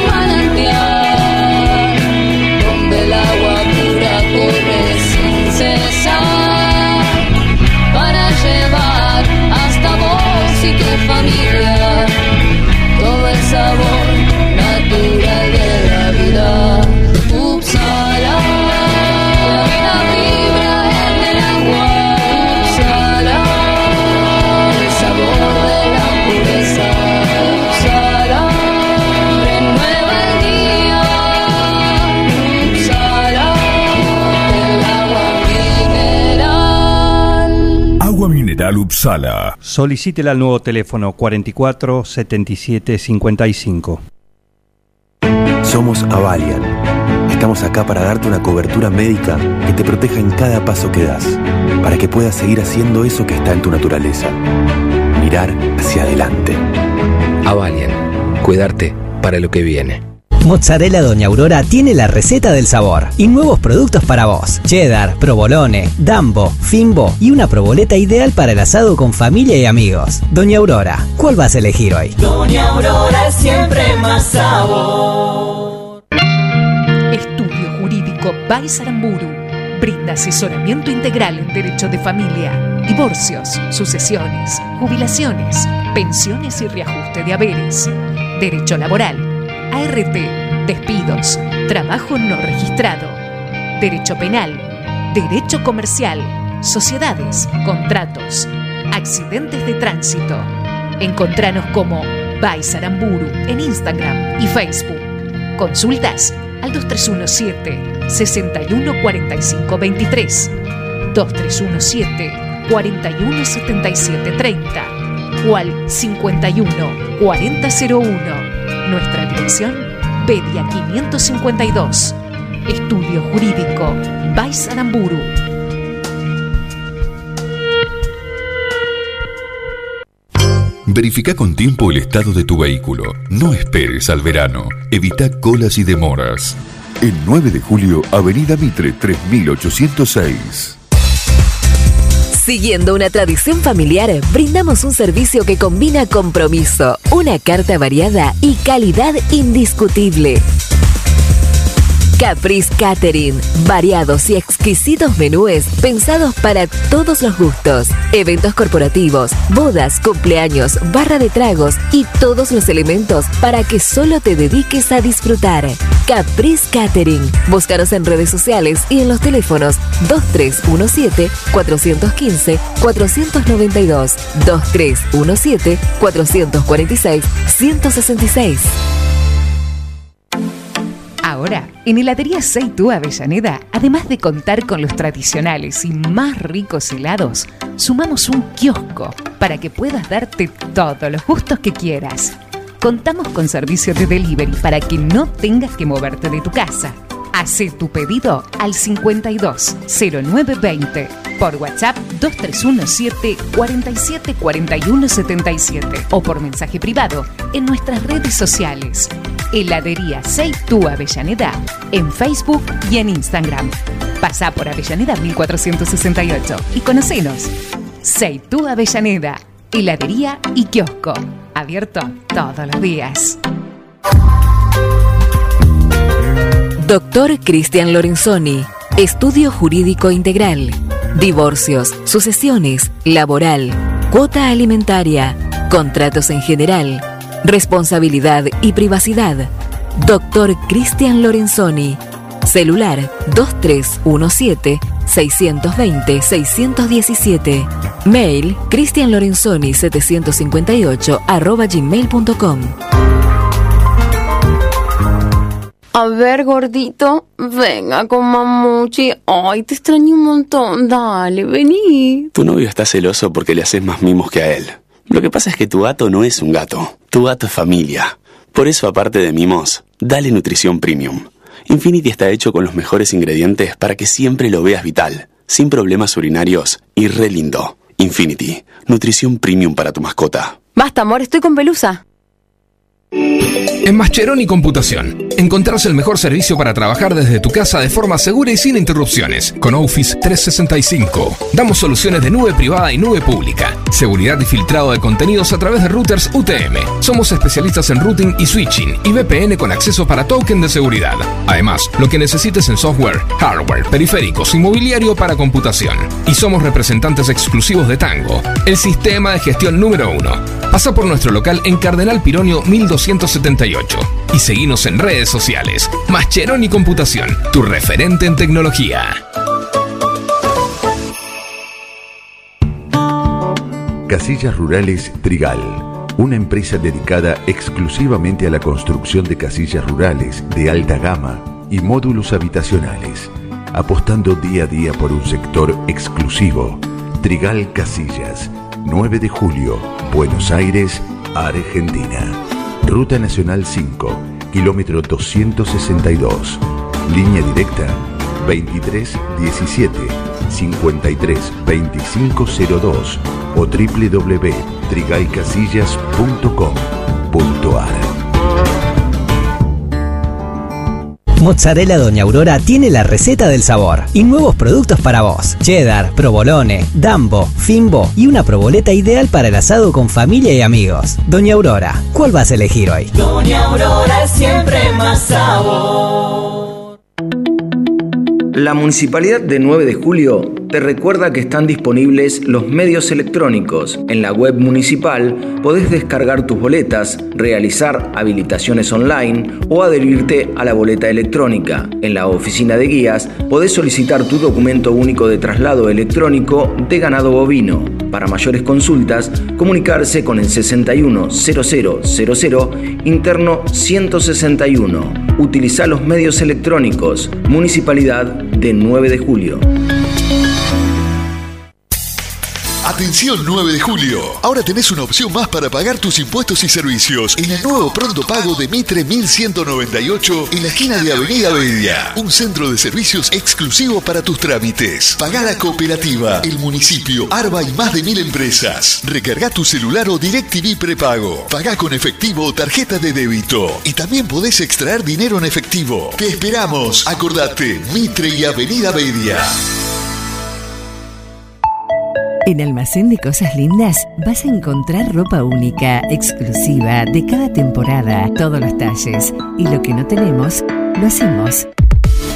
Upsala. Solicítela al nuevo teléfono 44 77 55. Somos Avalian. Estamos acá para darte una cobertura médica que te proteja en cada paso que das, para que puedas seguir haciendo eso que está en tu naturaleza. Mirar hacia adelante. Avalian, cuidarte para lo que viene. Mozzarella Doña Aurora tiene la receta del sabor y nuevos productos para vos. Cheddar, provolone, dambo, fimbo y una proboleta ideal para el asado con familia y amigos. Doña Aurora, ¿cuál vas a elegir hoy? Doña Aurora siempre más sabor. Estudio Jurídico Baisaramburu brinda asesoramiento integral en derecho de familia, divorcios, sucesiones, jubilaciones, pensiones y reajuste de haberes, derecho laboral, ART, despidos, trabajo no registrado, derecho penal, derecho comercial, sociedades, contratos, accidentes de tránsito. Encontranos como Baisaramburu en Instagram y Facebook. Consultas al 2317 614523 2317 417730 o al 51 4001. Nuestra dirección, Pedia 552. Estudio Jurídico Vais Aramburu. Verifica con tiempo el estado de tu vehículo. No esperes al verano. Evita colas y demoras. El 9 de julio, Avenida Mitre 3806. Siguiendo una tradición familiar, brindamos un servicio que combina compromiso, una carta variada y calidad indiscutible. Caprice Catering. Variados y exquisitos menúes pensados para todos los gustos. Eventos corporativos, bodas, cumpleaños, barra de tragos y todos los elementos para que solo te dediques a disfrutar. Caprice Catering. Búscanos en redes sociales y en los teléfonos 2317-415-492, 2317-446-166. Ahora, en Heladería Seitú Avellaneda, además de contar con los tradicionales y más ricos helados, sumamos un kiosco para que puedas darte todos los gustos que quieras. Contamos con servicio de delivery para que no tengas que moverte de tu casa. Hacé tu pedido al 52 0920 por WhatsApp 2317 47 41 77 o por mensaje privado en nuestras redes sociales. Heladería Seitú Avellaneda en Facebook y en Instagram. Pasá por Avellaneda 1468 y conocenos. Seitú Avellaneda, heladería y kiosco. Abierto todos los días. Doctor Cristian Lorenzoni, Estudio Jurídico Integral, Divorcios, Sucesiones, Laboral, Cuota Alimentaria, Contratos en General, Responsabilidad y Privacidad. Doctor Cristian Lorenzoni, celular 2317-620-617, mail cristianlorenzoni758 arroba gmail.com. A ver, gordito, venga con mamuchi. Ay, te extraño un montón. Dale, vení. Tu novio está celoso porque le haces más mimos que a él. Lo que pasa es que tu gato no es un gato. Tu gato es familia. Por eso, aparte de mimos, dale nutrición premium. Infinity está hecho con los mejores ingredientes para que siempre lo veas vital, sin problemas urinarios y re lindo. Infinity, nutrición premium para tu mascota. Basta, amor, estoy con pelusa. En Mascheroni Computación, encontrás el mejor servicio para trabajar desde tu casa de forma segura y sin interrupciones. Con Office 365, damos soluciones de nube privada y nube pública, seguridad y filtrado de contenidos a través de routers UTM. Somos especialistas en routing y switching y VPN con acceso para token de seguridad. Además, lo que necesites en software, hardware, periféricos y mobiliario para computación. Y somos representantes exclusivos de Tango, el sistema de gestión número uno. Pasa por nuestro local en Cardenal Pironio 1278 y seguinos en redes sociales. Mascheroni Computación, tu referente en tecnología. Casillas Rurales Trigal, una empresa dedicada exclusivamente a la construcción de casillas rurales de alta gama y módulos habitacionales, apostando día a día por un sector exclusivo. Trigal Casillas, 9 de julio, Buenos Aires, Argentina. Ruta Nacional 5, kilómetro 262. Línea directa 23 17 53 25 02 o www.trigaycasillas.com.ar. Mozzarella Doña Aurora tiene la receta del sabor y nuevos productos para vos. Cheddar, provolone, dambo, fimbo y una proboleta ideal para el asado con familia y amigos. Doña Aurora, ¿cuál vas a elegir hoy? Doña Aurora siempre más sabor. La Municipalidad de 9 de Julio te recuerda que están disponibles los medios electrónicos. En la web municipal podés descargar tus boletas, realizar habilitaciones online o adherirte a la boleta electrónica. En la oficina de guías podés solicitar tu documento único de traslado electrónico de ganado bovino. Para mayores consultas, comunicarse con el 610000 interno 161. Utiliza los medios electrónicos. Municipalidad de 9 de julio. Atención 9 de julio. Ahora tenés una opción más para pagar tus impuestos y servicios en el nuevo pronto pago de Mitre 1198 en la esquina de Avenida Bedia. Un centro de servicios exclusivo para tus trámites. Pagá la cooperativa, el municipio, Arba y más de mil empresas. Recarga tu celular o DirecTV prepago. Pagá con efectivo o tarjeta de débito. Y también podés extraer dinero en efectivo. Te esperamos. Acordate, Mitre y Avenida Bedia. En Almacén de Cosas Lindas vas a encontrar ropa única, exclusiva, de cada temporada, todos los talles. Y lo que no tenemos, lo hacemos.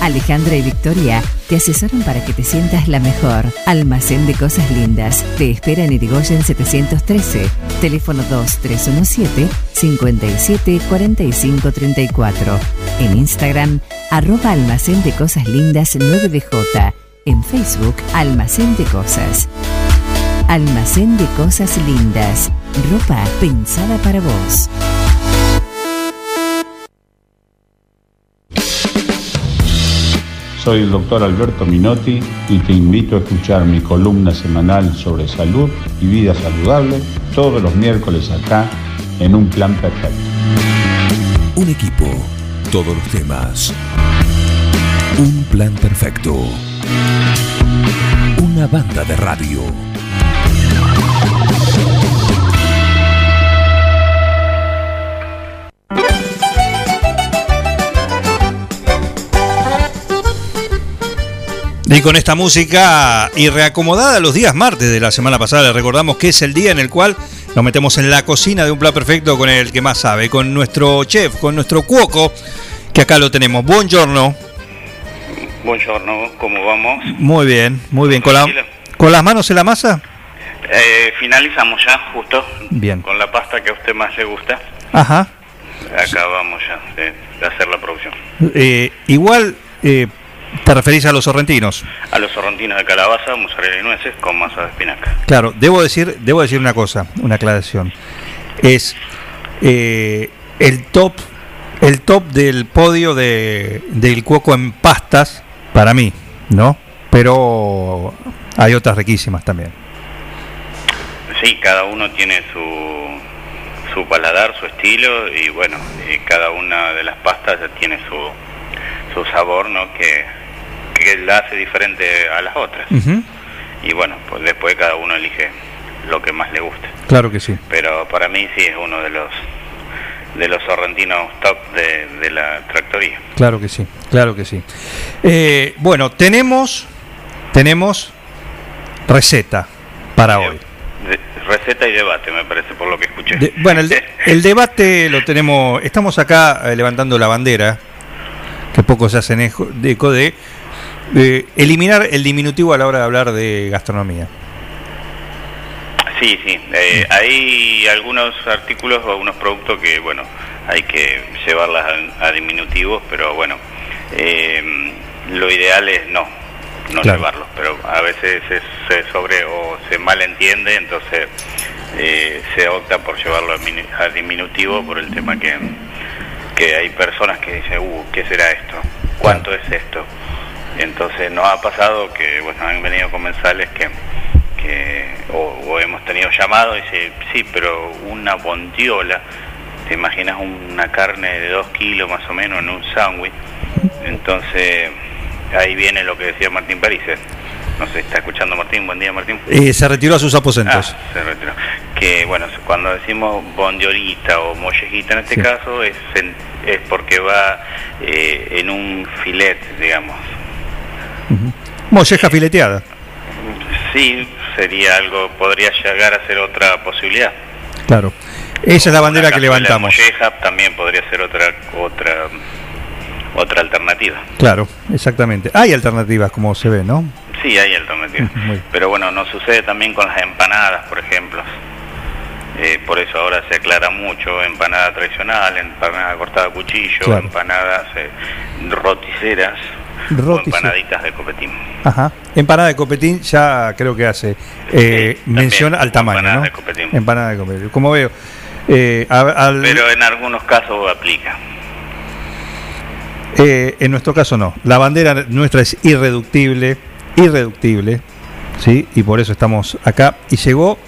Alejandra y Victoria te asesoran para que te sientas la mejor. Almacén de Cosas Lindas. Te espera en Irigoyen 713. Teléfono 2317 57 45 34. En Instagram, arroba Almacén de Cosas Lindas 9DJ. En Facebook, Almacén de Cosas. Almacén de Cosas Lindas. Ropa pensada para vos. Soy el doctor Alberto Minotti y te invito a escuchar mi columna semanal sobre salud y vida saludable todos los miércoles acá en Un Plan Perfecto. Un equipo, todos los temas. Un plan perfecto. Una banda de radio. Y con esta música y reacomodada los días martes de la semana pasada, les recordamos que es el día en el cual nos metemos en la cocina de un plan perfecto con el que más sabe, con nuestro chef, con nuestro cuoco, que acá lo tenemos. Buongiorno. Buongiorno, ¿cómo vamos? Muy bien, muy bien. ¿Con, la- con las manos en la masa? Eh, finalizamos ya, justo, Bien. con la pasta que a usted más le gusta. Ajá. Acabamos ya de, de hacer la producción. Eh, igual eh, te referís a los sorrentinos. A los sorrentinos de calabaza, mozzarella y nueces con masa de espinaca. Claro, debo decir, debo decir una cosa, una aclaración. Es eh, el top, el top del podio de, del cuoco en pastas para mí, ¿no? Pero hay otras riquísimas también. Sí, cada uno tiene su, su paladar, su estilo y bueno, y cada una de las pastas ya tiene su, su sabor, ¿no? Que, que la hace diferente a las otras. Y bueno, pues después cada uno elige lo que más le guste. Claro que sí. Pero para mí sí es uno de los de los sorrentinos top de, de la tractoría. Claro que sí, claro que sí. Eh, bueno, tenemos, tenemos receta para hoy. De- receta y debate, me parece, por lo que escuché. De- bueno, el, de- el debate lo tenemos. Estamos acá eh, levantando la bandera, que poco se hacen eco de eh, eliminar el diminutivo a la hora de hablar de gastronomía. Sí, sí. eh, hay algunos artículos o algunos productos que, bueno, hay que llevarlas a, a diminutivos, pero bueno, eh, lo ideal es no, no Claro. llevarlos, pero a veces se, se sobre o se malentiende, entonces eh, se opta por llevarlo a, a diminutivo por el tema que, que hay personas que dicen, uh, ¿qué será esto? ¿Cuánto es esto? Entonces nos ha pasado que, bueno, han venido comensales que, que o, o hemos tenido llamado y dice, sí, pero una bondiola, te imaginas una carne de dos kilos más o menos en un sándwich, entonces ahí viene lo que decía Martín París. No sé, ¿está escuchando Martín? Buen día, Martín. Eh, se retiró a sus aposentos. Ah, se retiró. Que bueno, cuando decimos bondiolita o mollejita en este Sí. caso es, es porque va eh, en un filet, digamos. Molleja fileteada. Sí, sería algo, podría llegar a ser otra posibilidad. Claro. Esa es la bandera que levantamos. Molleja también podría ser otra otra otra alternativa. Claro, exactamente. Hay alternativas, como se ve, ¿no? Sí, hay alternativas. Pero bueno, nos sucede también con las empanadas, por ejemplo. Eh, por eso ahora se aclara mucho, empanada tradicional, empanada cortada a cuchillo, Claro. empanadas eh, roticeras o empanaditas de copetín. Ajá. Empanada de copetín ya creo que hace eh, mención al tamaño, empanadas ¿no? de copetín. Empanada de copetín. Como veo, eh, al- Pero en algunos casos aplica. eh, en nuestro caso no. La bandera nuestra es irreductible, irreductible. ¿sí? Y por eso estamos acá. Y llegó.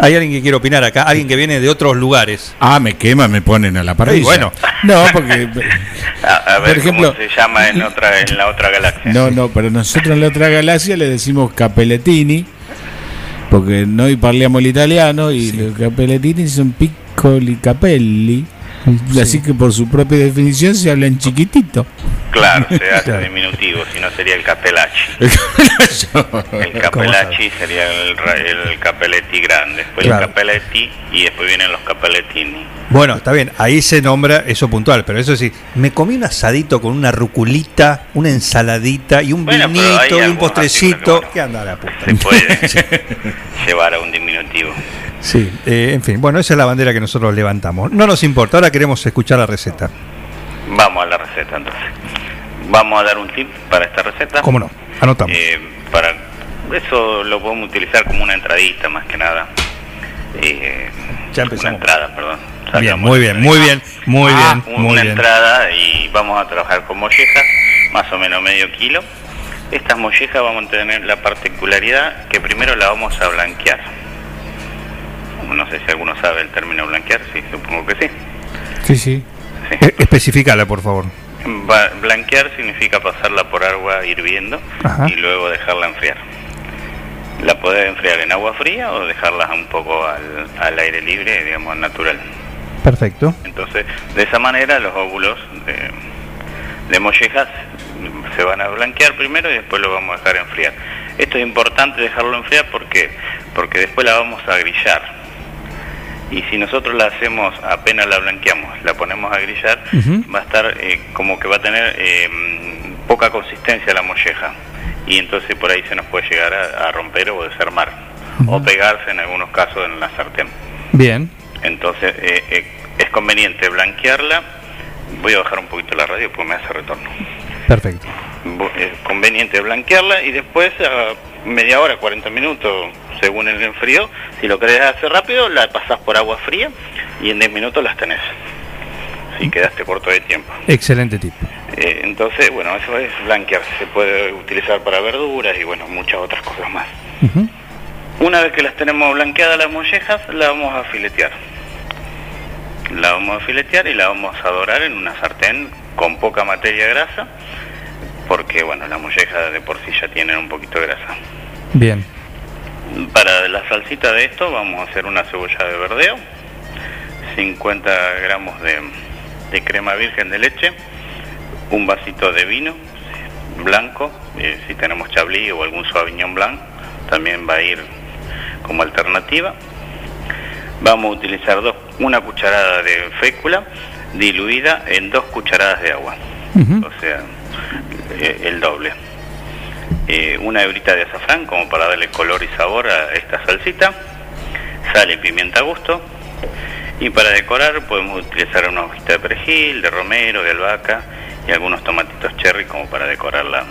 Hay alguien que quiere opinar acá, alguien que viene de otros lugares. Ah, me quema, me ponen a la parrilla. Y bueno. No, porque. A, a ver Por ejemplo- cómo se llama en otra en la otra galaxia. No, no, pero nosotros en la otra galaxia le decimos capelletini, porque noi parliamo l'italiano y los capelletini son piccoli capelli. Así que por su propia definición se hablan chiquitito. Claro, se hace diminutivo, si no sería el capelachi. El capelachi sería el, ra- el capelletti grande, después Claro. el capelletti y después vienen los capellettini. Bueno, está bien, ahí se nombra eso puntual, pero eso sí, me comí un asadito con una ruculita, una ensaladita y un Bueno, vinito y un postrecito. ¿Qué anda la puta? Se puede llevar a un diminutivo. Sí, eh, en fin, bueno, esa es la bandera que nosotros levantamos. No nos importa, ahora queremos escuchar la receta. Vamos a la receta entonces. Vamos a dar un tip para esta receta. ¿Cómo no? Anotamos. Eh, para eso lo podemos utilizar como una entradita más que nada. Eh, Ya Una empezamos. entrada, perdón. Bien, muy bien, muy bien, muy Ah, bien, muy una bien. entrada y vamos a trabajar con mollejas, más o menos medio kilo. Estas mollejas vamos a tener la particularidad que primero la vamos a blanquear. No sé si alguno sabe el término blanquear, sí, supongo que sí. Sí, sí. Eh, especificala, por favor. Ba- blanquear significa pasarla por agua hirviendo Ajá. y luego dejarla enfriar. La podés enfriar en agua fría o dejarla un poco al, al aire libre, digamos, natural. Perfecto. Entonces, de esa manera los óvulos de, de mollejas se van a blanquear primero y después lo vamos a dejar enfriar. Esto es importante dejarlo enfriar porque porque después la vamos a grillar. Y si nosotros la hacemos, apenas la blanqueamos, la ponemos a grillar, va a estar eh, como que va a tener eh, poca consistencia la molleja. Y entonces por ahí se nos puede llegar a, a romper o desarmar. O pegarse en algunos casos en la sartén. Bien. Entonces eh, eh, es conveniente blanquearla. Voy a bajar un poquito la radio porque me hace retorno. Perfecto. Es conveniente blanquearla y después a media hora, 40 minutos, según el enfrío, si lo querés hacer rápido, la pasás por agua fría y en 10 minutos las tenés. Si quedaste corto de tiempo. Excelente tip. Eh, entonces, bueno, eso es blanquear. Se puede utilizar para verduras y bueno, muchas otras cosas más. Una vez que las tenemos blanqueadas las mollejas, la vamos a filetear. La vamos a filetear y la vamos a dorar en una sartén con poca materia grasa, porque bueno, las mollejas de por sí ya tienen un poquito de grasa. Bien. Para la salsita de esto vamos a hacer una cebolla de verdeo, 50 gramos de, de crema virgen de leche, un vasito de vino blanco, eh, si tenemos chablis o algún sauvignon blanc, también va a ir como alternativa. Vamos a utilizar dos, una cucharada de fécula diluida en dos cucharadas de agua, o sea, eh, el doble. Eh, una hebrita de azafrán como para darle color y sabor a esta salsita, sal y pimienta a gusto. Y para decorar podemos utilizar una hojita de perejil, de romero, de albahaca y algunos tomatitos cherry como para decorar la-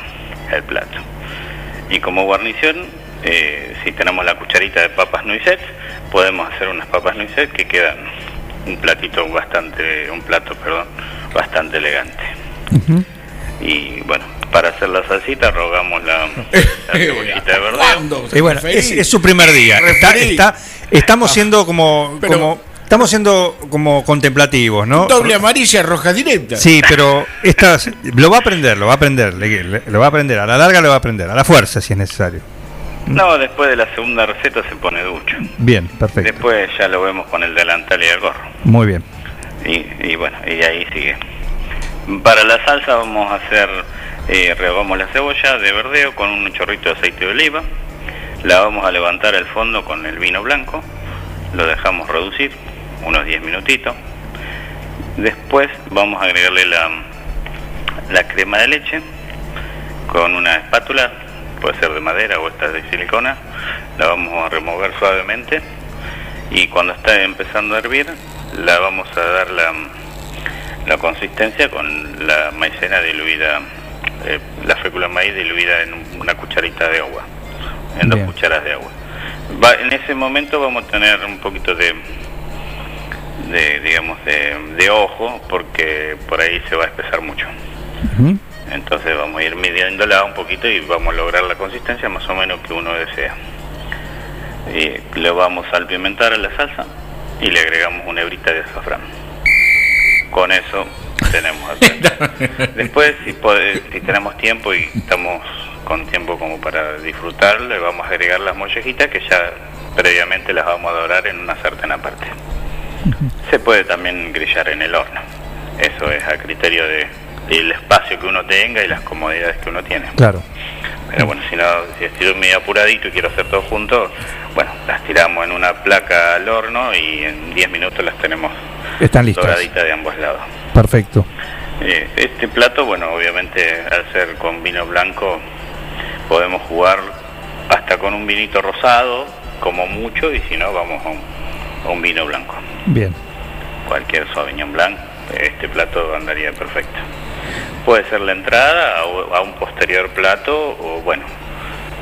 el plato. Y como guarnición, eh, si tenemos la cucharita de papas noisettes, podemos hacer unas papas noisettes que quedan un platito bastante, un plato, perdón, bastante elegante. Y bueno, para hacer la salsita rogamos la, la cebollita de verdeo. Y bueno, es, es su primer día. Está, está- estamos siendo como, Pero- como estamos siendo como contemplativos, ¿no? Doble amarilla, roja directa. Sí, pero estas lo va a aprender, lo va a aprender, le- le- lo va a aprender, a la larga lo va a aprender, a la fuerza si es necesario. No, después de la segunda receta se pone ducho. Bien, perfecto. Después ya lo vemos con el delantal y el gorro. Muy bien. Y, y bueno, y ahí sigue. Para la salsa vamos a hacer, eh, la cebolla de verdeo con un chorrito de aceite de oliva. La vamos a levantar al fondo con el vino blanco. Lo dejamos reducir unos 10 minutitos. Después vamos a agregarle la, la crema de leche con una espátula, puede ser de madera o esta de silicona. La vamos a remover suavemente y cuando está empezando a hervir la vamos a dar la, la consistencia con la maicena diluida, eh, la fécula de maíz diluida en una cucharita de agua, en dos cucharas de agua. Va- en ese momento vamos a tener un poquito de, de digamos, de, de ojo porque por ahí se va a espesar mucho. Entonces vamos a ir midiéndola un poquito y vamos a lograr la consistencia más o menos que uno desea. Y le vamos a salpimentar a la salsa y le agregamos una hebrita de azafrán. Con eso tenemos. Después, si, si tenemos tiempo y estamos con tiempo como para disfrutar, le vamos a agregar las mollejitas que ya previamente las vamos a dorar en una sartén aparte. Se puede también grillar en el horno. Eso es a criterio de, del espacio que uno tenga y las comodidades que uno tiene. Claro. Pero bueno, si no, si estoy medio apuradito y quiero hacer todo junto, bueno, las tiramos en una placa al horno y en 10 minutos las tenemos Están listas. doraditas de ambos lados. Perfecto. Eh, este plato, bueno, obviamente al ser con vino blanco, podemos jugar hasta con un vinito rosado, como mucho, y si no, vamos a un, a un vino blanco. Bien. Cualquier Sauvignon Blanc, este plato andaría perfecto. Puede ser la entrada o a un posterior plato, o bueno,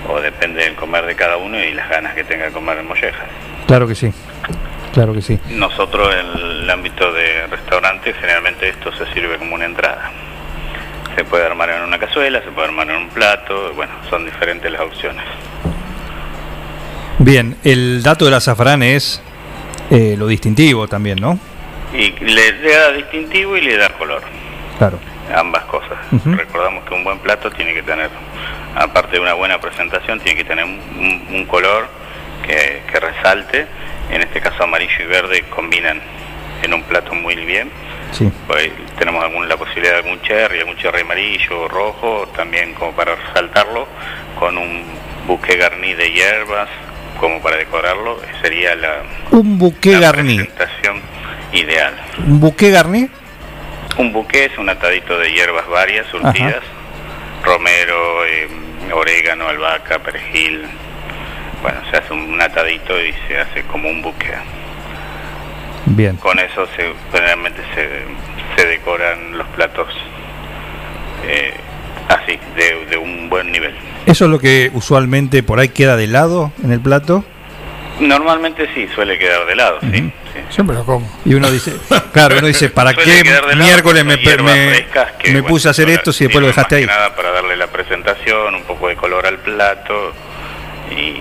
o depende del comer de cada uno y las ganas que tenga de comer en mollejas. Claro que sí. Claro que sí. Nosotros en el ámbito de restaurante generalmente esto se sirve como una entrada. Se puede armar en una cazuela, se puede armar en un plato, bueno, son diferentes las opciones. Bien, el dato del azafrán es eh, lo distintivo también, ¿no? Y le da distintivo y le da color, Claro. Ambas cosas. Recordamos que un buen plato tiene que tener, aparte de una buena presentación, tiene que tener un, color que, que resalte. En este caso amarillo y verde combinan en un plato muy bien. Sí. Pues tenemos algún, la posibilidad de algún cherry, algún cherry amarillo o rojo, también como para resaltarlo, con un buque garni de hierbas, como para decorarlo, sería la Un buque garni. presentación ideal. Un buque garni. Un buque es un atadito de hierbas varias, surtidas, romero, eh, orégano, albahaca, perejil. Bueno, se hace un atadito y se hace como un buque. Bien. Con eso se, generalmente se, se decoran los platos eh, así, de, de un buen nivel. Eso es lo que usualmente por ahí queda de lado en el plato. Normalmente sí, suele quedar de lado, sí. Siempre lo como. Y uno dice, claro, uno dice, ¿para qué miércoles me, me- que, me bueno, puse a hacer esto si después lo dejaste más ahí? que nada para darle la presentación, un poco de color al plato y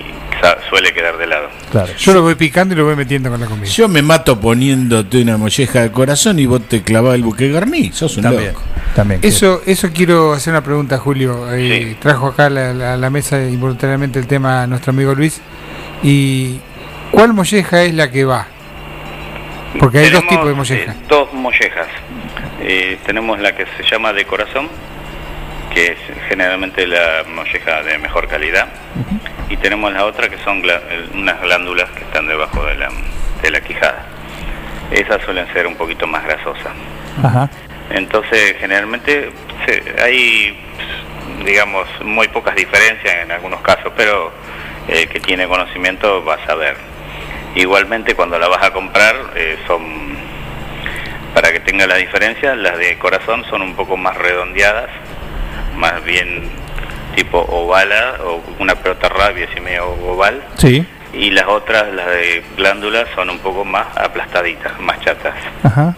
suele quedar de lado. Claro. Yo lo voy picando y lo voy metiendo con la comida. Yo me mato poniéndote una molleja de corazón y vos te clavás el buque garní. Sos un También, loco. también. Eso, eso quiero hacer una pregunta, Julio. Eh, Trajo acá a la, la- la mesa involuntariamente el tema nuestro amigo Luis. ¿Y cuál molleja es la que va? Porque hay dos tipos de molleja. eh, dos mollejas. Eh, tenemos la que se llama de corazón, que es generalmente la molleja de mejor calidad. Y tenemos la otra que son gla- unas glándulas que están debajo de la, de la quijada. Esas suelen ser un poquito más grasosas. Ajá. Entonces, generalmente se- hay, digamos, muy pocas diferencias en algunos casos, pero el que tiene conocimiento va a saber. Igualmente, cuando la vas a comprar, eh, son, para que tenga la diferencia, las de corazón son un poco más redondeadas, más bien tipo ovala, o una pelota rabia, así medio oval, Sí. y las otras, las de glándulas, son un poco más aplastaditas, más chatas. Ajá.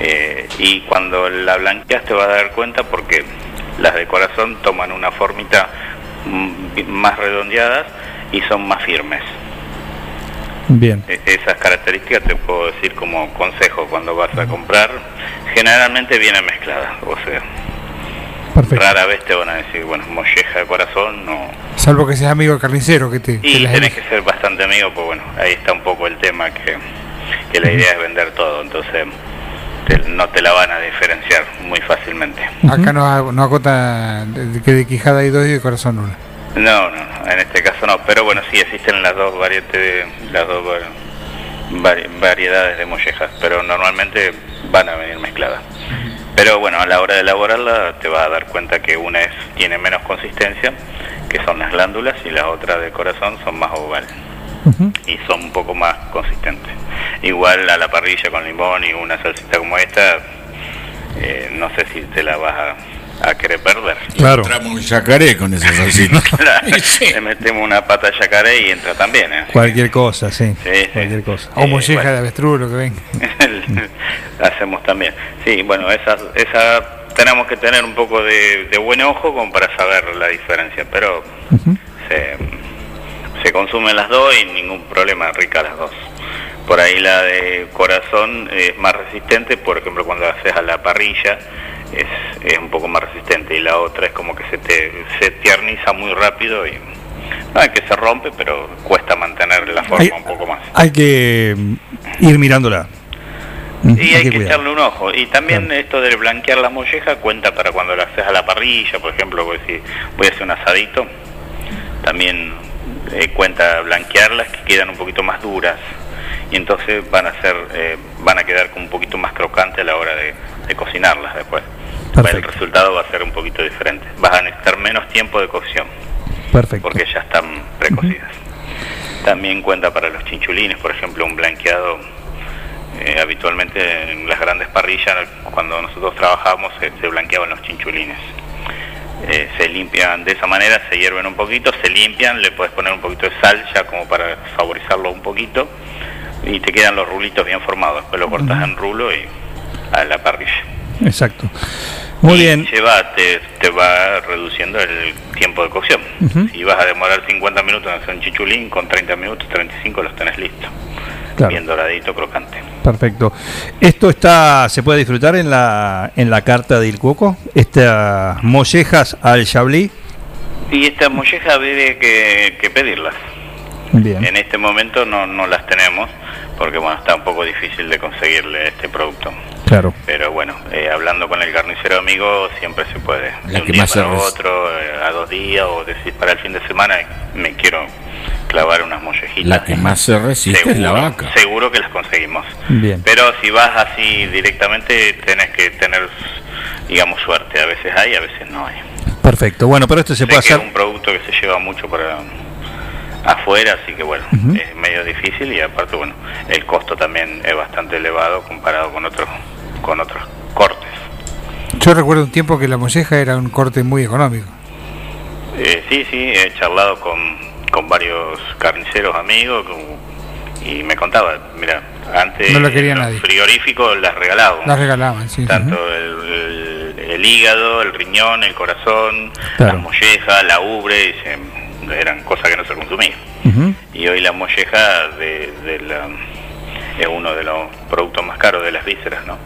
Eh, y cuando la blanqueas te vas a dar cuenta porque las de corazón toman una formita mm, más redondeadas y son más firmes. Bien. E- esas características te puedo decir como consejo cuando vas a comprar. Generalmente vienen mezcladas, o sea, rara vez te van a decir, bueno, molleja de corazón, no. Salvo que seas amigo del carnicero que te, Y las tenés que ser bastante amigo, pues bueno, ahí está un poco el tema que, que la idea es vender todo, entonces te- no te la van a diferenciar muy fácilmente. Acá no, no acota de- que de quijada hay dos y de corazón una. No, no, no, en este caso no, pero bueno, sí existen las dos variantes, las dos va- vari- variedades de mollejas, pero normalmente van a venir mezcladas. Pero bueno, a la hora de elaborarla te vas a dar cuenta que una es tiene menos consistencia, que son las glándulas, y las otras de corazón son más ovales y son un poco más consistentes. Igual a la parrilla con limón y una salsita como esta, eh, no sé si te la vas a, a querer perder. Claro. Entramos un yacaré con esa salsita. Le metemos una pata de yacaré y entra también. ¿eh? Cualquier cosa, sí. Sí, sí. Cualquier cosa. O Eh, molleja bueno. de avestruz, lo que ven. hacemos también. Sí, bueno, esa, esa tenemos que tener un poco de, de buen ojo como para saber la diferencia, pero se, se consumen las dos y ningún problema, rica las dos. Por ahí la de corazón es más resistente, por ejemplo cuando la haces a la parrilla es, es un poco más resistente y la otra es como que se te se tierniza muy rápido y no es que se rompe, pero cuesta mantener la forma Hay- un poco más. Hay que mm, ir mirándola. Y hay que echarle un ojo. Y también esto de blanquear las mollejas cuenta para cuando la haces a la parrilla, por ejemplo, pues si voy a hacer un asadito, también eh, cuenta blanquearlas que quedan un poquito más duras y entonces van a ser eh, van a quedar como un poquito más crocantes a la hora de, de cocinarlas después. El resultado va a ser un poquito diferente. Vas a necesitar menos tiempo de cocción Perfecto. porque ya están precocidas. También cuenta para los chinchulines, por ejemplo, un blanqueado. eh, habitualmente en las grandes parrillas, cuando nosotros trabajábamos, se, se blanqueaban los chinchulines. Eh, se limpian de esa manera, se hierven un poquito, se limpian, le puedes poner un poquito de sal ya como para saborizarlo un poquito y te quedan los rulitos bien formados. Después lo cortas en rulo y a la parrilla. Exacto. Muy bien. Lleva, te, te va reduciendo el tiempo de cocción. Ujú. Si vas a demorar 50 minutos en hacer un chichulín, con 30 minutos, 35 los tenés. Claro. Bien doradito, crocante. Perfecto. Esto está, se puede disfrutar en la en la carta del Cuoco. Estas mollejas al Chablis. Y estas mollejas habría que, que pedirlas. Bien. En este momento no, no las tenemos, porque bueno, está un poco difícil de conseguirle este producto. Claro. Pero bueno, eh, hablando con el carnicero amigo, siempre se puede. La De un que día más para otro, eh, a dos días, o decir para el fin de semana, me quiero clavar unas mollejitas. La que más se resiste es la Seguro, vaca. Seguro que las conseguimos. Bien. Pero si vas así directamente, tenés que tener, digamos, suerte. A veces hay, a veces no hay. Perfecto. Bueno, pero esto se Sé puede que hacer. es un producto que se lleva mucho para afuera, así que bueno, es medio difícil y aparte, bueno, el costo también es bastante elevado comparado con otros con otros cortes. Yo recuerdo un tiempo que la molleja era un corte muy económico. Eh, sí, sí, he charlado con, con varios carniceros amigos con- y me contaba, mira, antes No lo quería los nadie. frigoríficos las regalaban. Las regalaban, sí. tanto el, el- el hígado, el riñón, el corazón, Claro. la molleja, la ubre, y se- eran cosas que no se consumían. Y hoy la molleja de, de la- es uno de los productos más caros de las vísceras, ¿no?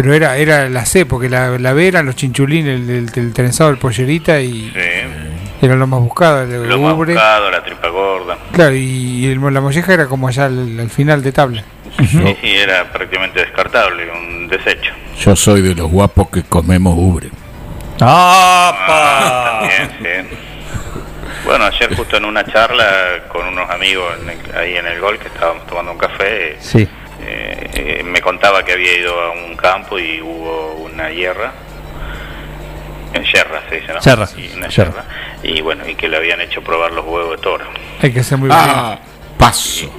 Pero era era la C, porque la, la B eran los chinchulines, el, el, el trenzado, el pollerita y era lo más buscado, el Lo más ubre. buscado, la tripa gorda. Claro, y, el- la molleja era como allá al, al final de tabla. Sí, sí, era prácticamente descartable, un desecho. Yo soy de los guapos que comemos ubre. Ah, también, sí. Bueno, ayer justo en una charla con unos amigos en el- ahí en el gol que estábamos tomando un café, Sí. Eh, me contaba que había ido a un campo y hubo una hierra, en yerra se dice, ¿no? Yerra, Sí, una yerra. yerra. Y bueno, y que le habían hecho probar los huevos de toro. Hay que ser muy Ah, paso.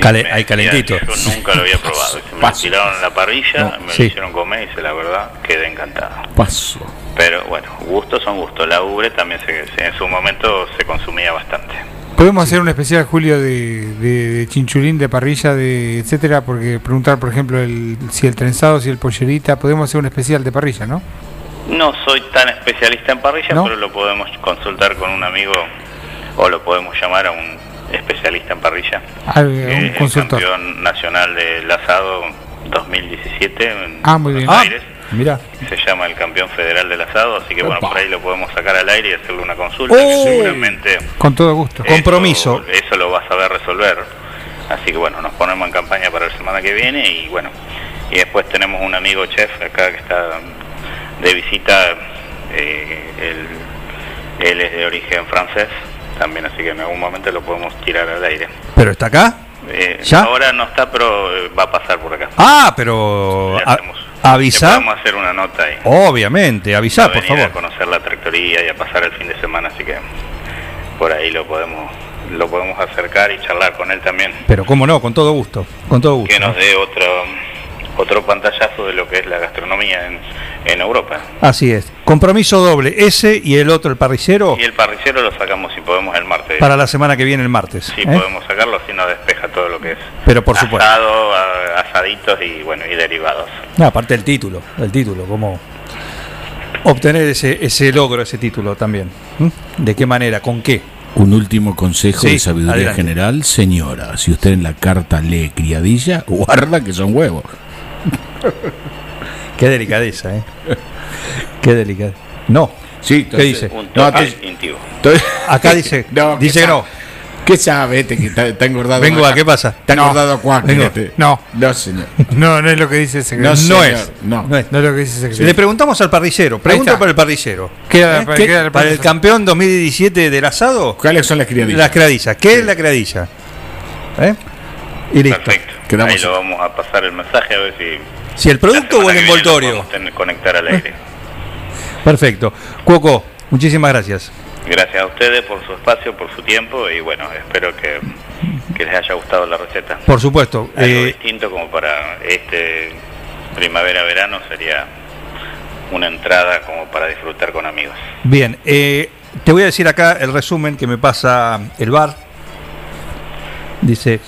Cale- Me hay calentito. Yo nunca lo había probado. Me lo tiraron en la parrilla, me sí. lo hicieron comer y dice, la verdad, quedé encantado. Paso. Pero bueno, gustos son gustos. La ubre también se, se- en su momento se consumía bastante. Podemos hacer un especial, Julio, de, de, de chinchulín, de parrilla, de etcétera, porque preguntar, por ejemplo, el, si el trenzado, si el pollerita, podemos hacer un especial de parrilla, ¿no? No soy tan especialista en parrilla, ¿No? pero lo podemos consultar con un amigo o lo podemos llamar a un especialista en parrilla. Ah, un es el consultor. campeón nacional del asado 2017 en Ah, muy bien. Buenos Ah, Aires. Mira. Se llama el campeón federal del asado, así que bueno, por ahí lo podemos sacar al aire y hacerle una consulta. ¡Oh! que seguramente Con todo gusto. Compromiso. eso lo va a saber resolver. Así que bueno, nos ponemos en campaña para la semana que viene y bueno, y después tenemos un amigo chef acá que está de visita, eh, él, él es de origen francés también, así que en algún momento lo podemos tirar al aire. ¿Pero está acá? Eh, ¿Ya? Ahora no está, pero eh, va a pasar por acá. Ah, pero Que avisar. podemos hacer una nota ahí. Obviamente, avisar, Va a por favor. a conocer la tractoría y a pasar el fin de semana, así que por ahí lo podemos lo podemos acercar y charlar con él también. Pero cómo no, con todo gusto. Con todo gusto. que nos dé otro otro pantallazo de lo que es la gastronomía en, en Europa. Así es. Compromiso doble. Ese y el otro, el parrillero, Y el parrillero lo sacamos si podemos el martes. para la semana que viene, el martes. Si ¿eh? podemos sacarlo, así nos despeja todo lo que es Pero por supuesto. asado, a- asaditos y bueno y derivados. No, aparte del título. El título, como. obtener ese, ese logro, ese título también. ¿Mm? ¿De qué manera? ¿Con qué? Un último consejo Sí, de sabiduría adelante. general, señora. Si usted en la carta lee criadilla, guarda que son huevos. Qué delicadeza, ¿eh? Qué delicadeza. No. Sí, ¿Qué dice? Un No, te- instintivo. Acá dice, No, ¿qué dice que no. ¿Qué sabe este que está, está engordado? Vengo a, ¿qué pasa? Está engordado a. Vengo. este. No. No, señor. No, no es lo que dice el No, secretario. señor. es. No. No es lo que dice el secretario. Le preguntamos al parrillero. Pregunta está. para el parrillero. Queda- ¿Eh? para- ¿Qué- el para el campeón 2017 del asado, ¿Cuáles son las criadillas? las criadillas. ¿Qué es la criadilla? ¿Eh? Y listo. Perfecto. Quedamos- Ahí lo vamos a pasar el mensaje a ver si. Si el producto o el envoltorio. conectar al aire. Perfecto. Cuoco, muchísimas gracias. Gracias a ustedes por su espacio, por su tiempo y bueno, espero que, que les haya gustado la receta. Por supuesto. Algo eh, distinto como para este primavera-verano sería una entrada como para disfrutar con amigos. Bien, eh, te voy a decir acá el resumen que me pasa el bar. Dice,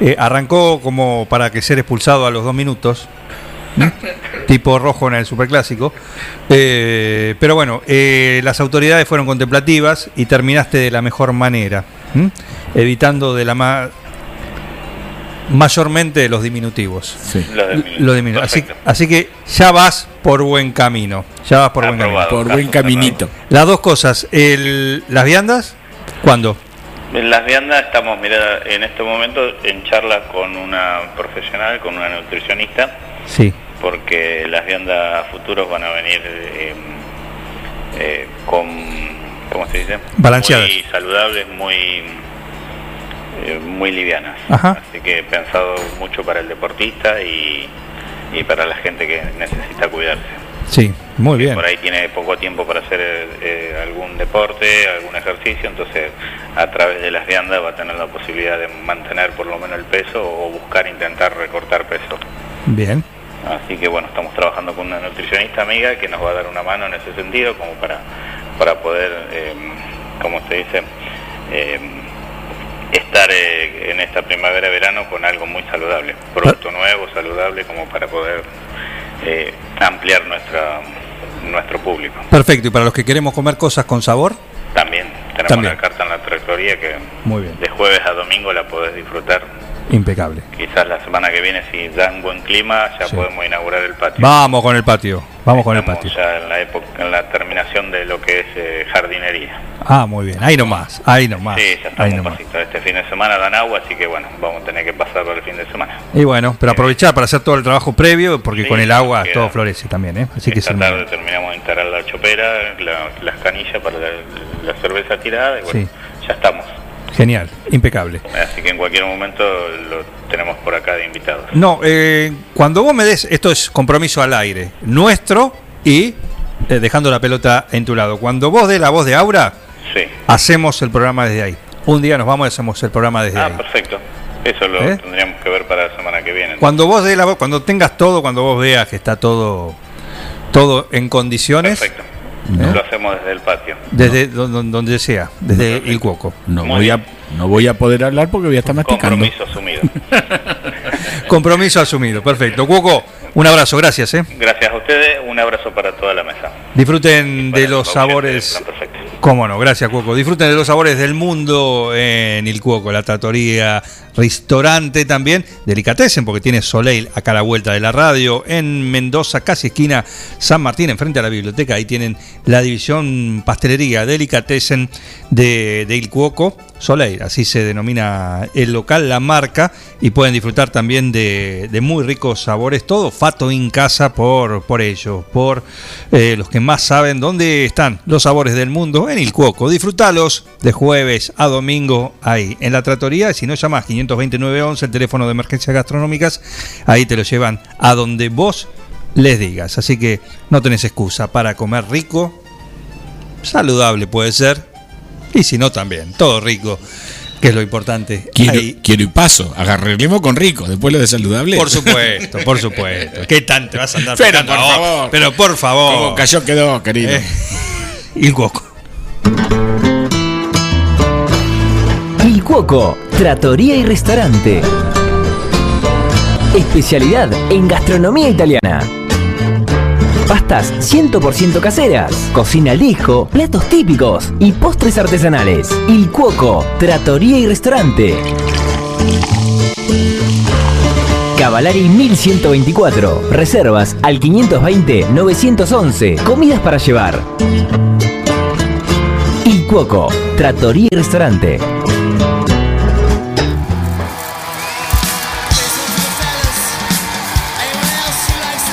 eh, arrancó como para que ser expulsado a los dos minutos, ¿m? tipo rojo en el superclásico. Eh, pero bueno, eh, las autoridades fueron contemplativas y terminaste de la mejor manera, ¿m? evitando de la más mayormente los diminutivos. Lo de- Lo diminu- así, así que ya vas por buen camino. Ya vas por buen camino. Por buen caminito. Las dos cosas. El, ¿Las viandas? ¿Cuándo? En las viandas estamos, mira, en este momento en charla con una profesional, con una nutricionista, Sí. porque las viandas futuros van a venir eh, eh, con, ¿cómo se dice? Balanceadas. Muy saludables, muy, eh, muy livianas. Ajá. Así que he pensado mucho para el deportista y, y para la gente que necesita cuidarse. Sí, muy bien. Por ahí tiene poco tiempo para hacer eh, algún deporte, algún ejercicio, entonces a través de las viandas va a tener la posibilidad de mantener por lo menos el peso o buscar intentar recortar peso. Bien. Así que bueno, estamos trabajando con una nutricionista amiga que nos va a dar una mano en ese sentido como para, para poder, eh, como se dice, eh, estar eh, en esta primavera-verano con algo muy saludable, producto nuevo, saludable, como para poder eh, ampliar nuestra nuestro público. Perfecto. ¿Y para los que queremos comer cosas con sabor? También tenemos También. la carta en la trayectoria que Muy bien. de jueves a domingo la podés disfrutar. Impecable. Quizás la semana que viene, si dan buen clima, ya Sí. podemos inaugurar el patio. Vamos con el patio. Vamos con el patio. ya en la época, en la terminación de lo que es eh, jardinería. Ah, muy bien. Ahí nomás. Ahí nomás. Sí, ya Ahí estamos un nomás. Este fin de semana dan agua, así que bueno, vamos a tener que pasarlo el fin de semana. Y bueno, pero aprovechar para hacer todo el trabajo previo, porque Sí, con el agua queda. todo florece también, ¿eh? Así que Esta se tarde terminamos de instalar la chopera, la- las canillas para la, la cerveza tirada y bueno, Sí. ya estamos. Genial, impecable. Así que en cualquier momento lo tenemos por acá de invitados. No, eh, cuando vos me des, esto es compromiso al aire, nuestro y eh, dejando la pelota en tu lado. Cuando vos des la voz de Aura, Sí. hacemos el programa desde ahí. Un día nos vamos y hacemos el programa desde Ah, ahí. perfecto. Eso lo ¿Eh? tendríamos que ver para la semana que viene. Cuando vos des la voz, cuando tengas todo, cuando vos veas que está todo, todo en condiciones, Perfecto. ¿Eh? Lo hacemos desde el patio. desde don- donde sea, desde el cuoco. No Muy voy, a, no voy a poder hablar porque voy a estar masticando. Compromiso asumido. Compromiso asumido, perfecto. Cuoco, un abrazo, gracias. ¿eh? Gracias a ustedes, un abrazo para toda la mesa. Disfruten de los sabores. Perfecto. Cómo no, gracias Cuoco. Disfruten de los sabores del mundo en el Cuoco, la tratoría, restaurante también, delicatessen, porque tiene Soleil acá a la vuelta de la radio, en Mendoza, casi esquina San Martín, enfrente a la biblioteca, ahí tienen la división pastelería, delicatessen de, de Il Cuoco, Soleil, así se denomina el local, la marca, y pueden disfrutar también de, muy ricos sabores, todo fato en casa por, por ello, por eh, los que más saben dónde están los sabores del mundo en Il Cuoco. Disfrutalos de jueves a domingo ahí, en la tratoría, si no llamas 52911, el teléfono de emergencias gastronómicas, ahí te lo llevan a donde vos les digas. Así que no tenés excusa para comer rico, saludable puede ser, y si no también, todo rico, que es lo importante. Quiero, Ahí. quiero y paso. Agarremos con rico. Después lo de saludable. Por supuesto, por supuesto. ¿Qué tanto te vas a andar Pero por vos? favor. Pero por favor. Como cayó quedó, querido. Eh, Il Cuoco. Il Cuoco, Tratoría y Restaurante. Especialidad en gastronomía italiana. Pasta pastas 100% caseras, cocina al disco, platos típicos y postres artesanales. Il Cuoco, tratoría y restaurante. Cavalari 1124. Reservas al 520-911. Comidas para llevar. Il Cuoco, tratoría y restaurante.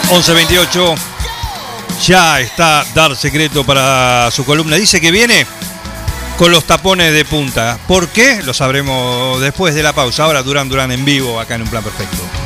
11.28. Ya está Dar Secreto para su columna. Dice que viene con los tapones de punta. ¿Por qué? Lo sabremos después de la pausa. Ahora Durán Durán en vivo acá en un plan perfecto.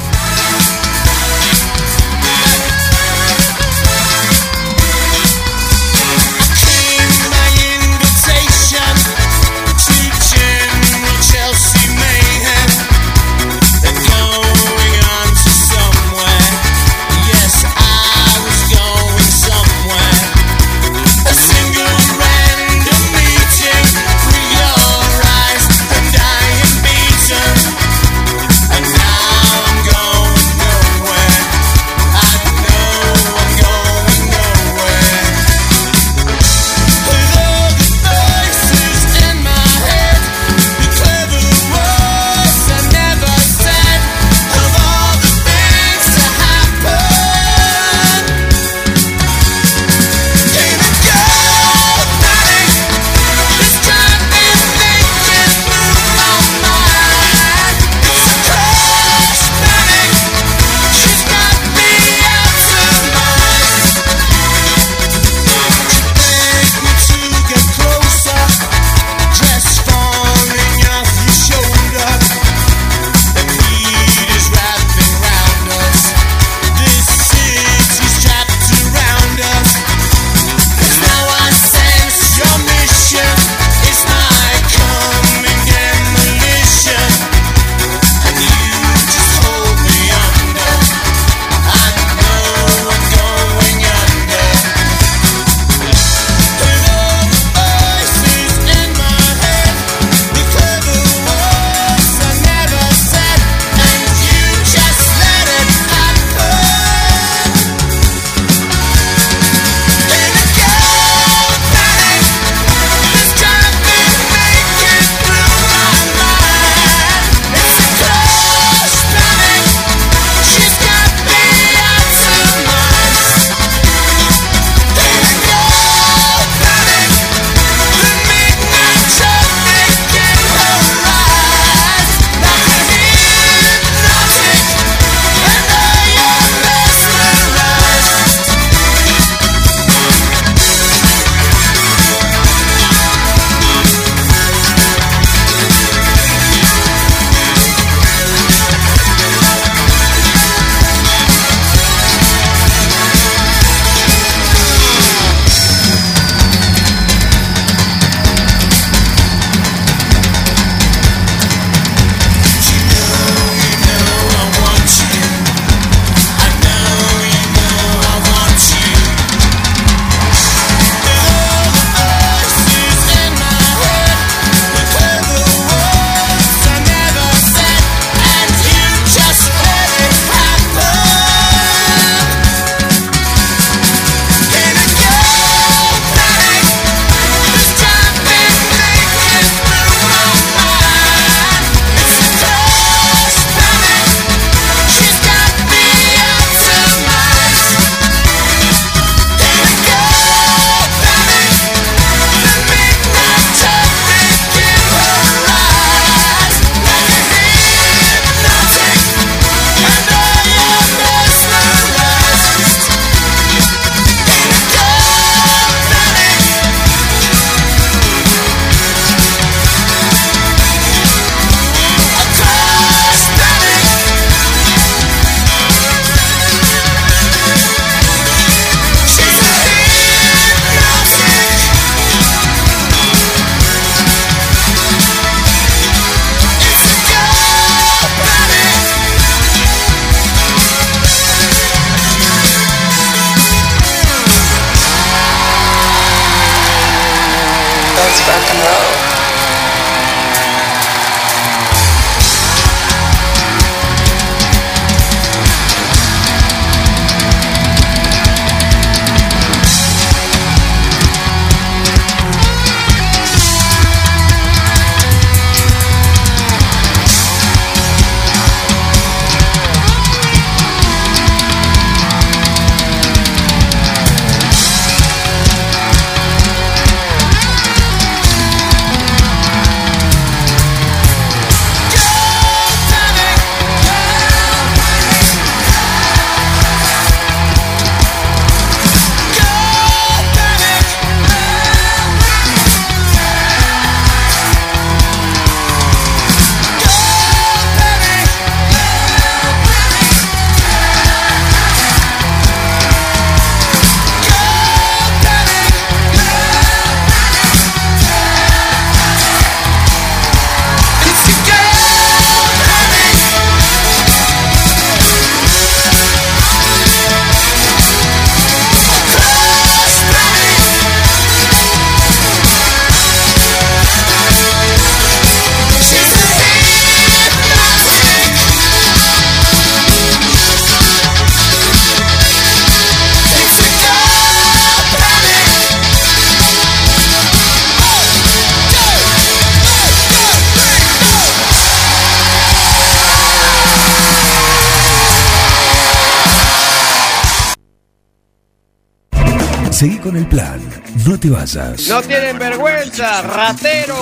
Seguí con el plan. No te vayas. No tienen vergüenza, ratero.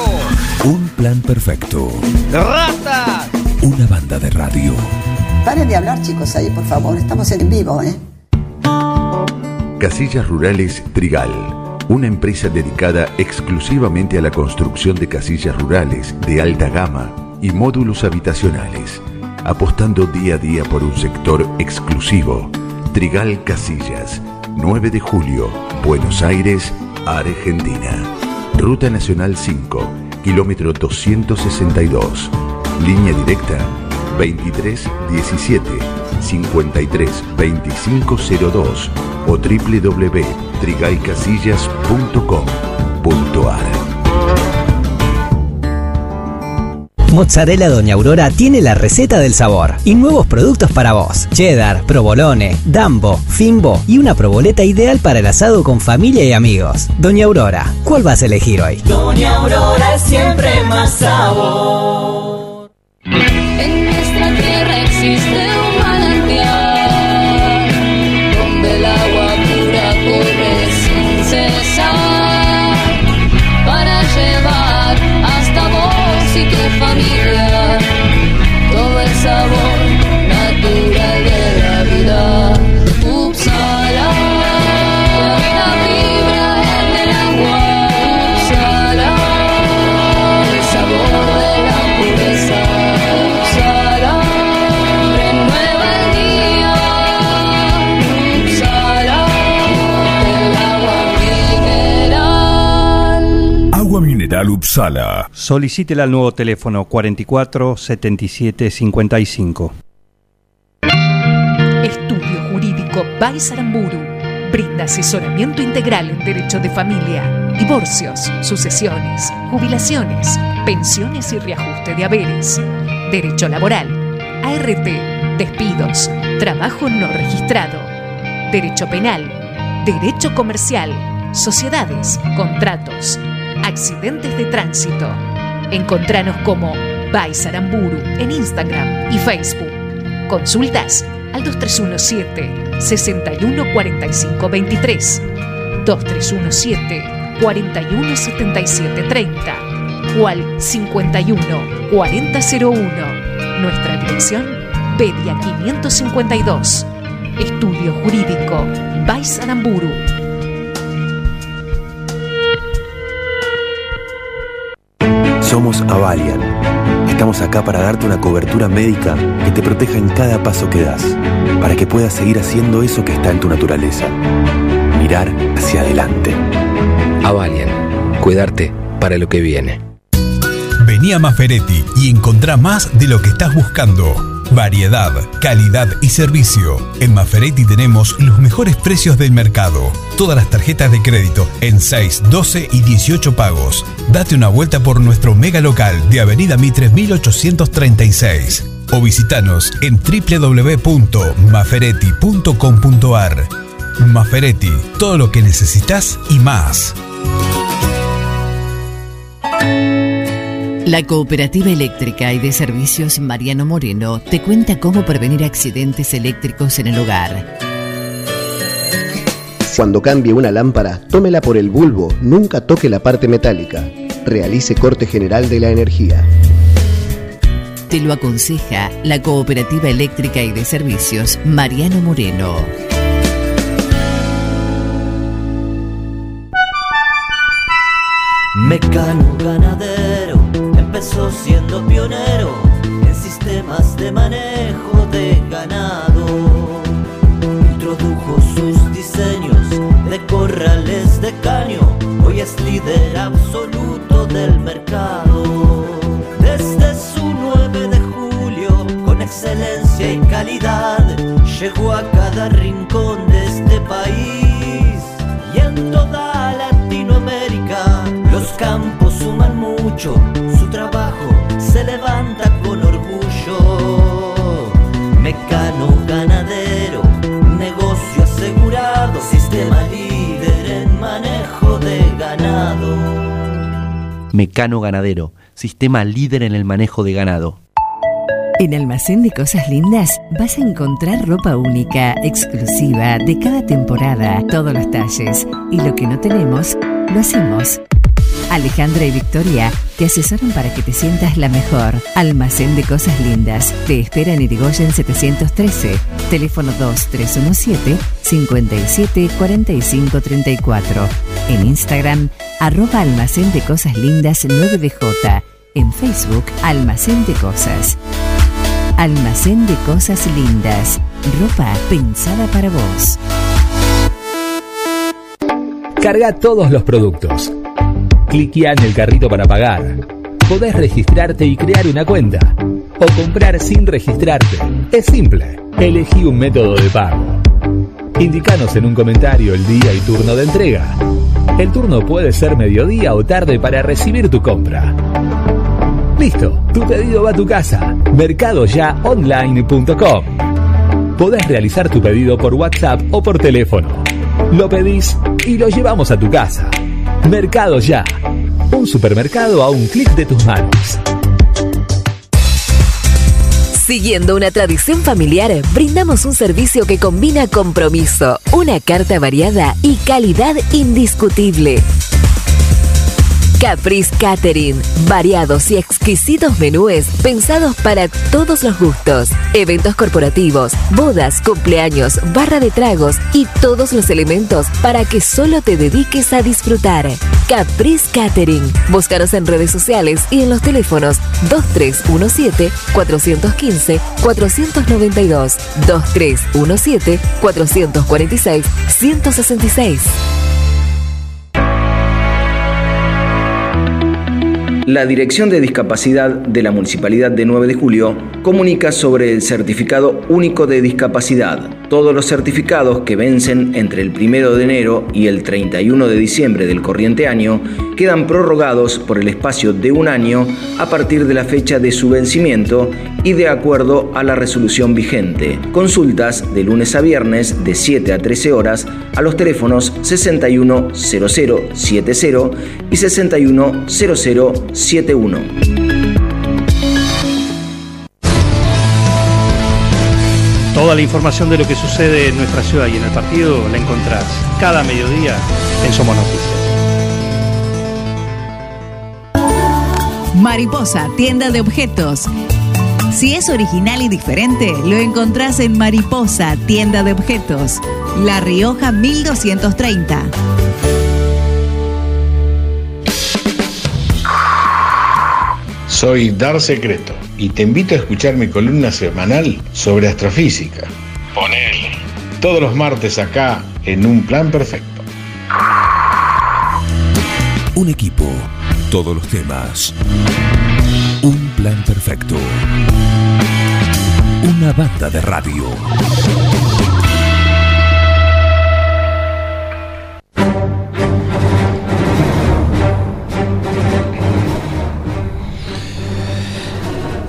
Un plan perfecto. Rata. Una banda de radio. Paren de hablar, chicos, ahí, por favor. Estamos en vivo, ¿eh? Casillas Rurales Trigal, una empresa dedicada exclusivamente a la construcción de casillas rurales de alta gama y módulos habitacionales, apostando día a día por un sector exclusivo. Trigal Casillas, 9 de julio, Buenos Aires, Argentina. Ruta Nacional 5, kilómetro 262. Línea directa 23 17 53 2502 o www.trigaycasillas.com.ar Mozzarella Doña Aurora tiene la receta del sabor y nuevos productos para vos. Cheddar, provolone, dambo, fimbo y una proboleta ideal para el asado con familia y amigos. Doña Aurora, ¿cuál vas a elegir hoy? Doña Aurora es siempre más sabor. Vos y Agua Mineral Upsala. Solicítela al nuevo teléfono 44 77 55. Estudio Jurídico Baisaramburu brinda asesoramiento integral en derecho de familia, divorcios, sucesiones, jubilaciones, pensiones y reajuste de haberes, derecho laboral, ART, despidos, trabajo no registrado, derecho penal, derecho comercial, sociedades, contratos, accidentes de tránsito. Encontranos como Baisaramburu en Instagram y Facebook. Consultas al 2317 6145 23 2317 417730 o al 51 4001. Nuestra dirección Pedia 552. Estudio Jurídico Baisaramburu. Somos Avalian. Estamos acá para darte una cobertura médica que te proteja en cada paso que das, para que puedas seguir haciendo eso que está en tu naturaleza. Mirar hacia adelante. Avalian, cuidarte para lo que viene. Vení a Maferetti y encontrá más de lo que estás buscando. Variedad, calidad y servicio. En Maferetti tenemos los mejores precios del mercado. Todas las tarjetas de crédito en 6, 12 y 18 pagos. Date una vuelta por nuestro mega local de Avenida Mitre 1836 o visitanos en www.maferetti.com.ar. Maferetti, todo lo que necesitas y más. La Cooperativa Eléctrica y de Servicios Mariano Moreno te cuenta cómo prevenir accidentes eléctricos en el hogar. Cuando cambie una lámpara, tómela por el bulbo, nunca toque la parte metálica. Realice corte general de la energía. Te lo aconseja la Cooperativa Eléctrica y de Servicios Mariano Moreno. Mecano ganadero siendo pionero en sistemas de manejo de ganado. Introdujo sus diseños de corrales de caño, hoy es líder absoluto del mercado. Desde su 9 de julio, con excelencia y calidad, llegó a cada rincón de este país y en toda campos suman mucho, su trabajo se levanta con orgullo. Mecano ganadero, negocio asegurado, sistema líder en manejo de ganado. Mecano Ganadero, sistema líder en el manejo de ganado. En Almacén de Cosas Lindas vas a encontrar ropa única, exclusiva, de cada temporada, todos los talles. Y lo que no tenemos, lo hacemos. Alejandra y Victoria te asesoran para que te sientas la mejor. Almacén de Cosas Lindas. Te espera en Irigoyen 713. Teléfono 2317 57 45 34. En Instagram, arroba Almacén de Cosas Lindas 9DJ. En Facebook, Almacén de Cosas. Almacén de Cosas Lindas. Ropa pensada para vos. Carga todos los productos. Cliquea en el carrito para pagar. Podés registrarte y crear una cuenta. O comprar sin registrarte. Es simple. Elegí un método de pago. Indicanos en un comentario el día y turno de entrega. El turno puede ser mediodía o tarde para recibir tu compra. Listo, tu pedido va a tu casa. Mercadoyaonline.com. Podés realizar tu pedido por WhatsApp o por teléfono. Lo pedís y lo llevamos a tu casa. Mercado Ya. Un supermercado a un clic de tus manos. Siguiendo una tradición familiar, brindamos un servicio que combina compromiso, una carta variada y calidad indiscutible. Caprice Catering. Variados y exquisitos menúes pensados para todos los gustos. Eventos corporativos, bodas, cumpleaños, barra de tragos y todos los elementos para que solo te dediques a disfrutar. Caprice Catering. Búscanos en redes sociales y en los teléfonos 2317-415-492, 2317-446-166. La Dirección de Discapacidad de la Municipalidad de 9 de Julio comunica sobre el Certificado Único de Discapacidad. Todos los certificados que vencen entre el 1 de enero y el 31 de diciembre del corriente año quedan prorrogados por el espacio de un año a partir de la fecha de su vencimiento y de acuerdo a la resolución vigente. Consultas de lunes a viernes de 7 a 13 horas a los teléfonos 610070 y 610071. Toda la información de lo que sucede en nuestra ciudad y en el partido la encontrás cada mediodía en Somos Noticias. Mariposa, tienda de objetos. Si es original y diferente, lo encontrás en Mariposa, tienda de objetos. La Rioja 1230. Soy Dar Secreto y te invito a escuchar mi columna semanal sobre astrofísica. Ponele. Todos los martes acá en Un Plan Perfecto. Un equipo, todos los temas. Un plan perfecto. Una banda de radio.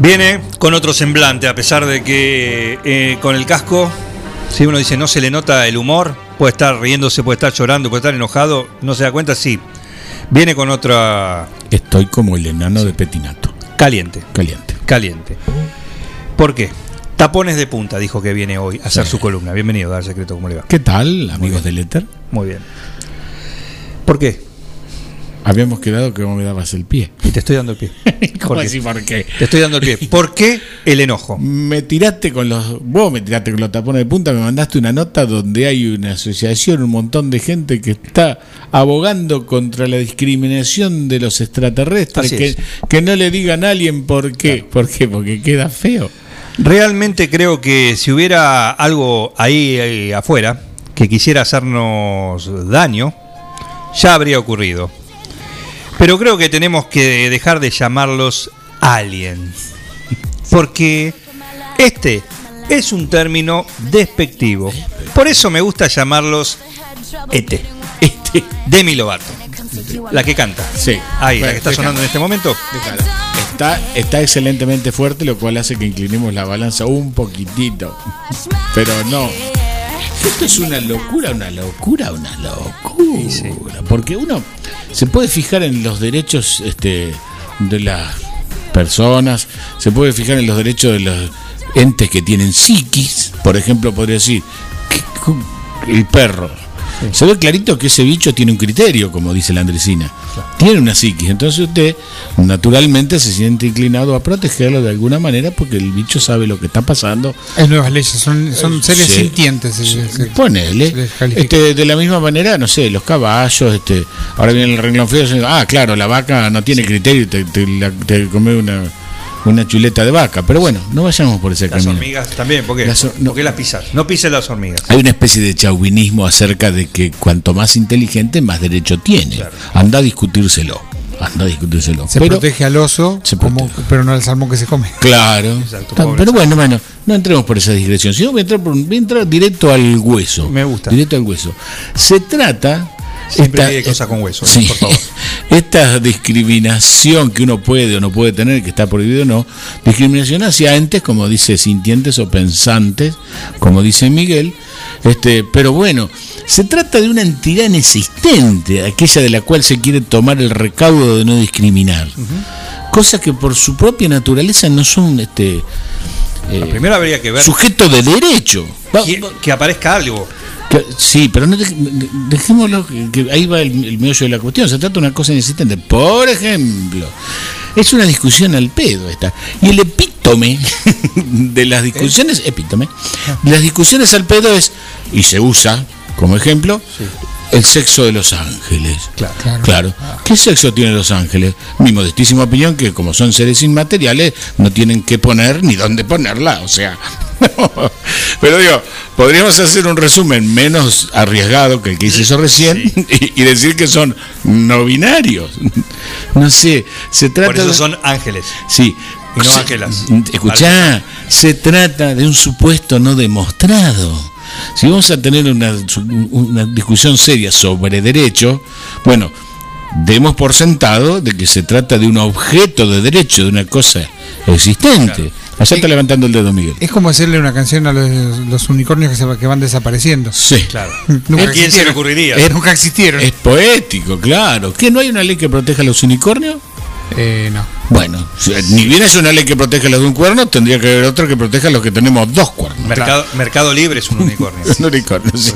Viene con otro semblante, a pesar de que eh, con el casco, si uno dice no se le nota el humor, puede estar riéndose, puede estar llorando, puede estar enojado, no se da cuenta, sí. Viene con otra... Estoy como el enano de Petinato. Caliente. Caliente. Caliente. ¿Por qué? Tapones de punta, dijo que viene hoy a hacer Sí. su columna. Bienvenido, Dar Secreto, ¿cómo le va? ¿Qué tal, amigos del Éter? Muy bien. ¿Por qué? Habíamos quedado que vos me dabas el pie. Y te estoy dando el pie. ¿Cómo ¿Por qué? así por qué? Te estoy dando el pie. ¿Por qué el enojo? Me tiraste con los. Vos me tiraste con los tapones de punta, me mandaste una nota donde hay una asociación, un montón de gente que está abogando contra la discriminación de los extraterrestres. Que, no le digan a alguien por qué. ¿Por qué? Porque queda feo. Realmente creo que si hubiera algo ahí, ahí afuera que quisiera hacernos daño, ya habría ocurrido. Pero creo que tenemos que dejar de llamarlos aliens. Porque este es un término despectivo. Por eso me gusta llamarlos ET. Este. Demi Lovato. La que canta. Sí. Ahí, la que está sonando en este momento. Está, está excelentemente fuerte, lo cual hace que inclinemos la balanza un poquitito. Pero no. Esto es una locura, una locura, una locura. Porque uno se puede fijar en los derechos este, de las personas, se puede fijar en los derechos de los entes que tienen psiquis, por ejemplo, podría decir, el perro. Se ve clarito que ese bicho tiene un criterio, como dice la Andresina. Tiene una psiquis. Entonces usted naturalmente se siente inclinado a protegerlo de alguna manera porque el bicho sabe lo que está pasando. Hay nuevas leyes, son, son seres Sí. sintientes. se- se- Ponele. se. Este, de la misma manera, no sé, los caballos, este, ahora viene el renglón feo, ah, claro, la vaca no tiene criterio te, te, la- te come una, una chuleta de vaca. Pero bueno, no vayamos por ese Las camino. hormigas también, ¿por qué? Las no. ¿Por qué las pisas? No pises las hormigas. Hay una especie de chauvinismo acerca de que cuanto más inteligente, más derecho tiene. Anda a discutírselo. Anda a discutírselo. Se Pero- protege al oso, como, pero no al salmón que se come. Claro. Ta- Pero bueno, bueno, no entremos por esa digresión, sino voy a entrar, por, voy a entrar directo al hueso. Me gusta. Directo al hueso. Se trata. Siempre esta- hay cosa con hueso, Sí. por favor. Esta discriminación que uno puede o no puede tener, que está prohibido o no, discriminación hacia entes, como dice, sintientes o pensantes, como dice Miguel, este, pero bueno, se trata de una entidad inexistente, aquella de la cual se quiere tomar el recaudo de no discriminar. Cosas que por su propia naturaleza no son este eh, Primero habría que ver sujeto de derecho. que, que aparezca algo. Que- Sí, pero no dej- de- dejémoslo, que, que ahí va el, el meollo de la cuestión. Se trata de una cosa inexistente. Por ejemplo, es una discusión al pedo esta. Y el epítome de las discusiones, epítome, de las discusiones al pedo es, y se usa como ejemplo, el sexo de los ángeles. Claro. Claro. ¿Qué sexo tienen los ángeles? Mi modestísima opinión que como son seres inmateriales, no tienen que poner ni dónde ponerla. O sea, pero digo, podríamos hacer un resumen menos arriesgado que el que hice yo recién y, y decir que son no binarios. No sé, se trata Por eso de- son ángeles. Sí. Y no Se- ángelas. Escuchá, se trata de un supuesto no demostrado. Si vamos a tener una, una discusión seria sobre derecho, bueno, demos por sentado de que se trata de un objeto de derecho, de una cosa existente. Allá está levantando el dedo, Miguel. Es como hacerle una canción a los, los unicornios que, se, que van desapareciendo. Sí. Claro. Nunca ¿A quién se le ocurriría? Eh, nunca existieron. Es poético, claro. ¿Que no hay una ley que proteja a los unicornios? Eh, no. Bueno, si- ni bien es una ley que protege a los de un cuerno, tendría que haber otra que proteja a los que tenemos dos cuernos. Mercado, Mercado Libre es un unicornio. Un unicornio, sí.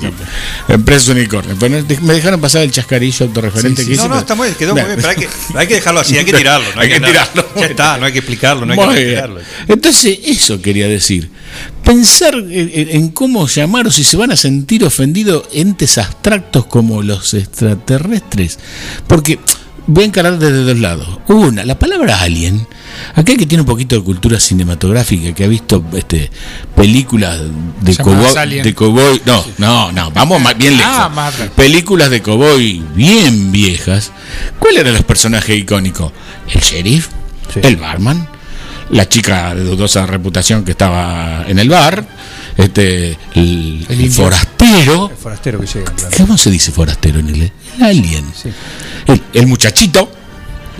Empresa unicornio. Bueno, me dejaron pasar el chascarillo autorreferente Sí, sí. que hice. No, no, pero- está muy bien, quedó muy bien, pero hay que, hay que dejarlo así, hay que tirarlo. No Hay que tirarlo. Ya está, no hay que explicarlo, no hay Muy que bien. explicarlo. Entonces, eso quería decir. Pensar en, en- en cómo llamar o si se van a sentir ofendidos entes abstractos como los extraterrestres. Porque voy a encarar desde dos lados. Una, la palabra alien. Aquel que tiene un poquito de cultura cinematográfica, que ha visto este películas de cowboy, de cowboy. No, no, no, vamos más bien lejos. Ah, más películas de cowboy bien viejas. ¿Cuál eran los personajes icónicos? El sheriff, el barman, la chica de dudosa reputación que estaba en el bar, este, el, el forastero. El forastero que llega. claro. ¿Cómo se dice forastero en inglés? El alien. El, el muchachito,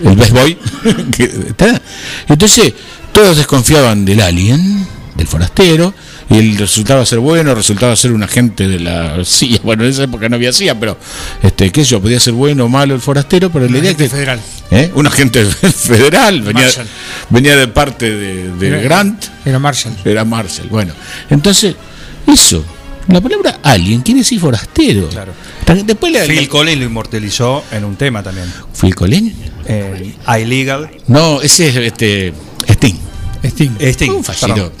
el best boy. que está. Entonces, todos desconfiaban del alien, del forastero, y él resultaba ser bueno, resultaba ser un agente de la CIA. Bueno, en esa época no había CIA, pero, este, qué sé yo, podía ser bueno o malo el forastero, pero la idea es que. federal. ¿Eh? Un agente federal, venía, de parte de, de Era- Grant. Era Marshall. Era Marshall. Bueno, entonces, eso. La palabra alien quiere decir forastero. Claro. Después le, Phil Collins lo inmortalizó en un tema también. ¿Phil Collins? Eh, Illegal. No, ese es este, Sting. Sting. Sting. Un fallido.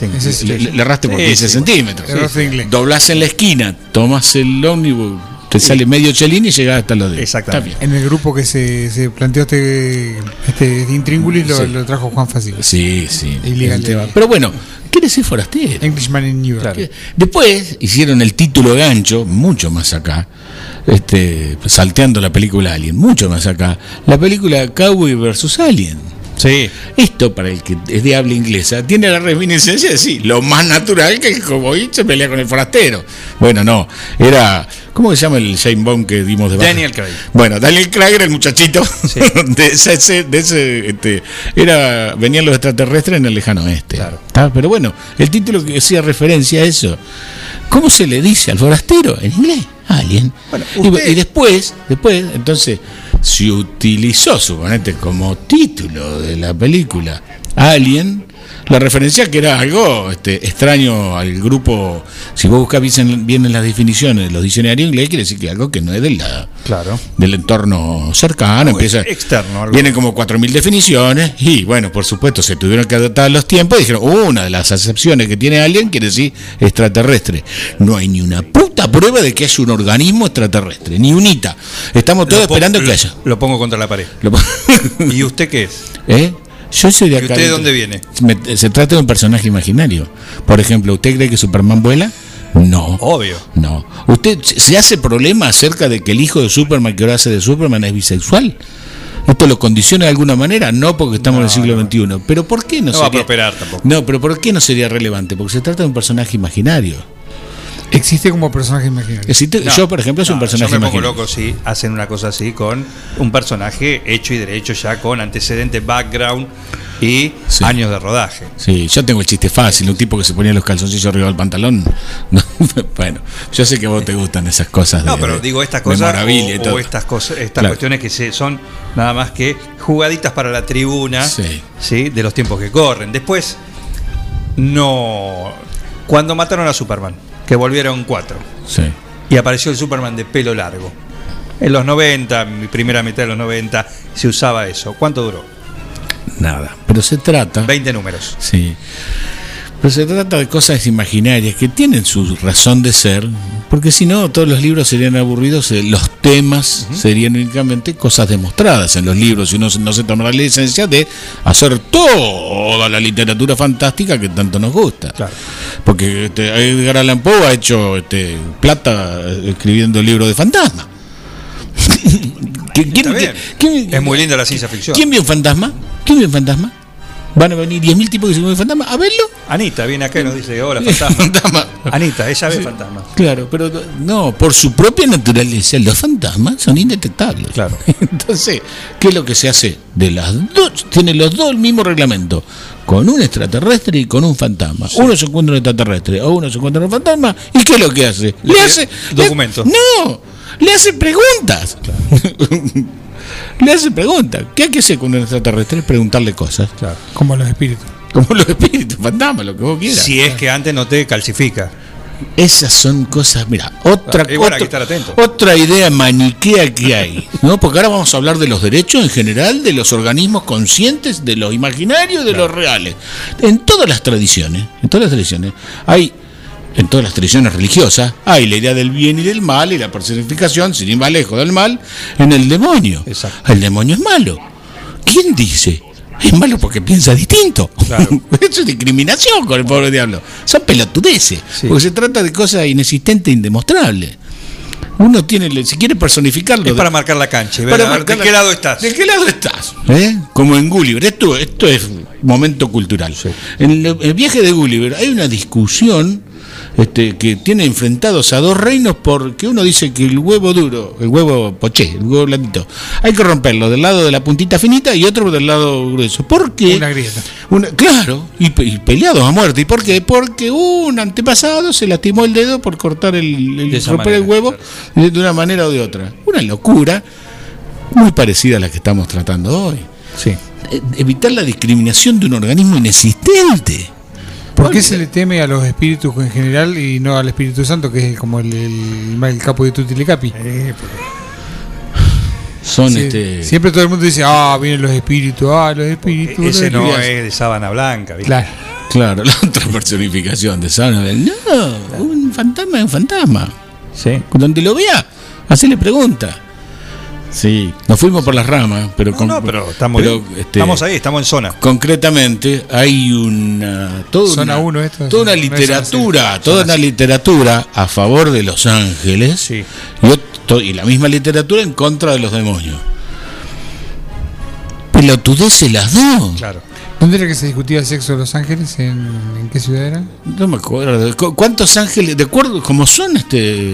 Le, le erraste por Sí, 15 sí, centímetros. inglés. Doblás en la esquina, tomas el ómnibus, te sale medio chelín y llegás hasta los de. Exactamente. En el grupo que se, se planteó este, este Intríngulis lo, Sí. lo trajo Juan Facil. Sí, sí. Tema. Pero bueno, quiere decir forastero. Englishman in New York. Después hicieron el título gancho, mucho más acá, este, salteando la película Alien, mucho más acá, la película Cowboy vs. Alien. Sí. Esto, para el que es de habla inglesa, tiene la reminiscencia de sí, lo más natural que el cowboy se pelea con el forastero. Bueno, no, era. ¿Cómo se llama el Shane Bond que dimos de? Daniel Craig. Bueno, Daniel Craig era el muchachito de ese, de ese, este, era, venían los extraterrestres en el lejano oeste. ¿Está? Pero bueno, el título que hacía referencia a eso. ¿Cómo se le dice al forastero en inglés? Alien. Y- usted- y, después, después, entonces, se utilizó, suponete, como título de la película Alien, la referencia que era algo este, extraño al grupo. Si vos buscas bien, bien en las definiciones de los diccionarios inglés, quiere decir que algo que no es del, Claro. del entorno cercano. empieza, externo, algo. Vienen como 4.000 definiciones y, bueno, por supuesto, se tuvieron que adaptar a los tiempos y dijeron: "Uh, una de las acepciones que tiene Alien quiere decir extraterrestre. No hay ni una puta prueba de que haya un organismo extraterrestre, ni unita. Estamos todos pongo- esperando que haya. Lo pongo contra la pared. ¿Y usted qué es? ¿Eh? Yo soy de ¿Y usted de dónde viene? Me- se trata de un personaje imaginario. Por ejemplo, ¿usted cree que Superman vuela? No. Obvio. No. ¿Usted se hace problema acerca de que el hijo de Superman que ahora hace de Superman es bisexual? ¿Esto lo condiciona de alguna manera? No, porque estamos en el siglo XXI. ¿Pero por qué no, No va a prosperar tampoco. No, pero ¿por qué no sería relevante? Porque se trata de un personaje imaginario. Existe como personaje imaginario. Existe- No, yo, por ejemplo, soy un personaje Yo me pongo imaginario. loco si hacen una cosa así con un personaje hecho y derecho ya con antecedente, background y años de rodaje. Sí, yo tengo el chiste fácil, un tipo que se ponía los calzoncillos arriba del pantalón. No, bueno, yo sé que a vos te gustan esas cosas. No, de- pero digo estas cosas y o, todo. o estas cosas, estas Claro. cuestiones que se, son nada más que jugaditas para la tribuna, Sí. ¿sí? de los tiempos que corren. Después no cuando mataron a Superman, que volvieron cuatro Sí. y apareció el Superman de pelo largo. En los 90, mi primera mitad de los 90 se usaba eso. ¿Cuánto duró? Nada. Pero se trata. 20 números. Sí. Pero se trata de cosas imaginarias que tienen su razón de ser, porque si no, todos los libros serían aburridos, eh, los temas serían únicamente cosas demostradas en los libros, y uno no se toma la licencia de hacer toda la literatura fantástica que tanto nos gusta. Porque este, Edgar Allan Poe ha hecho este, plata eh, escribiendo libros de fantasma. ¿Quién- quién- Está bien. quién- es muy linda la ciencia ficción. ¿Quién vio un fantasma? ¿Quién vio un fantasma? Van a venir 10.000 tipos que se un fantasma a verlo. Anita viene acá y nos dice, hola, fantasma. Anita, ella ve fantasma. Claro, pero no, por su propia naturaleza, los fantasmas son indetectables. Claro. Entonces, ¿qué es lo que se hace? De las dos, tiene los dos el mismo reglamento. Con un extraterrestre y con un fantasma. Uno se encuentra un extraterrestre o uno se encuentra un fantasma. ¿Y qué es lo que hace? Le hace. le- Documento. no, le hace preguntas. le hace preguntas. ¿Qué hay que hacer con un extraterrestre? Preguntarle cosas. Como los espíritus. Como los espíritus, fantasmas, lo que vos quieras. Si es que antes no te calcifica. Esas son cosas, mira, otra, otra, estar atento. otra idea maniquea que hay, ¿no? Porque ahora vamos a hablar de los derechos en general, de los organismos conscientes, de los imaginarios, de los reales. En todas las tradiciones, en todas las tradiciones, hay, en todas las tradiciones religiosas, hay la idea del bien y del mal y la personificación, sin ir más lejos del mal, en el demonio. El demonio es malo. ¿Quién dice? Es malo porque piensa distinto. Eso es discriminación con el pobre diablo. Son pelotudeces. Porque se trata de cosas inexistentes e indemostrables. Uno tiene, si quiere personificarlo. Es para marcar la cancha Para marcar de la- qué lado estás. ¿De qué lado estás? ¿Eh? Como en Gulliver. Esto, esto es momento cultural. En el, el viaje de Gulliver hay una discusión este, que tiene enfrentados a dos reinos porque uno dice que el huevo duro, el huevo poché, el huevo blandito, hay que romperlo del lado de la puntita finita y otro del lado grueso. ¿Por qué? Una grieta. Una- claro, y, pe- y peleados a muerte. ¿Y por qué? Porque un antepasado se lastimó el dedo por cortar el, el- romper el huevo de de una manera o de otra. Una locura muy parecida a la que estamos tratando hoy. Sí. Eh, Evitar la discriminación de un organismo inexistente. ¿Por qué se le teme a los espíritus en general y no al Espíritu Santo, que es como el, el, el capo de Tutilicapi? Son Sí, este. Siempre todo el mundo dice, ah, vienen los espíritus, ah, los espíritus. Ese no espíritus". es de sábana blanca, ¿viste? Claro. Claro, la otra personificación de Sanabel. No, un fantasma es un fantasma. Sí. Donde lo vea, hacele pregunta. Sí, nos fuimos por las ramas, pero No, con- no, pero estamos, pero, bien. este, estamos ahí, estamos en zona. Concretamente, hay una toda Zona una, uno esto, toda una literatura, toda Zona una literatura a favor de los ángeles y la misma literatura en contra de los demonios. Pelotudeces las dos. Claro. ¿Dónde era que se discutía el sexo de los ángeles? ¿En, en qué ciudad era? No me acuerdo. ¿Cu- ¿Cuántos ángeles, de acuerdo, como son este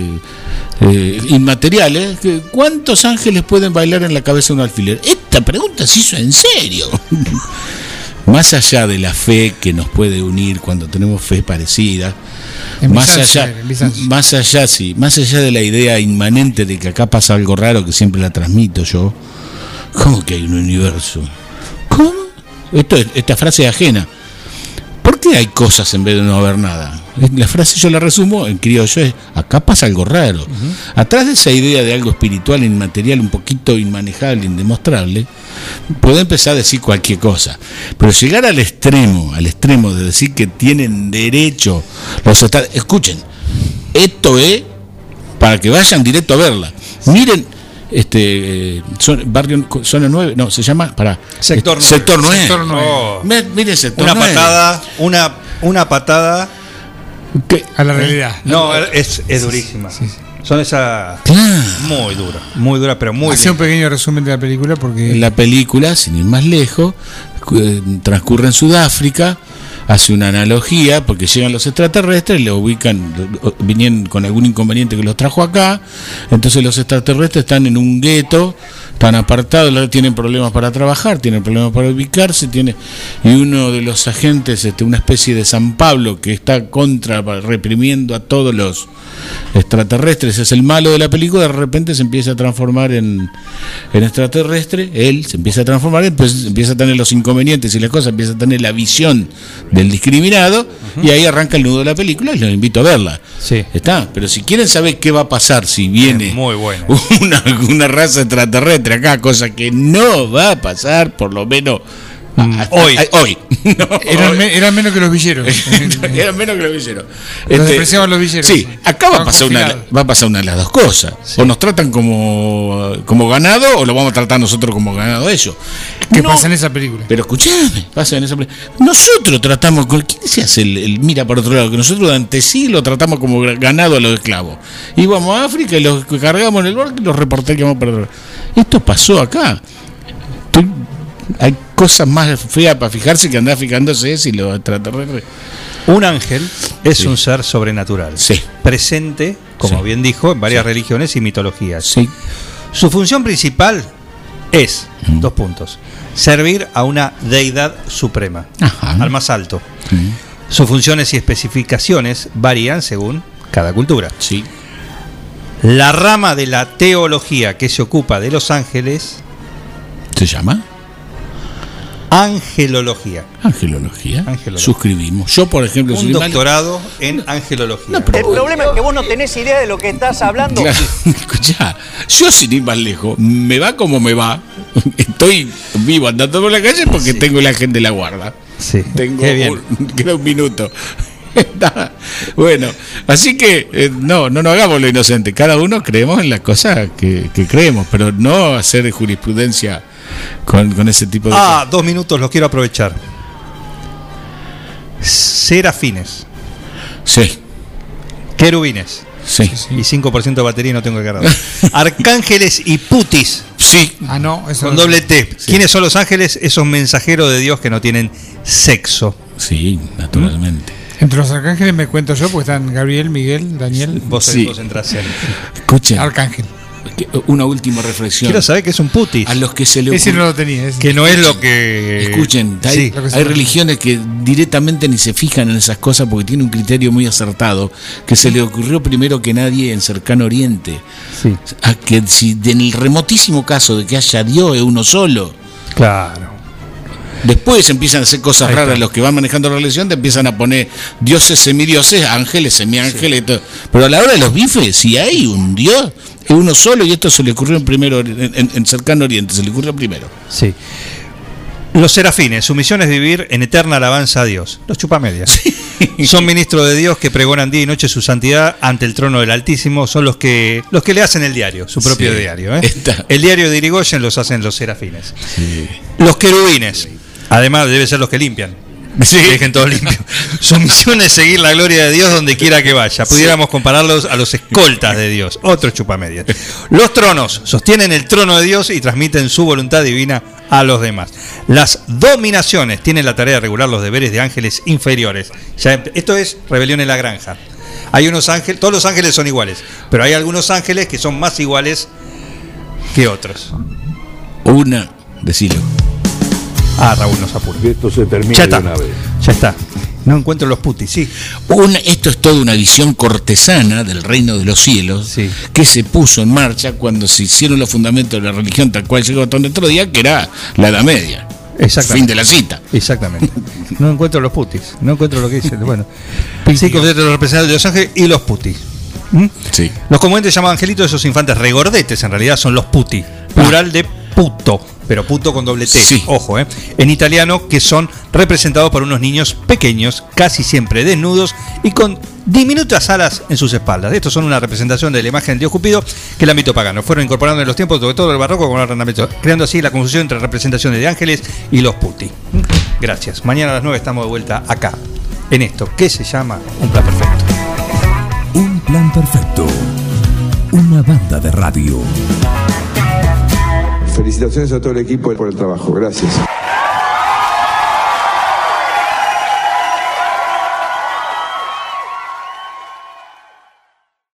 eh, inmateriales, que- cuántos ángeles pueden bailar en la cabeza de un alfiler? Esta pregunta se hizo en serio. Más allá de la fe que nos puede unir cuando tenemos fe parecida, En más Bizancio allá, más allá, sí, más allá de la idea inmanente de que acá pasa algo raro que siempre la transmito yo, ¿cómo que hay un universo? ¿Cómo? Esto, es- esta frase es ajena. ¿Por qué hay cosas en vez de no haber nada? La frase yo la resumo en criollo es, acá pasa algo raro. Atrás de esa idea de algo espiritual, inmaterial, un poquito inmanejable, indemostrable, puede empezar a decir cualquier cosa. Pero llegar al extremo, al extremo de decir que tienen derecho los estados... Escuchen, esto es para que vayan directo a verla. Miren, este zona- barrio zona 9, no, se llama para Sector nueve. Sector 9. Sector nueve. Oh. Miren sector Una 9. patada, una, una patada. A la realidad. No, es, es durísima. Son esas. Muy dura. Muy dura, pero muy. Hace un pequeño resumen de la película porque En la película, sin ir más lejos, eh, transcurre en Sudáfrica, hace una analogía, porque llegan los extraterrestres, lo ubican, vinieron con algún inconveniente que los trajo acá, entonces los extraterrestres están en un gueto, están apartados, tienen problemas para trabajar, tienen problemas para ubicarse, tiene, y uno de los agentes, este, una especie de San Pablo que está contra, reprimiendo a todos los extraterrestres, es el malo de la película, de repente se empieza a transformar en, en extraterrestre, él se empieza a transformar, pues empieza a tener los inconvenientes y las cosas, empieza a tener la visión del discriminado, y ahí arranca el nudo de la película y los invito a verla. Sí. Está, pero si quieren saber qué va a pasar si viene Muy buena. una, una raza extraterrestre acá, cosa que no va a pasar, por lo menos a- hoy. hoy. No, eran, hoy. me- eran menos que los villeros. Eran menos que los villeros. Los despreciaban los villeros. Sí, acá va a, pasar una, va a pasar una de las dos cosas. O nos tratan como, como ganado o lo vamos a tratar nosotros como ganado ellos. ¿Qué No, pasa en esa película? Pero escuchame, pasa en esa peli- Nosotros tratamos con. ¿Quién se hace el, el mira por otro lado? Que nosotros durante sí lo tratamos como ganado a los esclavos. Íbamos a África y los cargamos en el barco y los reportábamos para otro lado. Esto pasó acá. Hay cosas más feas para fijarse que andar fijándose si los extraterrestres. Un ángel es Sí. un ser sobrenatural. Sí. Presente, como Sí. bien dijo, en varias religiones y mitologías. Su función principal es, dos puntos, servir a una deidad suprema, Ajá. al más alto. Sus funciones y especificaciones varían según cada cultura. Sí. La rama de la teología que se ocupa de los ángeles, ¿Se llama? angelología. Angelología. Angelología. Suscribimos. Yo, por ejemplo, Un mal- doctorado en angelología. El problema es que vos no tenés idea de lo que estás hablando. Claro, escuchá, yo sin ir más lejos, me va como me va. Estoy vivo andando por la calle porque tengo la gente de la guarda. Sí, Tengo qué bien. un, queda un minuto. Bueno, así que eh, no, no nos hagamos lo inocente. Cada uno creemos en las cosas que, que creemos, pero no hacer jurisprudencia con, con ese tipo de Ah, dos minutos los quiero aprovechar. Serafines. Sí, querubines sí, y 5% de batería no tengo que cargar. Arcángeles y putis sí. Ah, no, eso con no- doble T. ¿Quiénes son los ángeles? Esos mensajeros de Dios que no tienen sexo. Sí, naturalmente. Entre los arcángeles me cuento yo, porque están Gabriel, Miguel, Daniel, Vos, Sí. vos entrás en- Escucha, Arcángel. que- una última reflexión. Quiero saber qué es un putis. A los que se le Ese no lo tenía. ese. Que no es lo que. Escuchen, hay, Sí. Que hay religiones que directamente ni se fijan en esas cosas porque tienen un criterio muy acertado, que se le ocurrió primero que nadie en cercano oriente. Sí. A que si en el remotísimo caso de que haya Dios es uno solo, Claro. Después empiezan a hacer cosas raras los que van manejando la religión, te empiezan a poner dioses, semidioses, ángeles, semiángeles, y todo. Pero a la hora de los bifes, si hay un Dios, es uno solo y esto se le ocurrió en primero en, en- cercano oriente, se le ocurrió primero. Sí. Los serafines, su misión es vivir en eterna alabanza a Dios. Los chupamedias. Son ministros de Dios que pregonan día y noche su santidad ante el trono del Altísimo. Son los que los que le hacen el diario, su propio Sí. diario. ¿eh? El diario de Irigoyen los hacen los serafines. Los querubines, además debe ser los que limpian. Que dejen todo limpio. Su misión es seguir la gloria de Dios donde quiera que vaya. Pudiéramos compararlos a los escoltas de Dios, otros chupamedias. Los tronos sostienen el trono de Dios y transmiten su voluntad divina a los demás. Las dominaciones tienen la tarea de regular los deberes de ángeles inferiores. Ya, esto es rebelión en la granja. Hay unos ángeles, todos los ángeles son iguales, pero hay algunos ángeles que son más iguales que otros. Una, decilo. Ah, Raúl nos apura. Que esto se termine Ya de está. una vez. Ya está. No encuentro los putis, sí. Esto es toda una visión cortesana del reino de los cielos Sí. que se puso en marcha cuando se hicieron los fundamentos de la religión tal cual llegó hasta otro día, que era la Edad Media. Exactamente. Fin de la cita. Exactamente. No encuentro los putis. No encuentro lo que dice. Bueno, sí, que los representantes de Los Ángeles y los putis. ¿Mm? Sí. Los comúnmente llaman angelitos esos infantes regordetes, en realidad son los puti, plural de puto, pero puto con doble T, Sí. ojo, ¿eh? en italiano, que son representados por unos niños pequeños, casi siempre desnudos y con diminutas alas en sus espaldas. Estos son una representación de la imagen del dios Cupido que el ámbito pagano fueron incorporando en los tiempos, sobre todo el barroco, con el ornamento, creando así la confusión entre representaciones de ángeles y los puti. Gracias. Mañana a las 9 estamos de vuelta acá, en esto, que se llama Un Plan Perfecto. Un plan perfecto. Una banda de radio. Felicitaciones a todo el equipo por el trabajo. Gracias.